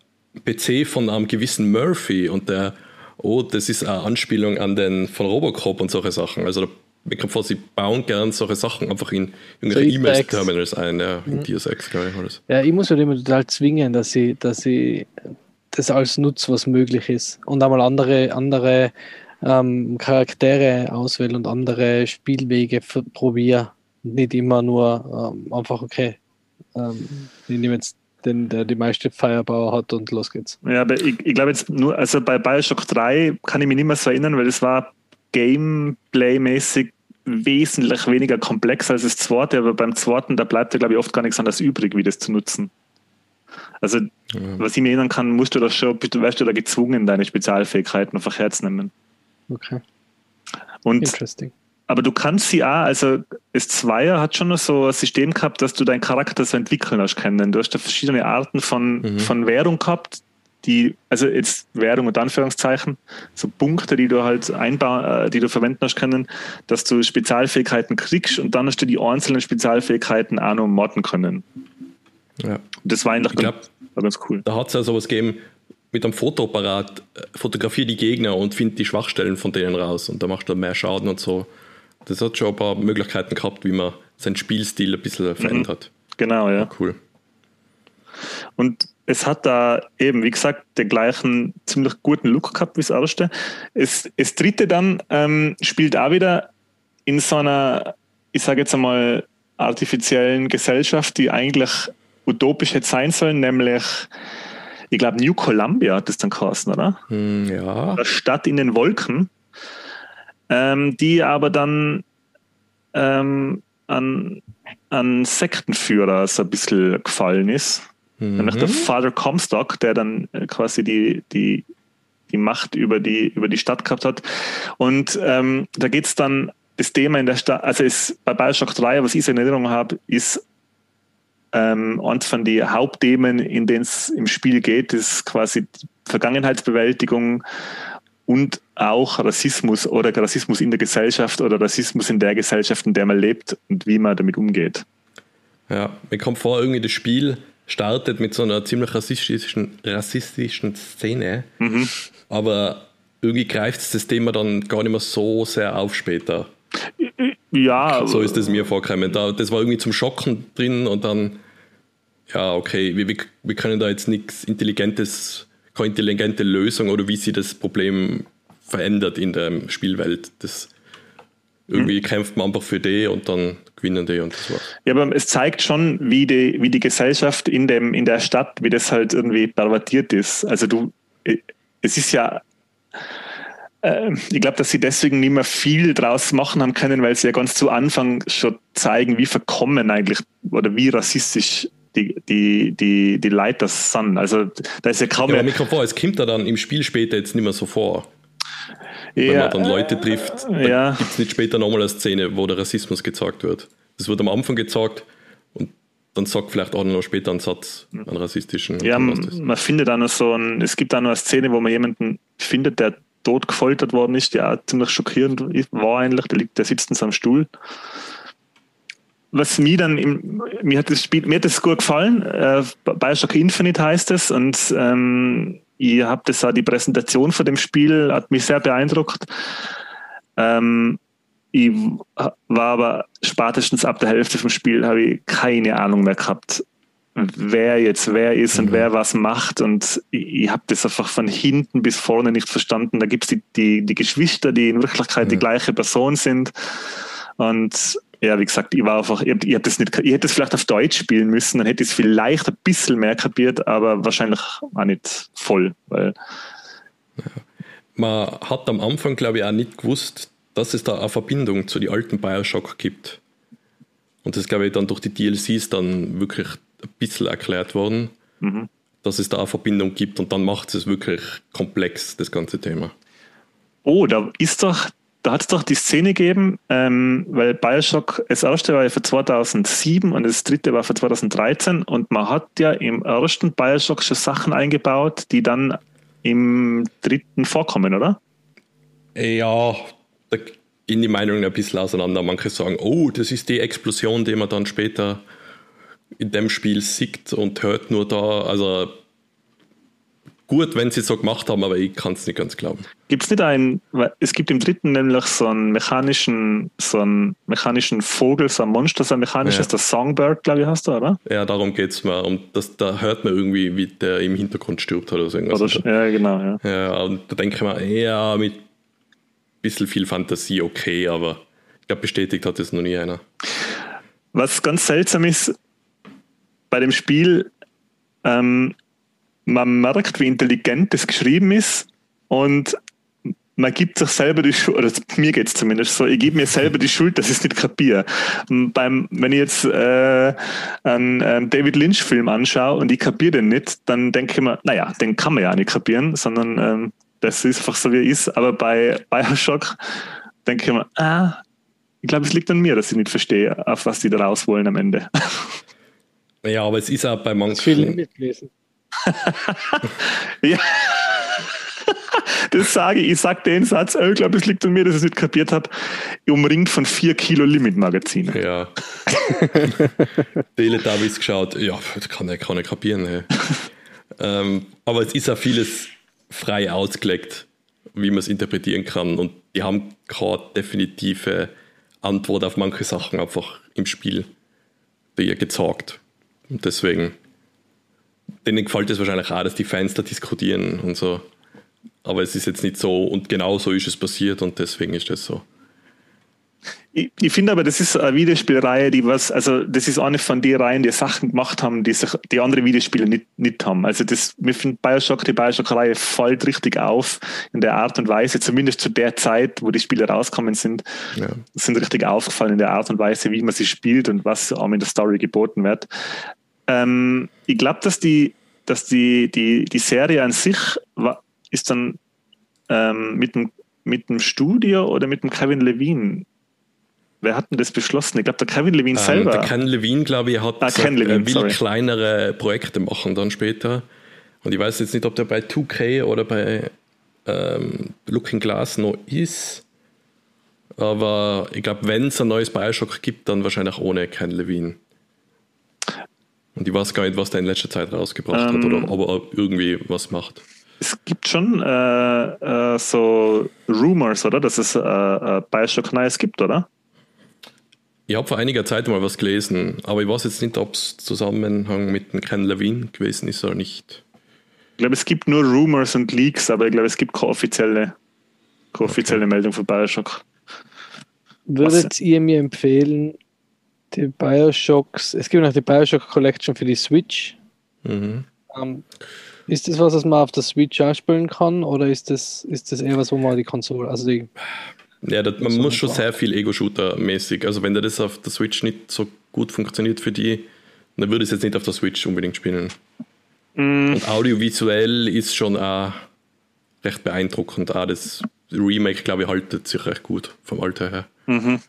PC von einem gewissen Murphy und der, oh, das ist eine Anspielung an den von Robocop und solche Sachen. Also da ich vor, sie bauen gern solche Sachen einfach in irgendwelche so E-Mail-Terminals ein, ja, in mhm. Glaube ich. Alles. Ja, ich muss halt immer total zwingen, dass ich, dass ich das alles nutze, was möglich ist. Und einmal andere, andere ähm, Charaktere auswähle und andere Spielwege probiere. Nicht immer nur ähm, einfach, okay, ähm, ich nehme jetzt den, der die meiste Firepower hat und los geht's. Ja, aber ich, ich glaube jetzt nur, also bei Bioshock 3 kann ich mich nicht mehr so erinnern, weil es war Gameplay-mäßig wesentlich weniger komplex als das zweite, aber beim zweiten, da bleibt ja, glaube ich, oft gar nichts anderes übrig, wie das zu nutzen. Also, ja. was ich mir erinnern kann, musst du da schon, bist du, weißt du da gezwungen, deine Spezialfähigkeiten einfach herzunehmen. Okay. Und, Interesting. Aber du kannst sie auch, also das Zweier hat schon so ein System gehabt, dass du deinen Charakter so entwickeln hast können. Du hast da verschiedene Arten von, mhm. von Währung gehabt, die, also jetzt Währung und Anführungszeichen, so Punkte, die du halt einbauen, äh, die du verwenden hast können, dass du Spezialfähigkeiten kriegst und dann hast du die einzelnen Spezialfähigkeiten auch noch modden können. Ja. Das war eigentlich glaub, ganz, war ganz cool. Da hat es ja sowas gegeben, mit einem Fotoapparat äh, fotografiere die Gegner und finde die Schwachstellen von denen raus und da machst du mehr Schaden und so. Das hat schon ein paar Möglichkeiten gehabt, wie man seinen Spielstil ein bisschen verändert. Mhm. Genau, ja. Cool. Und es hat da eben, wie gesagt, den gleichen ziemlich guten Look gehabt wie das erste. Es, das dritte dann ähm, spielt auch wieder in so einer, ich sage jetzt einmal, artifiziellen Gesellschaft, die eigentlich utopisch hätte sein sollen, nämlich, ich glaube, New Columbia hat das dann geheißen, oder? Hm, ja. Eine Stadt in den Wolken, ähm, die aber dann ähm, an, an Sektenführer so ein bisschen gefallen ist Mhm. Nämlich der Father Comstock, der dann äh, quasi die, die, die Macht über die, über die Stadt gehabt hat. Und ähm, da geht es dann, das Thema in der Stadt, also ist bei Bioshock 3, was ich so in Erinnerung habe, ist ähm, eins von den Hauptthemen, in denen es im Spiel geht, ist quasi Vergangenheitsbewältigung und auch Rassismus oder Rassismus in der Gesellschaft oder Rassismus in der Gesellschaft, in der man lebt und wie man damit umgeht. Ja, mir kommt vor, irgendwie das Spiel startet mit so einer ziemlich rassistischen, rassistischen Szene, mhm. aber irgendwie greift das Thema dann gar nicht mehr so sehr auf später. Ja. So ist es mir vorgekommen. Da, das war irgendwie zum Schocken drin und dann, ja, okay, wir, wir können da jetzt nichts Intelligentes, keine intelligente Lösung oder wie sie das Problem verändert in der Spielwelt. Das irgendwie mhm. kämpft man einfach für die und dann gewinnen die und das war's. Ja, aber es zeigt schon, wie die, wie die Gesellschaft in, dem, in der Stadt, wie das halt irgendwie pervertiert ist. Also du, äh, es ist ja, äh, ich glaube, dass sie deswegen nicht mehr viel draus machen haben können, weil sie ja ganz zu Anfang schon zeigen, wie verkommen eigentlich oder wie rassistisch die, die, die, die Leute sind. Also da ist ja kaum ja, mehr. Mikrofon, es kommt da dann im Spiel später jetzt nicht mehr so vor. Wenn ja, man dann Leute trifft, ja. gibt es nicht später nochmal eine Szene, wo der Rassismus gezeigt wird. Das wird am Anfang gezeigt und dann sagt vielleicht auch noch später einen Satz, einen rassistischen. Ja, man, findet noch so ein, es gibt auch noch eine Szene, wo man jemanden findet, der tot gefoltert worden ist, der auch ziemlich schockierend war eigentlich, der, liegt, der sitzt in seinem Stuhl. Was mir dann, im, mir hat das Spiel, mir hat das gut gefallen, äh, Bioshock Infinite heißt es und ähm, ich habe das auch, die Präsentation von dem Spiel hat mich sehr beeindruckt. Ähm, ich war aber spätestens ab der Hälfte vom Spiel habe ich keine Ahnung mehr gehabt, wer jetzt wer ist und mhm. wer was macht. Und ich, ich habe das einfach von hinten bis vorne nicht verstanden. Da gibt es die, die, die Geschwister, die in Wirklichkeit mhm. die gleiche Person sind. Und ja, wie gesagt, ich war einfach, ich, ich, hab das nicht, ich hätte es vielleicht auf Deutsch spielen müssen, dann hätte ich es vielleicht ein bisschen mehr kapiert, aber wahrscheinlich auch nicht voll, weil. Ja. Man hat am Anfang, glaube ich, auch nicht gewusst, dass es da eine Verbindung zu den alten Bioshock gibt. Und das, glaube ich, dann durch die DLCs dann wirklich ein bisschen erklärt worden, mhm. dass es da eine Verbindung gibt und dann macht es wirklich komplex, das ganze Thema. Oh, da ist doch da hat es doch die Szene gegeben, ähm, weil Bioshock, das erste war ja für 2007 und das dritte war für 2013 und man hat ja im ersten Bioshock schon Sachen eingebaut, die dann im dritten vorkommen, oder? Ja, da gehen die Meinungen ein bisschen auseinander. Manche sagen, oh, das ist die Explosion, die man dann später in dem Spiel sieht und hört nur da. Also gut, wenn sie es so gemacht haben, aber ich kann es nicht ganz glauben. Gibt es nicht einen, es gibt im dritten nämlich so einen mechanischen, so einen mechanischen Vogel, so ein Monster, so ein mechanisches, Ja. das Songbird, glaube ich, hast du, oder? Ja, darum geht es mir. Das, da hört man irgendwie, wie der im Hintergrund stirbt oder so irgendwas. oder ja, genau, ja. Ja, und da denke ich mir, ja, mit ein bisschen viel Fantasie okay, aber ich glaube, bestätigt hat es noch nie einer. Was ganz seltsam ist bei dem Spiel, ähm, man merkt, wie intelligent das geschrieben ist und man gibt sich selber die Schuld, oder mir geht es zumindest so, ich gebe mir selber die Schuld, dass ich es nicht kapiere. Beim, wenn ich jetzt äh, einen ähm, David Lynch-Film anschaue und ich kapiere den nicht, dann denke ich mir, naja, den kann man ja nicht kapieren, sondern ähm, das ist einfach so, wie er ist. Aber bei Bioshock denke ich mir, ah, ich glaube, es liegt an mir, dass ich nicht verstehe, auf was die da raus wollen am Ende. Ja, aber es ist auch bei Das viel manchen. Ja. Das sage ich, ich sage den Satz, ich glaube, es liegt an mir, dass ich es nicht kapiert habe, umringt von 4 Kilo Limit-Magazinen. Ja. Teletubbies geschaut, ja, das kann ich, kann ich kapieren. Hey. ähm, aber es ist auch vieles frei ausgelegt, wie man es interpretieren kann. Und die haben keine definitive Antwort auf manche Sachen einfach im Spiel dir gezeigt. Und deswegen, denen gefällt es wahrscheinlich auch, dass die Fans da diskutieren und so. Aber es ist jetzt nicht so und genau so ist es passiert und deswegen ist das so. Ich, ich finde aber, das ist eine Videospielreihe, die was, also das ist eine von den Reihen, die Sachen gemacht haben, die sich die andere Videospiele nicht, nicht haben. Also das, mir findet Bioshock, die Bioshock-Reihe fällt richtig auf in der Art und Weise, zumindest zu der Zeit, wo die Spiele rauskommen sind, Ja. sind richtig aufgefallen in der Art und Weise, wie man sie spielt und was auch in der Story geboten wird. Ähm, ich glaube, dass die, dass die, die, die Serie an sich wa- ist dann ähm, mit, dem, mit dem Studio oder mit dem Kevin Levine. Wer hat denn das beschlossen? Ich glaube, der Kevin Levine Ähm, selber. der Ken Levine, glaube ich, hat Ah, gesagt, Ken Levine, will sorry. kleinere Projekte machen dann später. Und ich weiß jetzt nicht, ob der bei 2K oder bei ähm, Looking Glass noch ist. Aber ich glaube, wenn es ein neues Bioshock gibt, dann wahrscheinlich ohne Ken Levine. Und ich weiß gar nicht, was der in letzter Zeit rausgebracht Ähm, hat oder ob er irgendwie was macht. es gibt schon äh, äh, so Rumors, oder? Dass es äh, äh, Bioshock Neues gibt, oder? Ich habe vor einiger Zeit mal was gelesen, aber ich weiß jetzt nicht, ob es Zusammenhang mit dem Ken Levine gewesen ist oder nicht. Ich glaube, es gibt nur Rumors und Leaks, aber ich glaube, es gibt keine offizielle, keine offizielle Meldung von Bioshock. Würdet ihr mir empfehlen, die Bioshocks, es gibt noch die Bioshock Collection für die Switch. Mhm. Ähm, ist das was, was man auf der Switch anspielen kann oder ist das, ist das eher was, wo man die Konsole, also die, Ja, das, man So muss schon sehr viel Ego-Shooter-mäßig. Also wenn das auf der Switch nicht so gut funktioniert für die, dann würde ich es jetzt nicht auf der Switch unbedingt spielen. Mm, Und audiovisuell ist schon auch recht beeindruckend. Auch das Remake, glaube ich, haltet sich recht gut vom Alter her. mhm.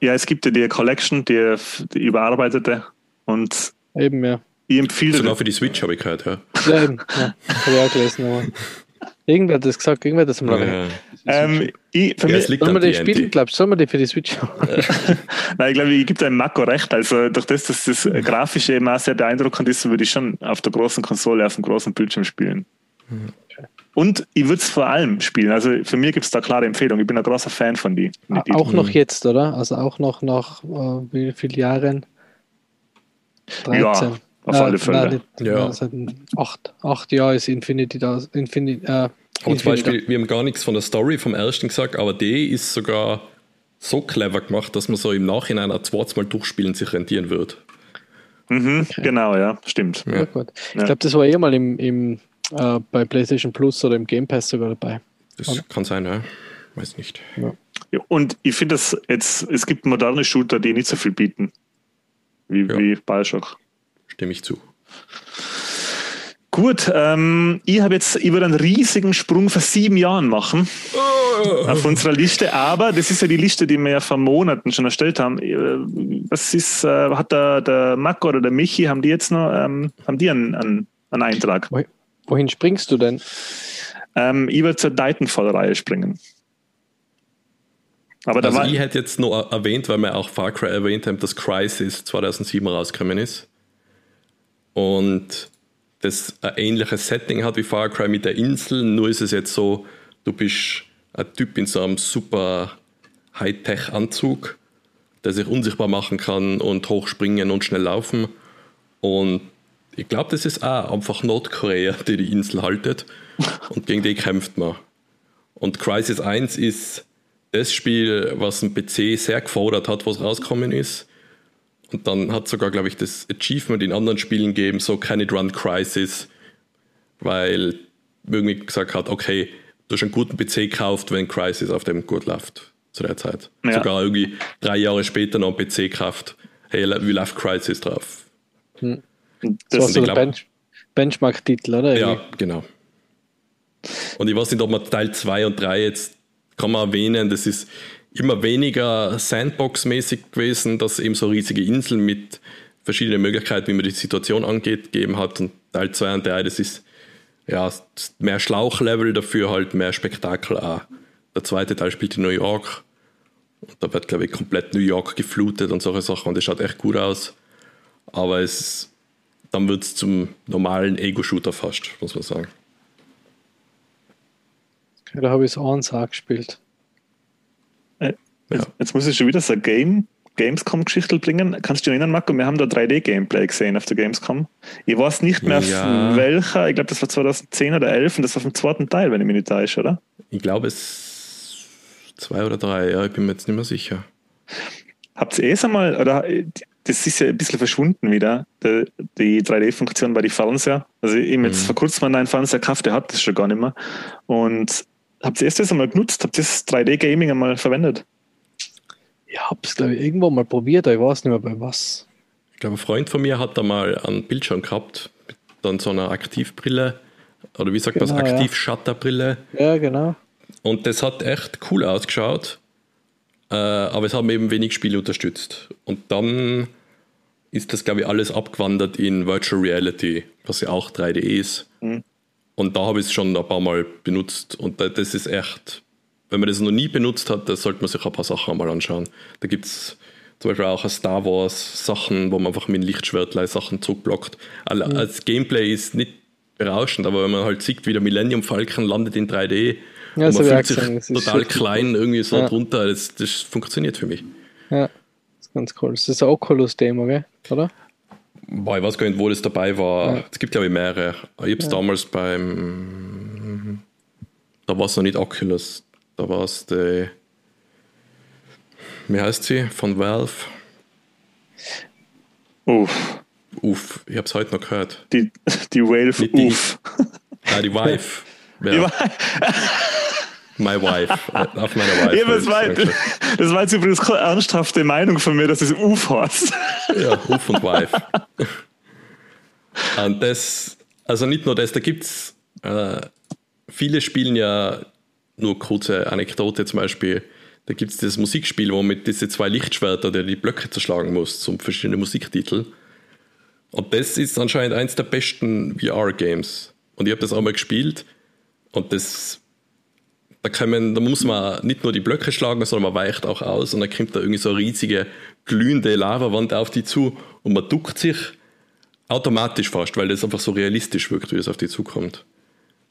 Ja, es gibt ja die Collection, die, die überarbeitete. Und eben, ja. ich empfehle Sogar für die Switch habe ich gehört, ja. Ja, eben, ja. Habe ich auch gelesen, aber irgendwer hat das gesagt, irgendwer hat das mal erwähnt. ja. ähm, ich, für Ja, mich, Sollen wir die spielen, glaubst du? Sollen wir die für die Switch haben? Nein, ich glaube, ich gebe einem Marco recht. Also durch das, dass das Grafische eben auch sehr beeindruckend ist, würde ich schon auf der großen Konsole, auf dem großen Bildschirm spielen. Und ich würde es vor allem spielen. Also für mich gibt es da klare Empfehlung. Ich bin ein großer Fan von die. von die Auch noch jetzt, oder? Also auch noch nach äh, wie vielen Jahren? 13. Ja, auf alle Fälle. Nein, nicht, Ja. Seit acht, acht Jahren ist Infinity da. Infinity, äh, Aber zum Infinity Beispiel, wir haben gar nichts von der Story vom ersten gesagt, aber die ist sogar so clever gemacht, dass man so im Nachhinein ein zweites Mal durchspielen sich rentieren wird. Mhm, Genau, ja, stimmt. Ja, gut. Ja. Ich glaube, das war eh mal im, im, äh, bei PlayStation Plus oder im Game Pass sogar dabei. Das Oder? kann sein, ja. Weiß nicht. Ja, Und ich finde, dass jetzt, es gibt moderne Shooter, die nicht so viel bieten. Wie, Ja. wie Bioshock. Stimme ich zu. Gut, ähm, ich habe jetzt, ich würde einen riesigen Sprung vor sieben Jahren machen auf unserer Liste, aber das ist ja die Liste, die wir ja vor Monaten schon erstellt haben. Äh, Was ist, äh, hat der, der Marco oder der Michi, haben die jetzt noch, ähm, haben die einen, einen, einen Eintrag? Wohin, springst du denn? Ähm, ich würde zur Titanfall-Reihe springen. Aber da Also war, ich hätte jetzt nur erwähnt, weil wir auch Far Cry erwähnt haben, dass Crisis 2007 rausgekommen ist. Und das ein ähnliches Setting hat wie Far Cry mit der Insel, nur ist es jetzt so, du bist ein Typ in so einem super Hightech-Anzug, der sich unsichtbar machen kann und hochspringen und schnell laufen. Und ich glaube, das ist auch einfach Nordkorea, die die Insel haltet. Und gegen die kämpft man. Und Crisis 1 ist das Spiel, was ein PC sehr gefordert hat, was rausgekommen ist. Und dann hat sogar, glaube ich, das Achievement in anderen Spielen gegeben, so Can It Run Crisis, weil irgendwie gesagt hat, okay, du hast einen guten PC gekauft, wenn Crisis auf dem gut läuft zu der Zeit. Ja. Sogar irgendwie drei Jahre später noch einen PC gekauft. Hey, wie läuft Crisis drauf? Das war so der Bench Benchmark-Titel, oder? Ja, genau. Und ich weiß nicht, ob man Teil 2 und 3 jetzt kann man erwähnen, das ist immer weniger Sandbox-mäßig gewesen, dass es eben so riesige Inseln mit verschiedenen Möglichkeiten, wie man die Situation angeht, gegeben hat. Und Teil 2 und 3, das ist ja mehr Schlauchlevel, dafür halt mehr Spektakel auch. Der zweite Teil spielt in New York. Und da wird, glaube ich, komplett New York geflutet und solche Sachen. Und das schaut echt gut aus. Aber es, dann wird es zum normalen Ego-Shooter fast, muss man sagen. Da habe ich es eins auch gespielt. Äh, Jetzt, jetzt muss ich schon wieder so eine Game, Gamescom-Geschichte bringen. Kannst du dich erinnern, Marco? Wir haben da 3D-Gameplay gesehen auf der Gamescom. Ich weiß nicht mehr, Ja. welcher. Ich glaube, das war 2010 oder 11 und das war vom zweiten Teil, wenn ich mich nicht täusche, oder? Ich glaube, es zwei oder drei, ja, ich bin mir jetzt nicht mehr sicher. Habt ihr eh einmal, oder äh, das ist ja ein bisschen verschwunden wieder, die, die 3D-Funktion bei den Fernseher. Also ich habe jetzt Mhm. vor kurzem einen Fernseher gekauft, der hat das schon gar nicht mehr. Und habt ihr erst das einmal genutzt? Habt ihr das 3D-Gaming einmal verwendet? Ich habe es, glaube ich, irgendwo mal probiert, aber ich weiß nicht mehr bei was. Ich glaube, ein Freund von mir hat da mal einen Bildschirm gehabt, mit dann so einer Aktivbrille, oder wie sagt man Genau, das, ja. Ja, genau. Und das hat echt cool ausgeschaut, äh, aber es haben eben wenig Spiele unterstützt. Und dann ist das, glaube ich, alles abgewandert in Virtual Reality, was ja auch 3D ist. Mhm. Und da habe ich es schon ein paar Mal benutzt. Und da- das ist echt, wenn man das noch nie benutzt hat, da sollte man sich ein paar Sachen mal anschauen. Da gibt es zum Beispiel auch Star Wars Sachen, wo man einfach mit Lichtschwertlei Sachen zurückblockt. All- Als Gameplay ist nicht berauschend, aber wenn man halt sieht, wie der Millennium Falcon landet in 3D Ja, und man fühlt sich total klein irgendwie so Ja. drunter, das, das funktioniert für mich. Ja, ganz cool. Das ist ein Oculus-Demo, gell? oder? Boah, ich weiß gar nicht, wo das dabei war. Ja. Es gibt, glaube ich, mehrere. Ich habe es damals beim. Da war es noch nicht Oculus. Da war es die. Wie heißt sie? Von Valve. Uff, Uff, ich habe es heute noch gehört. die, die die- uff. Ah, die Wife. Ja, war- my Wife. Äh, Auf meiner Wife. Ja, das, war, Dankeschön. das war jetzt übrigens keine ernsthafte Meinung von mir, dass es uff heißt. Ja, Uff und Wife. und das, also nicht nur das, da gibt es, äh, viele spielen ja nur kurze Anekdote zum Beispiel, da gibt es dieses Musikspiel, wo man mit diese zwei Lichtschwerter, der die Blöcke zerschlagen muss, zum verschiedene Musiktitel. Und das ist anscheinend eins der besten VR-Games. Und ich habe das auch mal gespielt und das da, man, da muss man nicht nur die Blöcke schlagen, sondern man weicht auch aus und dann kommt da irgendwie so eine riesige glühende Lavawand auf die zu und man duckt sich automatisch fast, weil das einfach so realistisch wirkt, wie es auf die zukommt.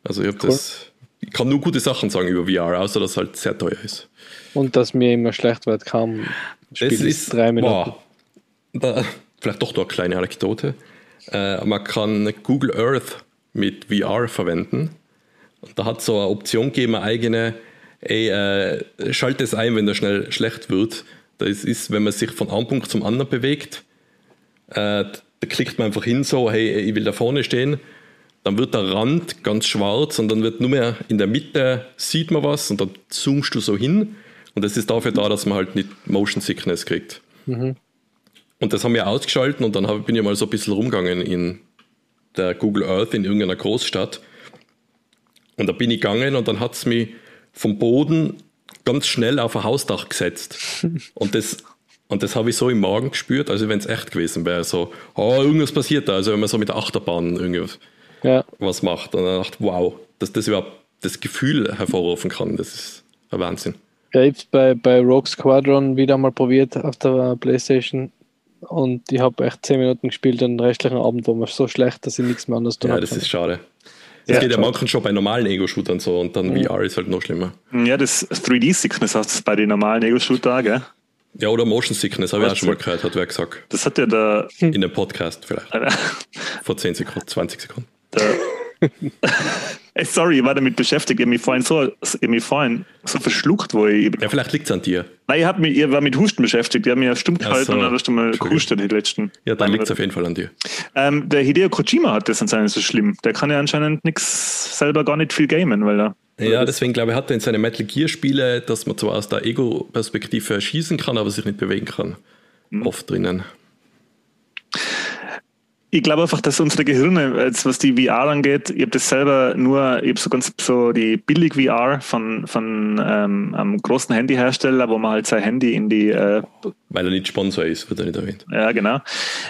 Also ich habe das, ich kann nur gute Sachen sagen über VR, außer dass es halt sehr teuer ist. Und dass mir immer schlecht wird, kaum Spiel Das ist ist drei Minuten. Boah, da, vielleicht doch noch eine kleine Anekdote. Äh, man kann Google Earth mit VR verwenden. Und da hat so eine Option gegeben, eine eigene, ey, äh, schalt es ein, wenn der schnell schlecht wird. Das ist, wenn man sich von einem Punkt zum anderen bewegt, äh, da klickt man einfach hin so, hey, ich will da vorne stehen. Dann wird der Rand ganz schwarz und dann wird nur mehr in der Mitte sieht man was und dann zoomst du so hin. Und das ist dafür da, dass man halt nicht Motion Sickness kriegt. Und das haben wir ausgeschalten und dann hab, bin ich mal so ein bisschen rumgegangen in der Google Earth in irgendeiner Großstadt. Und da bin ich gegangen und dann hat es mich vom Boden ganz schnell auf ein Hausdach gesetzt. Und das, und das habe ich so im Magen gespürt, also wenn es echt gewesen wäre. So, oh, irgendwas passiert da. Also wenn man so mit der Achterbahn irgendwas Ja, was macht. Und dann dachte wow, dass das überhaupt das Gefühl hervorrufen kann, das ist ein Wahnsinn. Ja, ich habe bei, bei Rogue Squadron wieder mal probiert auf der Playstation und ich habe echt 10 Minuten gespielt und den restlichen Abend war mir so schlecht, dass ich nichts mehr anderes tun Ja, das ist schade. Das ja, geht ja manchmal schon bei normalen Ego-Shootern so und dann ja. VR ist halt noch schlimmer. Ja, das 3D-Sickness hast du bei den normalen Ego-Shooter, gell? Ja, oder Motion Sickness, habe ich auch schon mal gehört, hat wer gesagt. Das hat ja der. In dem Podcast vielleicht. Vor 10 Sekunden, 20 Sekunden. Der, Sorry, ich war damit beschäftigt. Ich habe mich vorhin so, ich mich vorhin so verschluckt, wo ich. Ja, vielleicht liegt es an dir. Nein, ich, hab mich, ich war mit Husten beschäftigt. Ich habe mich ja stumm gehalten so. und dann hast du mal gehustet die letzten. Ja, dann liegt es auf jeden Fall an dir. Ähm, der Hideo Kojima hat das anscheinend so schlimm. Der kann ja anscheinend nichts selber gar nicht viel gamen, weil er. Ja, deswegen glaube ich, hat er in seine Metal Gear Spiele, dass man zwar aus der Ego-Perspektive schießen kann, aber sich nicht bewegen kann. Mhm. Oft drinnen ich glaube einfach, dass unsere Gehirne, jetzt was die VR angeht, ich habe das selber nur, ich habe so ganz so die billig VR von, von ähm, einem großen Handyhersteller, wo man halt sein Handy in die. Äh, weil er nicht Sponsor ist, wird er nicht erwähnt. Ja, genau.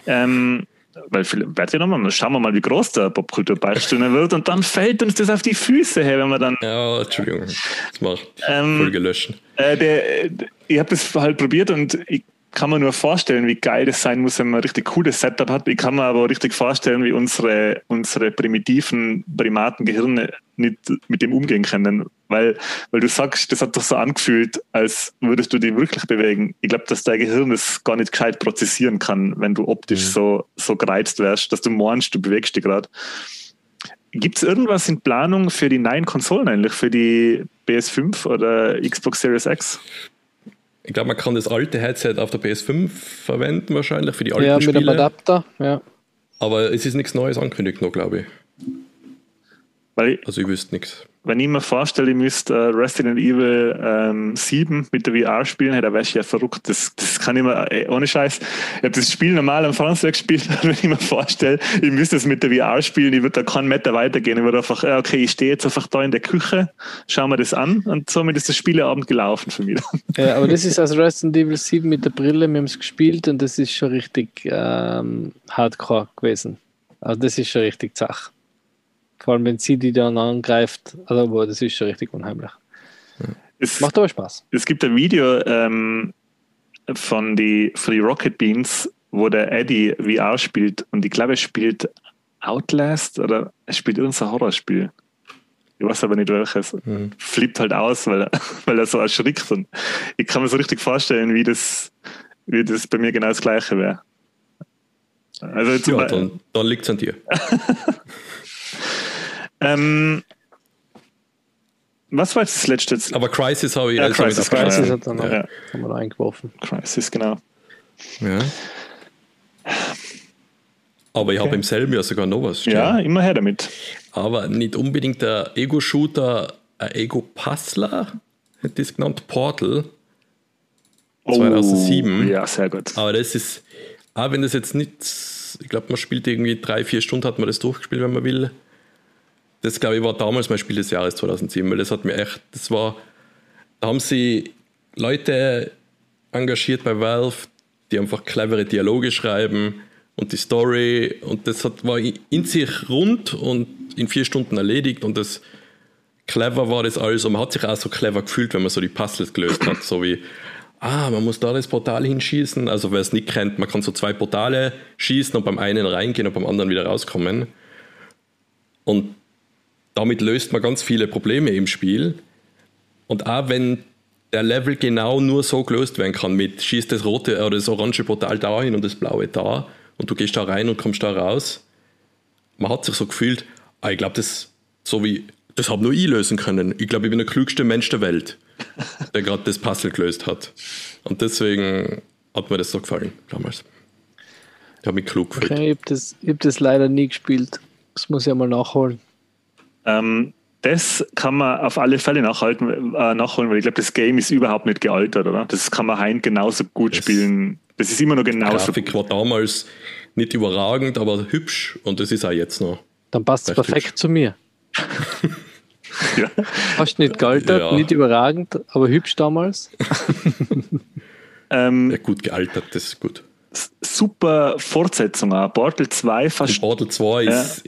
Ähm, weil warte ja nochmal, schauen wir mal, wie groß der Popkulturbeistunde wird und dann fällt uns das auf die Füße her, wenn wir dann. Ja, Entschuldigung, das macht ähm, Folge löschen. Äh, der, ich habe das halt probiert und ich kann man nur vorstellen, wie geil das sein muss, wenn man ein richtig cooles Setup hat. Ich kann mir aber auch richtig vorstellen, wie unsere, unsere primitiven Primatengehirne nicht mit dem umgehen können. Weil, weil du sagst, das hat doch so angefühlt, als würdest du dich wirklich bewegen. Ich glaube, dass dein Gehirn das gar nicht gescheit prozessieren kann, wenn du optisch mhm. so, so gereizt wärst, dass du meinst, du bewegst dich gerade. Gibt es irgendwas in Planung für die neuen Konsolen eigentlich, für die PS5 oder Xbox Series X? Ich glaube, man kann das alte Headset auf der PS5 verwenden, wahrscheinlich für die alten Ja, mit Spiele. einem Adapter, ja. Aber es ist nichts Neues angekündigt noch, glaube ich. Weil also ich wüsste nichts wenn ich mir vorstelle, ich müsste äh, Resident Evil ähm, 7 mit der VR spielen, hey, da wäre ich ja verrückt. Das, das kann ich mir, ey, ohne Scheiß. Ich habe das Spiel normal am Fernseher gespielt, wenn ich mir vorstelle, ich müsste es mit der VR spielen, ich würde da keinen Meter weitergehen. Ich würde einfach, okay, ich stehe jetzt einfach da in der Küche, schaue mir das an und somit ist das Spieleabend gelaufen für mich. Ja, aber das ist also Resident Evil 7 mit der Brille, wir haben es gespielt und das ist schon richtig ähm, hardcore gewesen. Also das ist schon richtig Sache. Vor allem, wenn sie die dann angreift. Also, boah, das ist schon richtig unheimlich. Es, Macht aber Spaß. Es gibt ein Video ähm, von, die, von die Rocket Beans, wo der Eddie VR spielt und ich glaube, er spielt Outlast oder er spielt irgendein Horrorspiel. Ich weiß aber nicht welches. Mhm. Flippt halt aus, weil er, weil er so erschrickt. Und ich kann mir so richtig vorstellen, wie das, wie das bei mir genau das Gleiche wäre. Also ja, dann, dann liegt es an dir. Ähm, was war jetzt das letzte? Aber Crisis habe ich ja, Crisis, Crisis hat dann ja. haben wir eingeworfen. Crisis, genau. Ja. Aber ich okay. habe im selben Jahr sogar noch was stehen. Ja, immer her damit. Aber nicht unbedingt der Ego-Shooter, ein Ego-Puzzler, hätte ich es genannt, Portal. 2007. Oh, ja, sehr gut. Aber das ist, auch wenn das jetzt nicht, ich glaube, man spielt irgendwie drei, vier Stunden, hat man das durchgespielt, wenn man will das glaube ich war damals mein Spiel des Jahres 2007, weil das hat mir echt, das war, da haben sie Leute engagiert bei Valve, die einfach clevere Dialoge schreiben und die Story und das hat, war in sich rund und in vier Stunden erledigt und das clever war das alles und man hat sich auch so clever gefühlt, wenn man so die Puzzles gelöst hat, so wie ah, man muss da das Portal hinschießen, also wer es nicht kennt, man kann so zwei Portale schießen und beim einen reingehen und beim anderen wieder rauskommen. Und damit löst man ganz viele Probleme im Spiel. Und auch wenn der Level genau nur so gelöst werden kann, mit schießt das rote oder das orange Portal da hin und das blaue da und du gehst da rein und kommst da raus. Man hat sich so gefühlt, ah, ich glaube, das so wie, das habe nur ich lösen können. Ich glaube, ich bin der klügste Mensch der Welt, der gerade das Puzzle gelöst hat. Und deswegen hat mir das so gefallen damals. Ich habe mich klug gefühlt. Okay, ich habe das, hab das leider nie gespielt. Das muss ich mal nachholen. Ähm, das kann man auf alle Fälle nachhalten, äh, nachholen, weil ich glaube, das Game ist überhaupt nicht gealtert, oder? Das kann man heim genauso gut das spielen. Das ist immer noch genauso. Die Grafik war damals nicht überragend, aber hübsch und das ist auch jetzt noch. Dann passt es perfekt hübsch. zu mir. ja. Fast nicht gealtert, ja. nicht überragend, aber hübsch damals. ähm, ja, gut gealtert, das ist gut. Super Fortsetzung auch. Portal 2 fast. Portal 2 ist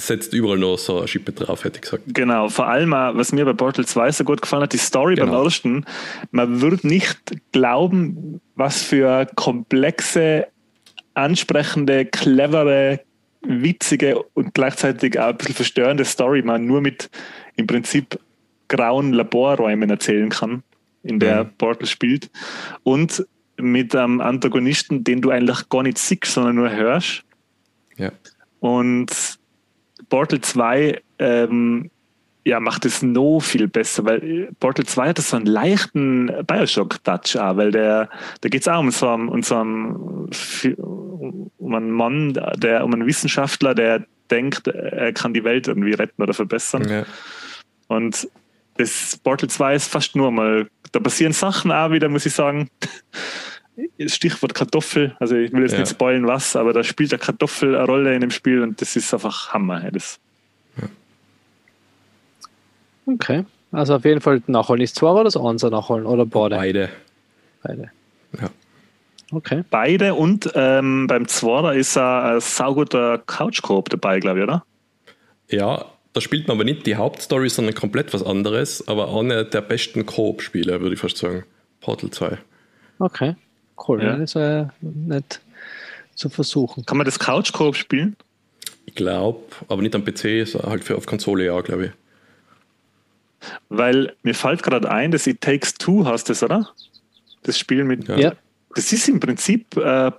setzt überall noch so eine Schippe drauf, hätte ich gesagt. Genau, vor allem, auch, was mir bei Portal 2 so gut gefallen hat, die Story Genau. beim ersten. Man würde nicht glauben, was für komplexe, ansprechende, clevere, witzige und gleichzeitig auch ein bisschen verstörende Story man nur mit im Prinzip grauen Laborräumen erzählen kann, in der Mhm. Portal spielt. Und mit einem Antagonisten, den du eigentlich gar nicht siehst, sondern nur hörst. Ja. Und Portal 2 ähm, ja, macht es noch viel besser, weil Portal 2 hat so einen leichten Bioshock-Touch auch, weil der, da geht es auch um so einen, um, so einen, um einen Mann, der, um einen Wissenschaftler, der denkt, er kann die Welt irgendwie retten oder verbessern. Ja. Und das Portal 2 ist fast nur mal, da passieren Sachen auch wieder, muss ich sagen. Stichwort Kartoffel, also ich will jetzt Ja. nicht spoilen was, aber da spielt der Kartoffel eine Rolle in dem Spiel und das ist einfach Hammer. Das, Okay. Also auf jeden Fall nachholen. Ist zwei oder das Einser nachholen? Oder beide? Beide. Beide. Ja. Okay. beide und ähm, beim Zwarer ist ein, ein sauguter Couch-Coop dabei, glaube ich, oder? Ja, da spielt man aber nicht die Hauptstory, sondern komplett was anderes, aber einer der besten Koop-Spiele, würde ich fast sagen. Portal 2. Okay. Cool. Ja. Ja. Das wäre nett zu versuchen. Kann man das Couch-Coop spielen? Ich glaube, aber nicht am PC, sondern halt für auf Konsole, ja, glaube ich. Weil mir fällt gerade ein, dass It Takes Two hast das, oder? Das Spiel mit. Ja. Ja. Das ist im Prinzip, äh,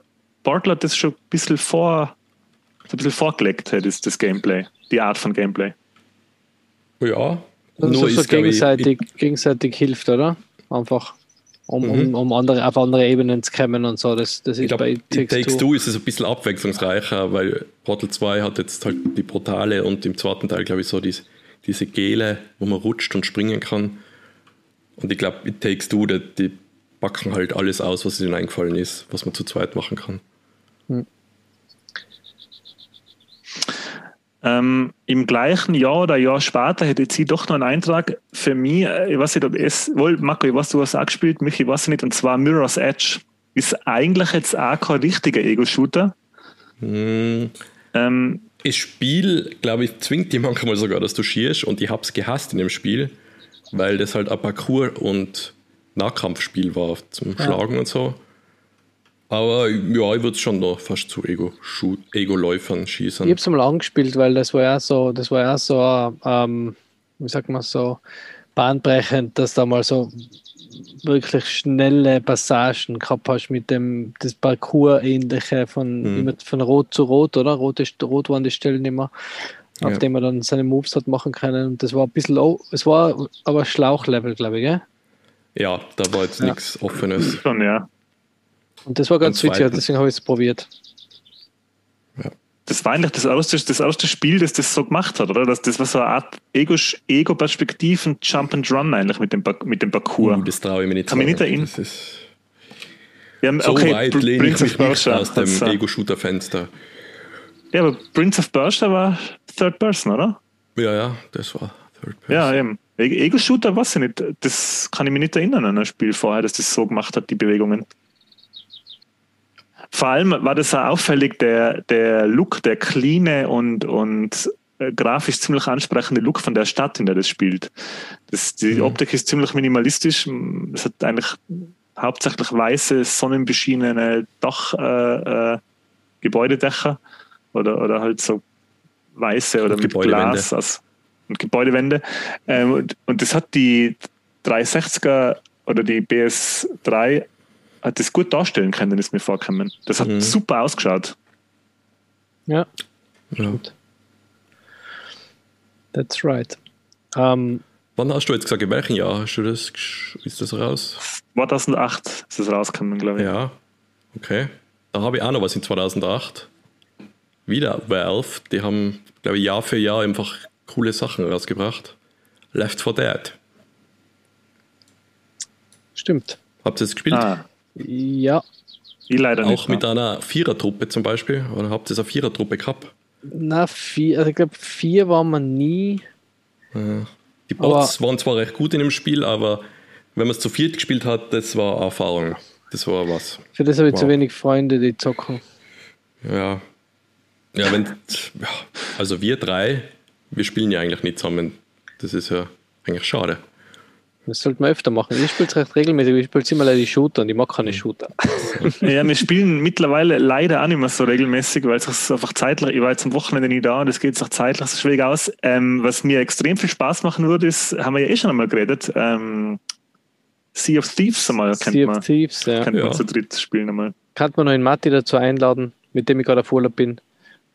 Portal hat das schon ein bisschen vor, so ein bisschen vorgelegt, das, das Gameplay, die Art von Gameplay. Ja, Also nur so ist, glaube ich, gegenseitig, gegenseitig hilft, oder? Einfach. Um, Mhm. um, um andere, auf andere Ebenen zu kommen und so. Das, das Ich ist glaube, bei It Takes Two ist es ein bisschen abwechslungsreicher, weil Portal 2 hat jetzt halt die Portale und im zweiten Teil, glaube ich, so diese, diese Gele, wo man rutscht und springen kann. Und ich glaube, It Takes Two, die, die packen halt alles aus, was ihnen eingefallen ist, was man zu zweit machen kann. Ähm, Im gleichen Jahr oder Jahr später hätte ich doch noch einen Eintrag für mich, äh, ich weiß nicht, ob es, wohl, Marco, ich weiß, du hast auch gespielt, Michi, ich weiß nicht, und zwar Mirror's Edge. Ist eigentlich jetzt auch kein richtiger Ego-Shooter. Hm, Ähm, Das Spiel, glaube ich, zwingt die manchmal sogar, dass du schierst und ich habe es gehasst in dem Spiel, weil das halt ein Parcours- und Nahkampfspiel war zum Ja. Schlagen und so. Aber ja, ich würde es schon noch fast zu Ego-Läufern schießen. Ich habe es mal angespielt, weil das war ja so, das war ja so, ähm, wie sagt man so, bahnbrechend, dass da mal so wirklich schnelle Passagen gehabt hast mit dem das Parcours-ähnliche von, Mhm. immer von Rot zu Rot, oder? Rot, ist, Rot waren die Stellen immer, auf Ja. dem man dann seine Moves hat machen können. Und das war ein bisschen, oh, es war aber Schlauchlevel, glaube ich, gell? Ja, da war jetzt Ja. nichts Offenes. schon, ja. Und das war ganz witzig, deswegen habe ich es probiert. Das war eigentlich das erste, das erste Spiel, das das so gemacht hat, oder? Das, das war so eine Art Ego- Ego-Perspektiven Jump and Run eigentlich mit dem, mit dem Parcours. Uh, das traue ich mir nicht Kann mich nicht erinnern. Das ist Ja, so okay, weit lehne ich mich nicht aus dem äh, Ego-Shooter-Fenster. Ja, aber Prince of Persia war Third Person, oder? Ja, ja, das war Third Person. Ja, eben. E- Ego-Shooter, weiß ich nicht. Das kann ich mich nicht erinnern an ein Spiel vorher, dass das so gemacht hat, die Bewegungen. Vor allem war das auch auffällig, der, der Look, der cleane und, und äh, grafisch ziemlich ansprechende Look von der Stadt, in der das spielt. Das, die Mhm. Optik ist ziemlich minimalistisch. Es hat eigentlich hauptsächlich weiße, sonnenbeschienene Dach, äh, äh, Gebäudedächer oder, oder halt so weiße oder Und mit. Glas aus, und Gebäudewände. Ähm, und, und das hat die 360er oder die BS3 hat das gut darstellen können, ist mir vorgekommen. Das hat Mhm. super ausgeschaut. Ja, Ja. that's right. Ähm, Wann hast du jetzt gesagt, in welchem Jahr hast du das, ist das raus? 2008 ist das rausgekommen, glaube ich. Ja, okay. Da habe ich auch noch was in 2008. Wieder Valve, die haben, glaube ich, Jahr für Jahr einfach coole Sachen rausgebracht. Left 4 Dead. stimmt. Habt ihr das gespielt? Ah, Ja, ich leider Auch nicht. mit ne? einer Vierertruppe zum Beispiel? Oder habt ihr eine Vierertruppe gehabt? na, vier, also ich glaube, vier waren wir nie. Die Bots waren zwar recht gut in dem Spiel, aber wenn man es zu viert gespielt hat, das war Erfahrung. Das war was. Für das habe ich zu Wow. wenig Freunde, die zocken. Ja. Ja, wenn, ja, also wir drei, wir spielen ja eigentlich nicht zusammen. Das ist ja eigentlich schade. Das sollten wir öfter machen. Ich spiele es recht regelmäßig. Ich spiele immer die Shooter und ich mag keine Shooter. ja, wir spielen mittlerweile leider auch nicht mehr so regelmäßig, weil es einfach zeitlich, ich war jetzt am Wochenende nie da und es geht auch zeitlich so schwierig aus. Ähm, was mir extrem viel Spaß machen würde, ist, haben wir ja eh schon einmal geredet, ähm, Sea of Thieves einmal kennt Sea man. of Thieves, ja. Kennt Ja. man zu dritt spielen einmal. Kann man noch einen Matti dazu einladen, mit dem ich gerade auf Urlaub bin.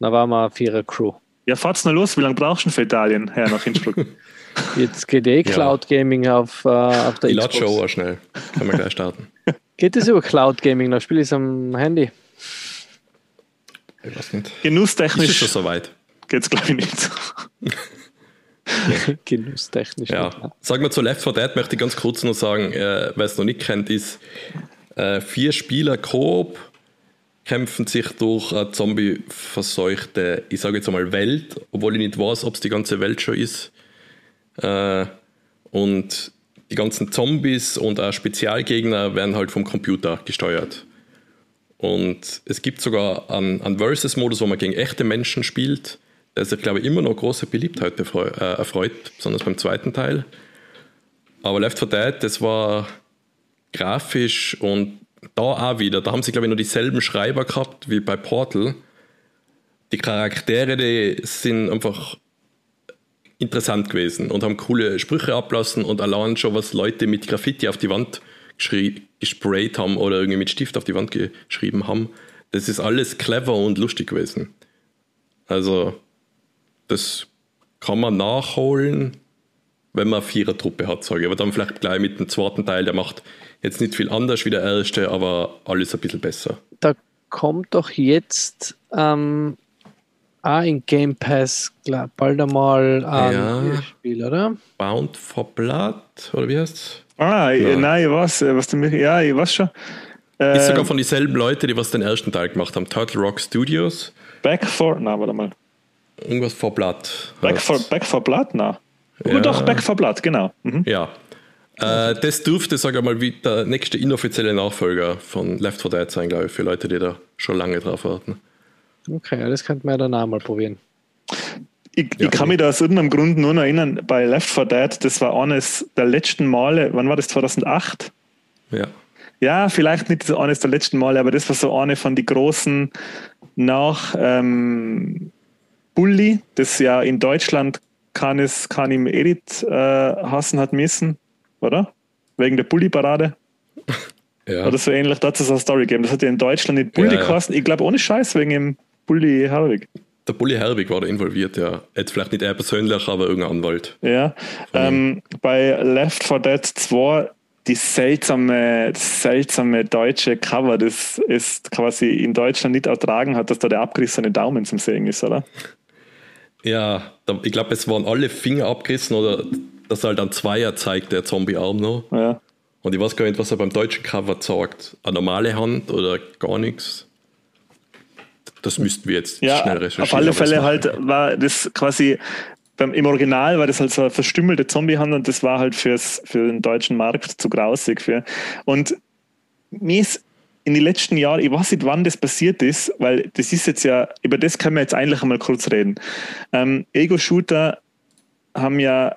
Dann waren wir eine Vierer Crew. Ja, fahrt's noch los. Wie lange brauchst du denn für Italien her nach Innsbruck? Jetzt geht eh Cloud Gaming auf, äh, auf der Ich lade Xbox. schon auch schnell. Können wir gleich starten. Geht das über Cloud Gaming? Dann spiele ich es am Handy. Ich weiß nicht. Ist es Genusstechnisch schon soweit? geht's glaube ich nicht. Genusstechnisch. Ja. nicht, Sagen wir zu Left 4 Dead möchte ich ganz kurz noch sagen, äh, wer es noch nicht kennt, ist äh, vier Spieler Koop kämpfen sich durch eine zombie-verseuchte, ich sage jetzt einmal Welt, obwohl ich nicht weiß, ob es die ganze Welt schon ist. Äh, und die ganzen Zombies und auch Spezialgegner werden halt vom Computer gesteuert. Und es gibt sogar einen, einen Versus-Modus, wo man gegen echte Menschen spielt. Der ist, glaube ich, immer noch große Beliebtheit äh, erfreut, besonders beim zweiten Teil. Aber Left 4 Dead, das war grafisch und da auch wieder, da haben sie, glaube ich, nur dieselben Schreiber gehabt wie bei Portal. Die Charaktere, die sind einfach interessant gewesen und haben coole Sprüche ablassen und allein schon, was Leute mit Graffiti auf die Wand gesprayt haben oder irgendwie mit Stift auf die Wand geschrieben haben, das ist alles clever und lustig gewesen. Also, das kann man nachholen, wenn man eine Vierertruppe hat, sage ich. Aber dann vielleicht gleich mit dem zweiten Teil, der macht jetzt nicht viel anders wie der erste, aber alles ein bisschen besser. Da kommt doch jetzt ähm, auch in Game Pass glaub, bald einmal ein Ja. Spiel, oder? Bound for Blood, oder wie heißt Ah, Ja. nein, ich weiß, äh, was du mir, ja, ich weiß schon. es? Ist sogar von dieselben Leute, die was den ersten Teil gemacht haben. Turtle Rock Studios. Back for, na, warte mal. Irgendwas for Blood. Back for, Back for Blood, na. Ja. Ja. doch, Back for Blood, genau. Mhm. Ja. Äh, das dürfte, sag ich mal, wie der nächste inoffizielle Nachfolger von Left 4 Dead sein, glaube ich, für Leute, die da schon lange drauf warten. Okay, ja, das könnte man ja dann auch mal probieren. Ich, Ja, ich kann mich da aus irgendeinem Grund nur noch erinnern, bei Left 4 Dead, das war eines der letzten Male, wann war das, 2008? Ja. Ja, vielleicht nicht so eines der letzten Male, aber das war so eine von den großen nach ähm, Bully, das ja in Deutschland kann es kann im Edit äh, hassen hat müssen, oder? Wegen der Bully-Parade. ja. Oder so ähnlich, da hat es eine Story gegeben. Das hat ja in Deutschland nicht Bully Ja, ja. Ich glaube, ohne Scheiß, wegen dem Bully Herwig. Der Bully Herbig war da involviert, ja. Jetzt vielleicht nicht er persönlich, aber irgendein Anwalt. Ja. Ähm, bei Left 4 Dead 2 die seltsame, seltsame deutsche Cover, das ist quasi in Deutschland nicht ertragen hat, dass da der abgerissene Daumen zum Sehen ist, oder? Ja, ich glaube, es waren alle Finger abgerissen oder dass er halt ein Zweier zeigt, der Zombie-Arm noch. Ja. Und ich weiß gar nicht, was er beim deutschen Cover sagt. Eine normale Hand oder gar nichts. Das müssten wir jetzt Ja, schnell recherchieren. auf alle Fälle halt war das quasi beim, im Original war das halt so eine verstümmelte Zombie-Hand und das war halt fürs, für den deutschen Markt zu grausig. Für. Und mir ist in den letzten Jahren, ich weiß nicht, wann das passiert ist, weil das ist jetzt ja, über das können wir jetzt eigentlich einmal kurz reden. Ähm, Ego-Shooter haben ja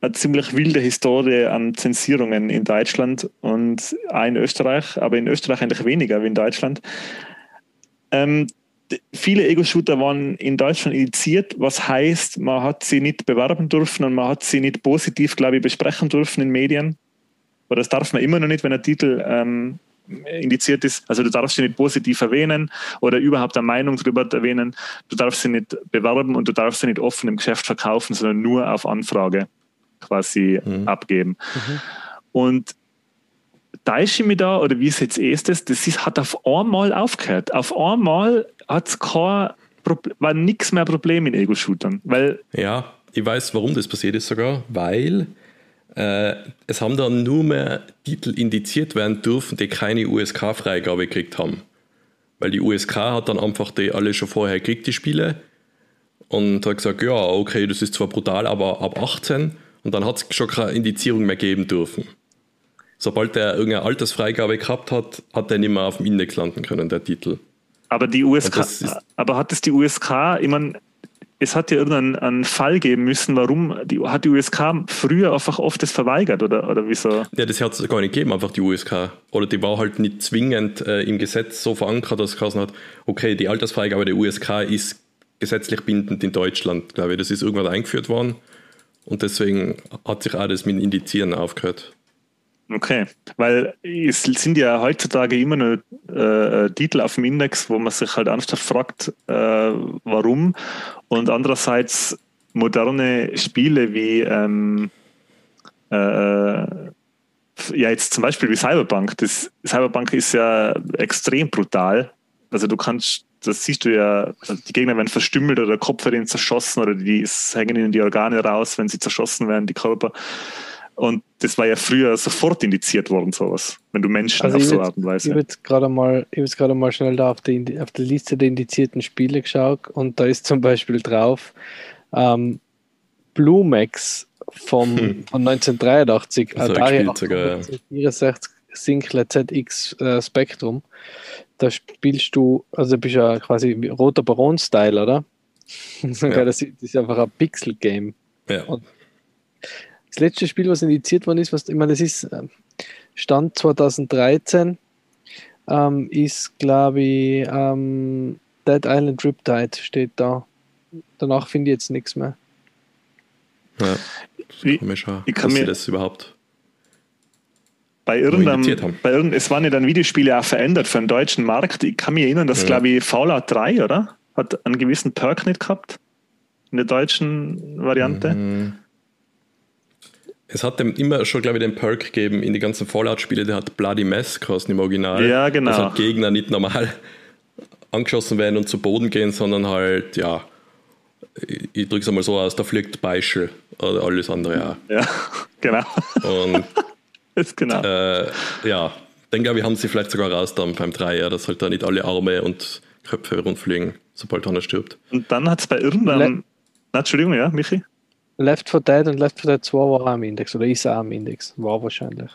eine ziemlich wilde Historie an Zensierungen in Deutschland und auch in Österreich, aber in Österreich eigentlich weniger wie in Deutschland. Ähm, viele Ego-Shooter waren in Deutschland initiiert, was heißt, man hat sie nicht bewerben dürfen und man hat sie nicht positiv, glaube ich, besprechen dürfen in Medien. Oder das darf man immer noch nicht, wenn ein Titel ähm, indiziert ist. Also du darfst sie nicht positiv erwähnen oder überhaupt eine Meinung darüber erwähnen. Du darfst sie nicht bewerben und du darfst sie nicht offen im Geschäft verkaufen, sondern nur auf Anfrage quasi Mhm. abgeben. Und täusche ich mich da, oder wie es jetzt ist, das, das ist, hat auf einmal aufgehört. Auf einmal hat's kein war nichts mehr Problem in Ego-Shootern. Ja, ich weiß, warum das passiert ist sogar, weil äh, es haben dann nur mehr Titel indiziert werden dürfen, die keine USK-Freigabe gekriegt haben. Weil die USK hat dann einfach die alle schon vorher gekriegt, die Spiele. Und hat gesagt, ja, okay, das ist zwar brutal, aber ab 18. Und dann hat es schon keine Indizierung mehr geben dürfen. Sobald der irgendeine Altersfreigabe gehabt hat, hat der nicht mehr auf dem Index landen können, der Titel. Aber die USK, aber hat es die USK, ich meine, es hat ja irgendeinen einen Fall geben müssen, warum die, hat die USK früher einfach oft das verweigert oder, oder wieso? Ja, das hat es gar nicht gegeben, einfach die USK. Oder die war halt nicht zwingend äh, im Gesetz so verankert, dass es hat, okay, die Altersfreigabe der USK ist gesetzlich bindend in Deutschland, glaube ich. Das ist irgendwann eingeführt worden und deswegen hat sich auch das mit Indizieren aufgehört. Okay, weil es sind ja heutzutage immer nur äh, Titel auf dem Index, wo man sich halt ernsthaft fragt, äh, warum. Und andererseits moderne Spiele wie ähm, äh, ja jetzt zum Beispiel wie Cyberpunk. Das Cyberpunk ist ja extrem brutal. Also du kannst, das siehst du ja, die Gegner werden verstümmelt oder der Kopf wird ihnen zerschossen oder die hängen ihnen die Organe raus, wenn sie zerschossen werden, die Körper. Und das war ja früher sofort indiziert worden, sowas, wenn du Menschen also auf so Art und Weise. Ich habe jetzt gerade mal, mal schnell da auf die, auf die Liste der indizierten Spiele geschaut und da ist zum Beispiel drauf ähm, Blue Max vom, hm. von 1983, also Atari 64 Sinclair ZX äh, Spectrum. Da spielst du, also bist ja quasi roter Baron-Style, oder? ja. das, ist einfach ein Pixel-Game. Ja. Und das letzte Spiel, was indiziert worden ist, was ich meine, das ist ähm, Stand 2013, ähm, ist, glaube ich, ähm, Dead Island Riptide steht da. Danach finde ich jetzt nichts mehr. Ja, ich, komisch, ich kann mir das überhaupt bei irgendeinem, bei irgendeinem, es waren ja dann Videospiele auch verändert für den deutschen Markt. Ich kann mich erinnern, dass, ja. glaube ich, Fallout 3, oder? Hat einen gewissen Perk nicht gehabt in der deutschen Variante. Mhm. Es hat dem immer schon, glaube ich, den Perk gegeben in die ganzen Fallout-Spiele, der hat Bloody Mess kosten im Original. Ja, genau. Dass halt Gegner nicht normal angeschossen werden und zu Boden gehen, sondern halt, ja, ich drücke es einmal so aus, da fliegt Beischel oder alles andere auch. Ja, genau. Und ist genau. Äh, ja, dann glaube ich, haben sie vielleicht sogar raus dann beim Dreier, dass halt da nicht alle Arme und Köpfe rundfliegen, sobald einer stirbt. Und dann hat es bei irgendeinem. Le Entschuldigung, ja, Michi? Left 4 Dead und Left 4 Dead 2 war auch am Index oder ist auch am Index. War wahrscheinlich.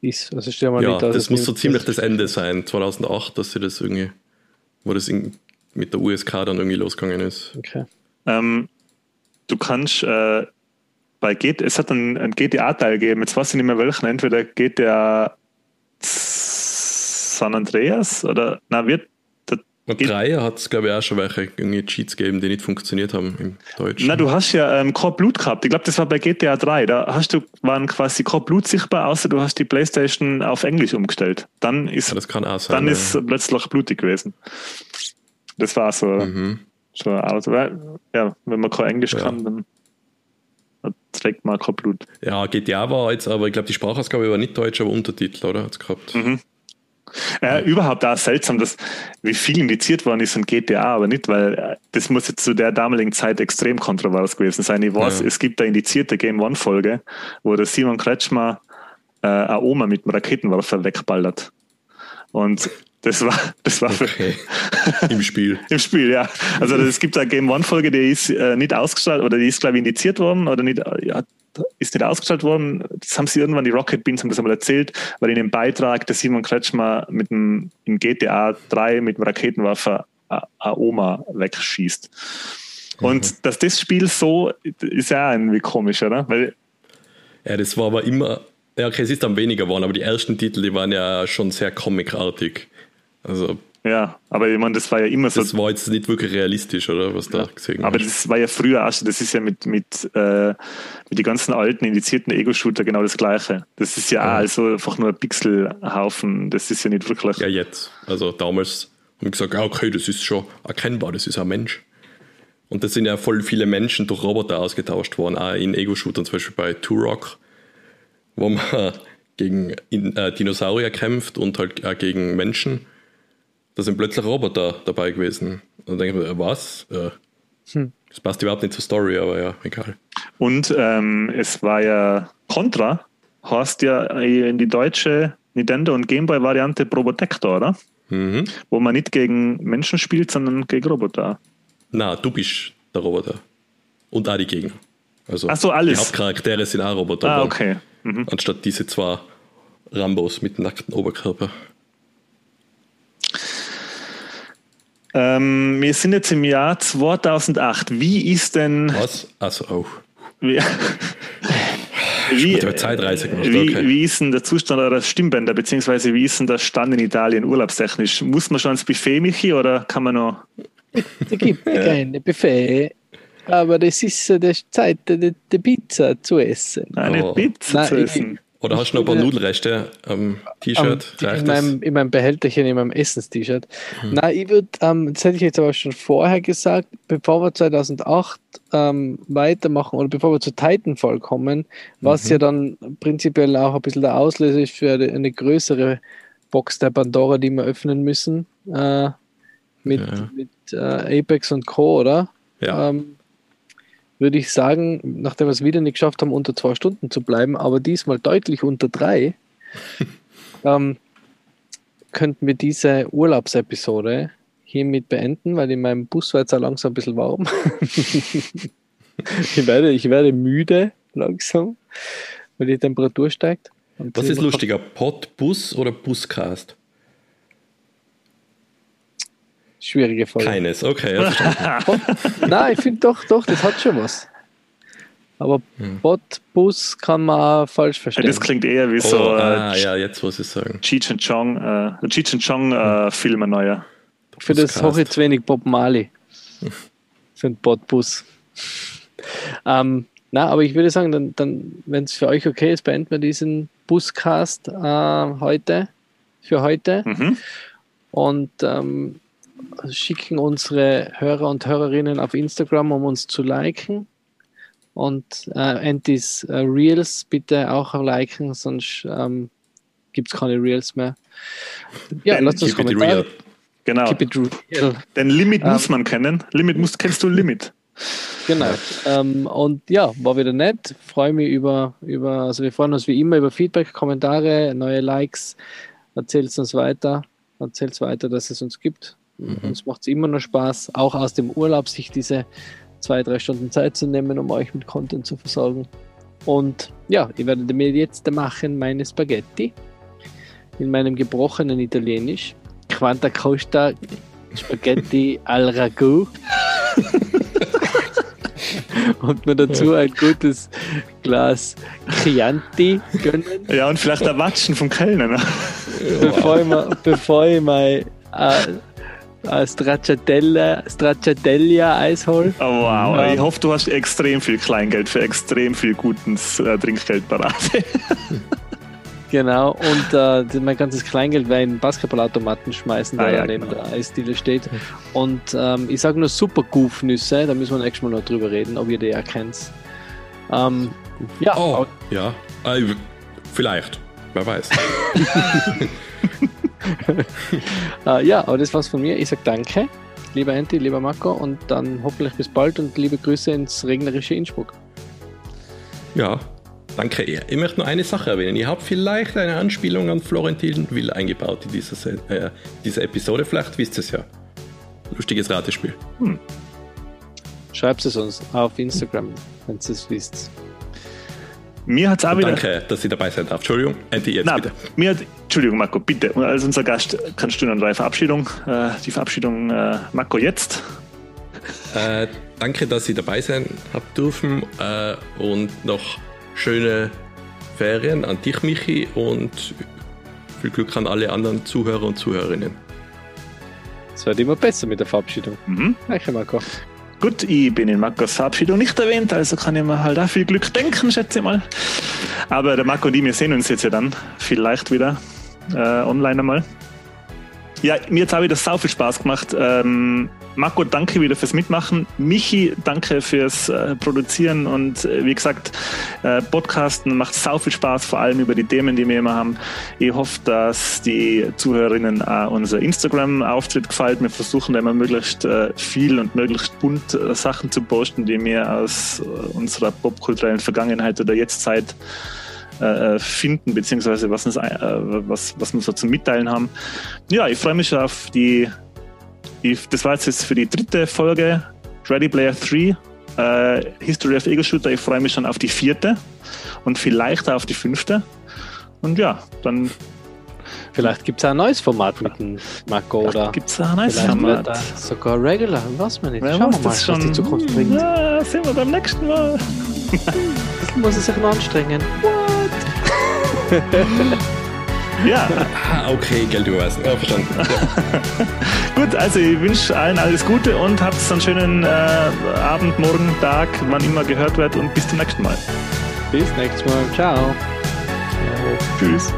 Ist, also stell mal ja, nicht, das muss so ziemlich das Ende sein, 2008, dass sie das irgendwie, wo das in, mit der USK dann irgendwie losgegangen ist. Okay. Ähm, du kannst äh, bei GTA, es hat einen, einen GTA-Teil gegeben, jetzt weiß ich nicht mehr welchen, entweder GTA San Andreas oder, na, wird und Dreier hat es, glaube ich, auch schon welche Cheats gegeben, die nicht funktioniert haben im Deutschen. Na, du hast ja ähm, Core Blut gehabt. Ich glaube, das war bei GTA 3. Da hast du, waren quasi Core Blut sichtbar, außer du hast die Playstation auf Englisch umgestellt. Dann ist, ja, das kann auch sein, dann ja. ist plötzlich blutig gewesen. Das war so, mhm. so also, ja, wenn man kein Englisch ja. kann, dann trägt man kein Blut. Ja, GTA war jetzt, aber ich glaube, die Sprachausgabe war nicht deutsch, aber Untertitel, oder? Hat's gehabt. Mhm. Äh, überhaupt auch seltsam, dass wie viel indiziert worden ist von GTA, aber nicht, weil äh, das muss jetzt zu der damaligen Zeit extrem kontrovers gewesen sein. Ich weiß, ja. es gibt da indizierte Game One-Folge, wo der Simon Kretschmer äh, eine Oma mit einem Raketenwerfer wegballert. Und das war, das war okay. im Spiel. Im Spiel, ja. Also es gibt eine Game One Folge, die ist äh, nicht ausgestrahlt oder die ist glaube ich indiziert worden oder nicht, ja, ist nicht ausgestrahlt worden. Das haben sie irgendwann, die Rocket Beans haben das einmal erzählt, weil in dem Beitrag der Simon Kretschmer mit dem, in GTA 3 mit dem Raketenwerfer eine Oma wegschießt. Und mhm. dass das Spiel so ist ja irgendwie komisch, oder? Weil ja, das war aber immer, ja, okay, es ist dann weniger geworden, aber die ersten Titel, die waren ja schon sehr comicartig. Also ja, aber ich meine, das war ja immer so. Das war jetzt nicht wirklich realistisch, oder? Was da gesehen Aber hast. das war ja früher auch schon, das ist ja mit, mit, äh, mit den ganzen alten indizierten Ego-Shooter genau das Gleiche. Das ist ja, ja. auch also einfach nur ein Pixelhaufen, das ist ja nicht wirklich. Ja, jetzt. Also damals haben wir gesagt, okay, das ist schon erkennbar, das ist ein Mensch. Und das sind ja voll viele Menschen durch Roboter ausgetauscht worden, auch in Ego-Shootern, zum Beispiel bei Turok, wo man gegen äh, Dinosaurier kämpft und halt auch gegen Menschen da sind plötzlich Roboter dabei gewesen. Und dann denke ich mir, was? Äh, hm. Das passt überhaupt nicht zur Story, aber ja, egal. Und ähm, es war ja Contra, hast ja in die deutsche Nintendo- und Gameboy-Variante Probotector, oder? Mhm. Wo man nicht gegen Menschen spielt, sondern gegen Roboter. Na, du bist der Roboter. Und auch die Gegner. Also Ach so, alles. Die Hauptcharaktere sind auch Roboter. Ah, okay. Mhm. Anstatt diese zwei Rambos mit nackten Oberkörper. Ähm, wir sind jetzt im Jahr 2008. Wie ist denn. Was? Also, oh. Wie, Wie, Zeitreise gemacht, wie, okay. wie ist denn der Zustand eurer Stimmbänder, beziehungsweise wie ist denn der Stand in Italien urlaubstechnisch? Muss man schon ins Buffet, Michi, oder kann man noch. Da gibt es keine Buffet, aber das ist äh, die Zeit, die, Pizza zu essen. Eine Oh. Pizza Nein, zu ich- essen? Oder hast du noch ein paar Nudelreste am T-Shirt? In, meinem, in meinem Behälterchen, in meinem Essens-T-Shirt. Nein, ich würde, ähm, das hätte ich jetzt aber schon vorher gesagt, bevor wir 2008 ähm, weitermachen oder bevor wir zu Titanfall kommen, was ja dann prinzipiell auch ein bisschen der Auslöser ist für eine, eine größere Box der Pandora, die wir öffnen müssen, äh, mit, Ja. mit äh, Apex und Co., oder? Ja. ähm, würde ich sagen, nachdem wir es wieder nicht geschafft haben, unter zwei Stunden zu bleiben, aber diesmal deutlich unter drei, ähm, könnten wir diese Urlaubsepisode hiermit beenden, weil in meinem Bus war jetzt auch langsam ein bisschen warm. ich, werde, ich werde müde langsam, weil die Temperatur steigt. Und Was ist lustiger? Pod, Bus oder Buscast? Schwierige Frage. Keines, okay. ja, verstanden. Nein, ich finde doch, doch, das hat schon was. Aber Bot, Bus kann man auch falsch verstehen. das klingt eher wie Oh, so ah, äh, ja, jetzt muss ich sagen. Cheech and Chong, äh, Cheech and Chong äh, Film ein neuer. Für das ich zu wenig Bob Marley. Für einen Botbus. ähm, na, aber ich würde sagen, dann, dann wenn es für euch okay ist, beenden wir diesen Buscast äh, heute, für heute Mhm. und ähm, schicken unsere Hörer und Hörerinnen auf Instagram, um uns zu liken. Und äh, Antis äh, Reels bitte auch liken, sonst ähm, gibt es keine Reels mehr. Ja, Ben, lasst uns Kommentare. real. Genau. Keep it real. Denn Limit Ähm, muss man kennen. Limit muss, kennst du Limit? Genau. Ähm, und ja, war wieder nett. Freue mich über, über, also wir freuen uns wie immer über Feedback, Kommentare, neue Likes. Erzählt es uns weiter. Erzählt es weiter, dass es uns gibt. Uns macht es immer noch Spaß, auch aus dem Urlaub sich diese zwei, drei Stunden Zeit zu nehmen, um euch mit Content zu versorgen. Und ja, ich werde mir jetzt machen meine Spaghetti in meinem gebrochenen Italienisch. Quanta Costa Spaghetti al Ragu. Und mir dazu ein gutes Glas Chianti gönnen, Ja, und vielleicht der Watschen vom Kellner. Ne? bevor ich, bevor ich mein äh, Stracciatella, Stracciatella Eis hole. Oh, wow. Ja. Ich hoffe, du hast extrem viel Kleingeld für extrem viel gutes äh, Trinkgeld parat. Genau, und äh, mein ganzes Kleingeld werde ich in Basketballautomaten schmeißen, der Ah, ja, da neben genau. der Eisdiele steht. Und ähm, ich sage nur super Goofnüsse, da müssen wir nächstes Mal noch drüber reden, ob ihr die erkennt. Ähm, ja, Oh, ja. Äh, vielleicht. Wer weiß. Äh, ja, aber das war's von mir. Ich sag danke, lieber Anti, lieber Marco, und dann hoffentlich bis bald und liebe Grüße ins regnerische Innsbruck. Ja, danke. Ich möchte nur eine Sache erwähnen. Ihr habt vielleicht eine Anspielung an Florentin Will eingebaut in dieser, Se- äh, dieser Episode. Vielleicht wisst ihr es ja. Lustiges Ratespiel. Schreibt es uns auf Instagram, wenn ihr es wisst. Mir hat es auch wieder. Danke, dass ich dabei sein darf. Entschuldigung, Andy, jetzt Na, bitte. mir hat, Entschuldigung, Marco, bitte. Und als unser Gast kannst du dann drei Verabschiedung. Äh, die Verabschiedung, äh, Marco, jetzt. Äh, danke, dass ich dabei sein habt dürfen äh, und noch schöne Ferien an dich, Michi, und viel Glück an alle anderen Zuhörer und Zuhörerinnen. Es wird immer besser mit der Verabschiedung. Mhm. Danke, Marco. Gut, ich bin in Marcos Verabschiedung nicht erwähnt, also kann ich mir halt auch viel Glück denken, schätze ich mal. Aber der Marco und ich, wir sehen uns jetzt ja dann vielleicht wieder äh, online einmal. Ja, mir hat auch wieder sau viel Spaß gemacht. Ähm, Marco, danke wieder fürs Mitmachen. Michi, danke fürs äh, Produzieren und äh, wie gesagt, äh, Podcasten macht sau viel Spaß, vor allem über die Themen, die wir immer haben. Ich hoffe, dass die Zuhörerinnen auch unser Instagram-Auftritt gefällt. Wir versuchen da immer möglichst äh, viel und möglichst bunt äh, Sachen zu posten, die wir aus äh, unserer popkulturellen Vergangenheit oder Jetztzeit äh, finden, beziehungsweise was, uns, äh, was, was wir so zum Mitteilen haben. Ja, ich freue mich schon auf die, die, das war jetzt für die dritte Folge Ready Player 3, äh, History of Ego Shooter. Ich freue mich schon auf die vierte und vielleicht auch auf die fünfte. Und ja, dann Vielleicht gibt es ein neues Format mit dem Marco oder Gibt es ein neues vielleicht Format? sogar regular, was man nicht. Wer Schauen wir mal, was die schon? Zukunft bringt. Ja, sehen wir beim nächsten Mal. Muss es sich noch anstrengen. Ja, Ah, okay, Geldüberweisen. Ja, verstanden. Ja. gut, also ich wünsche allen alles Gute und habt einen schönen äh, Abend, Morgen, Tag, wann immer gehört wird und bis zum nächsten Mal. Bis nächstes Mal. Ciao. Tschüss.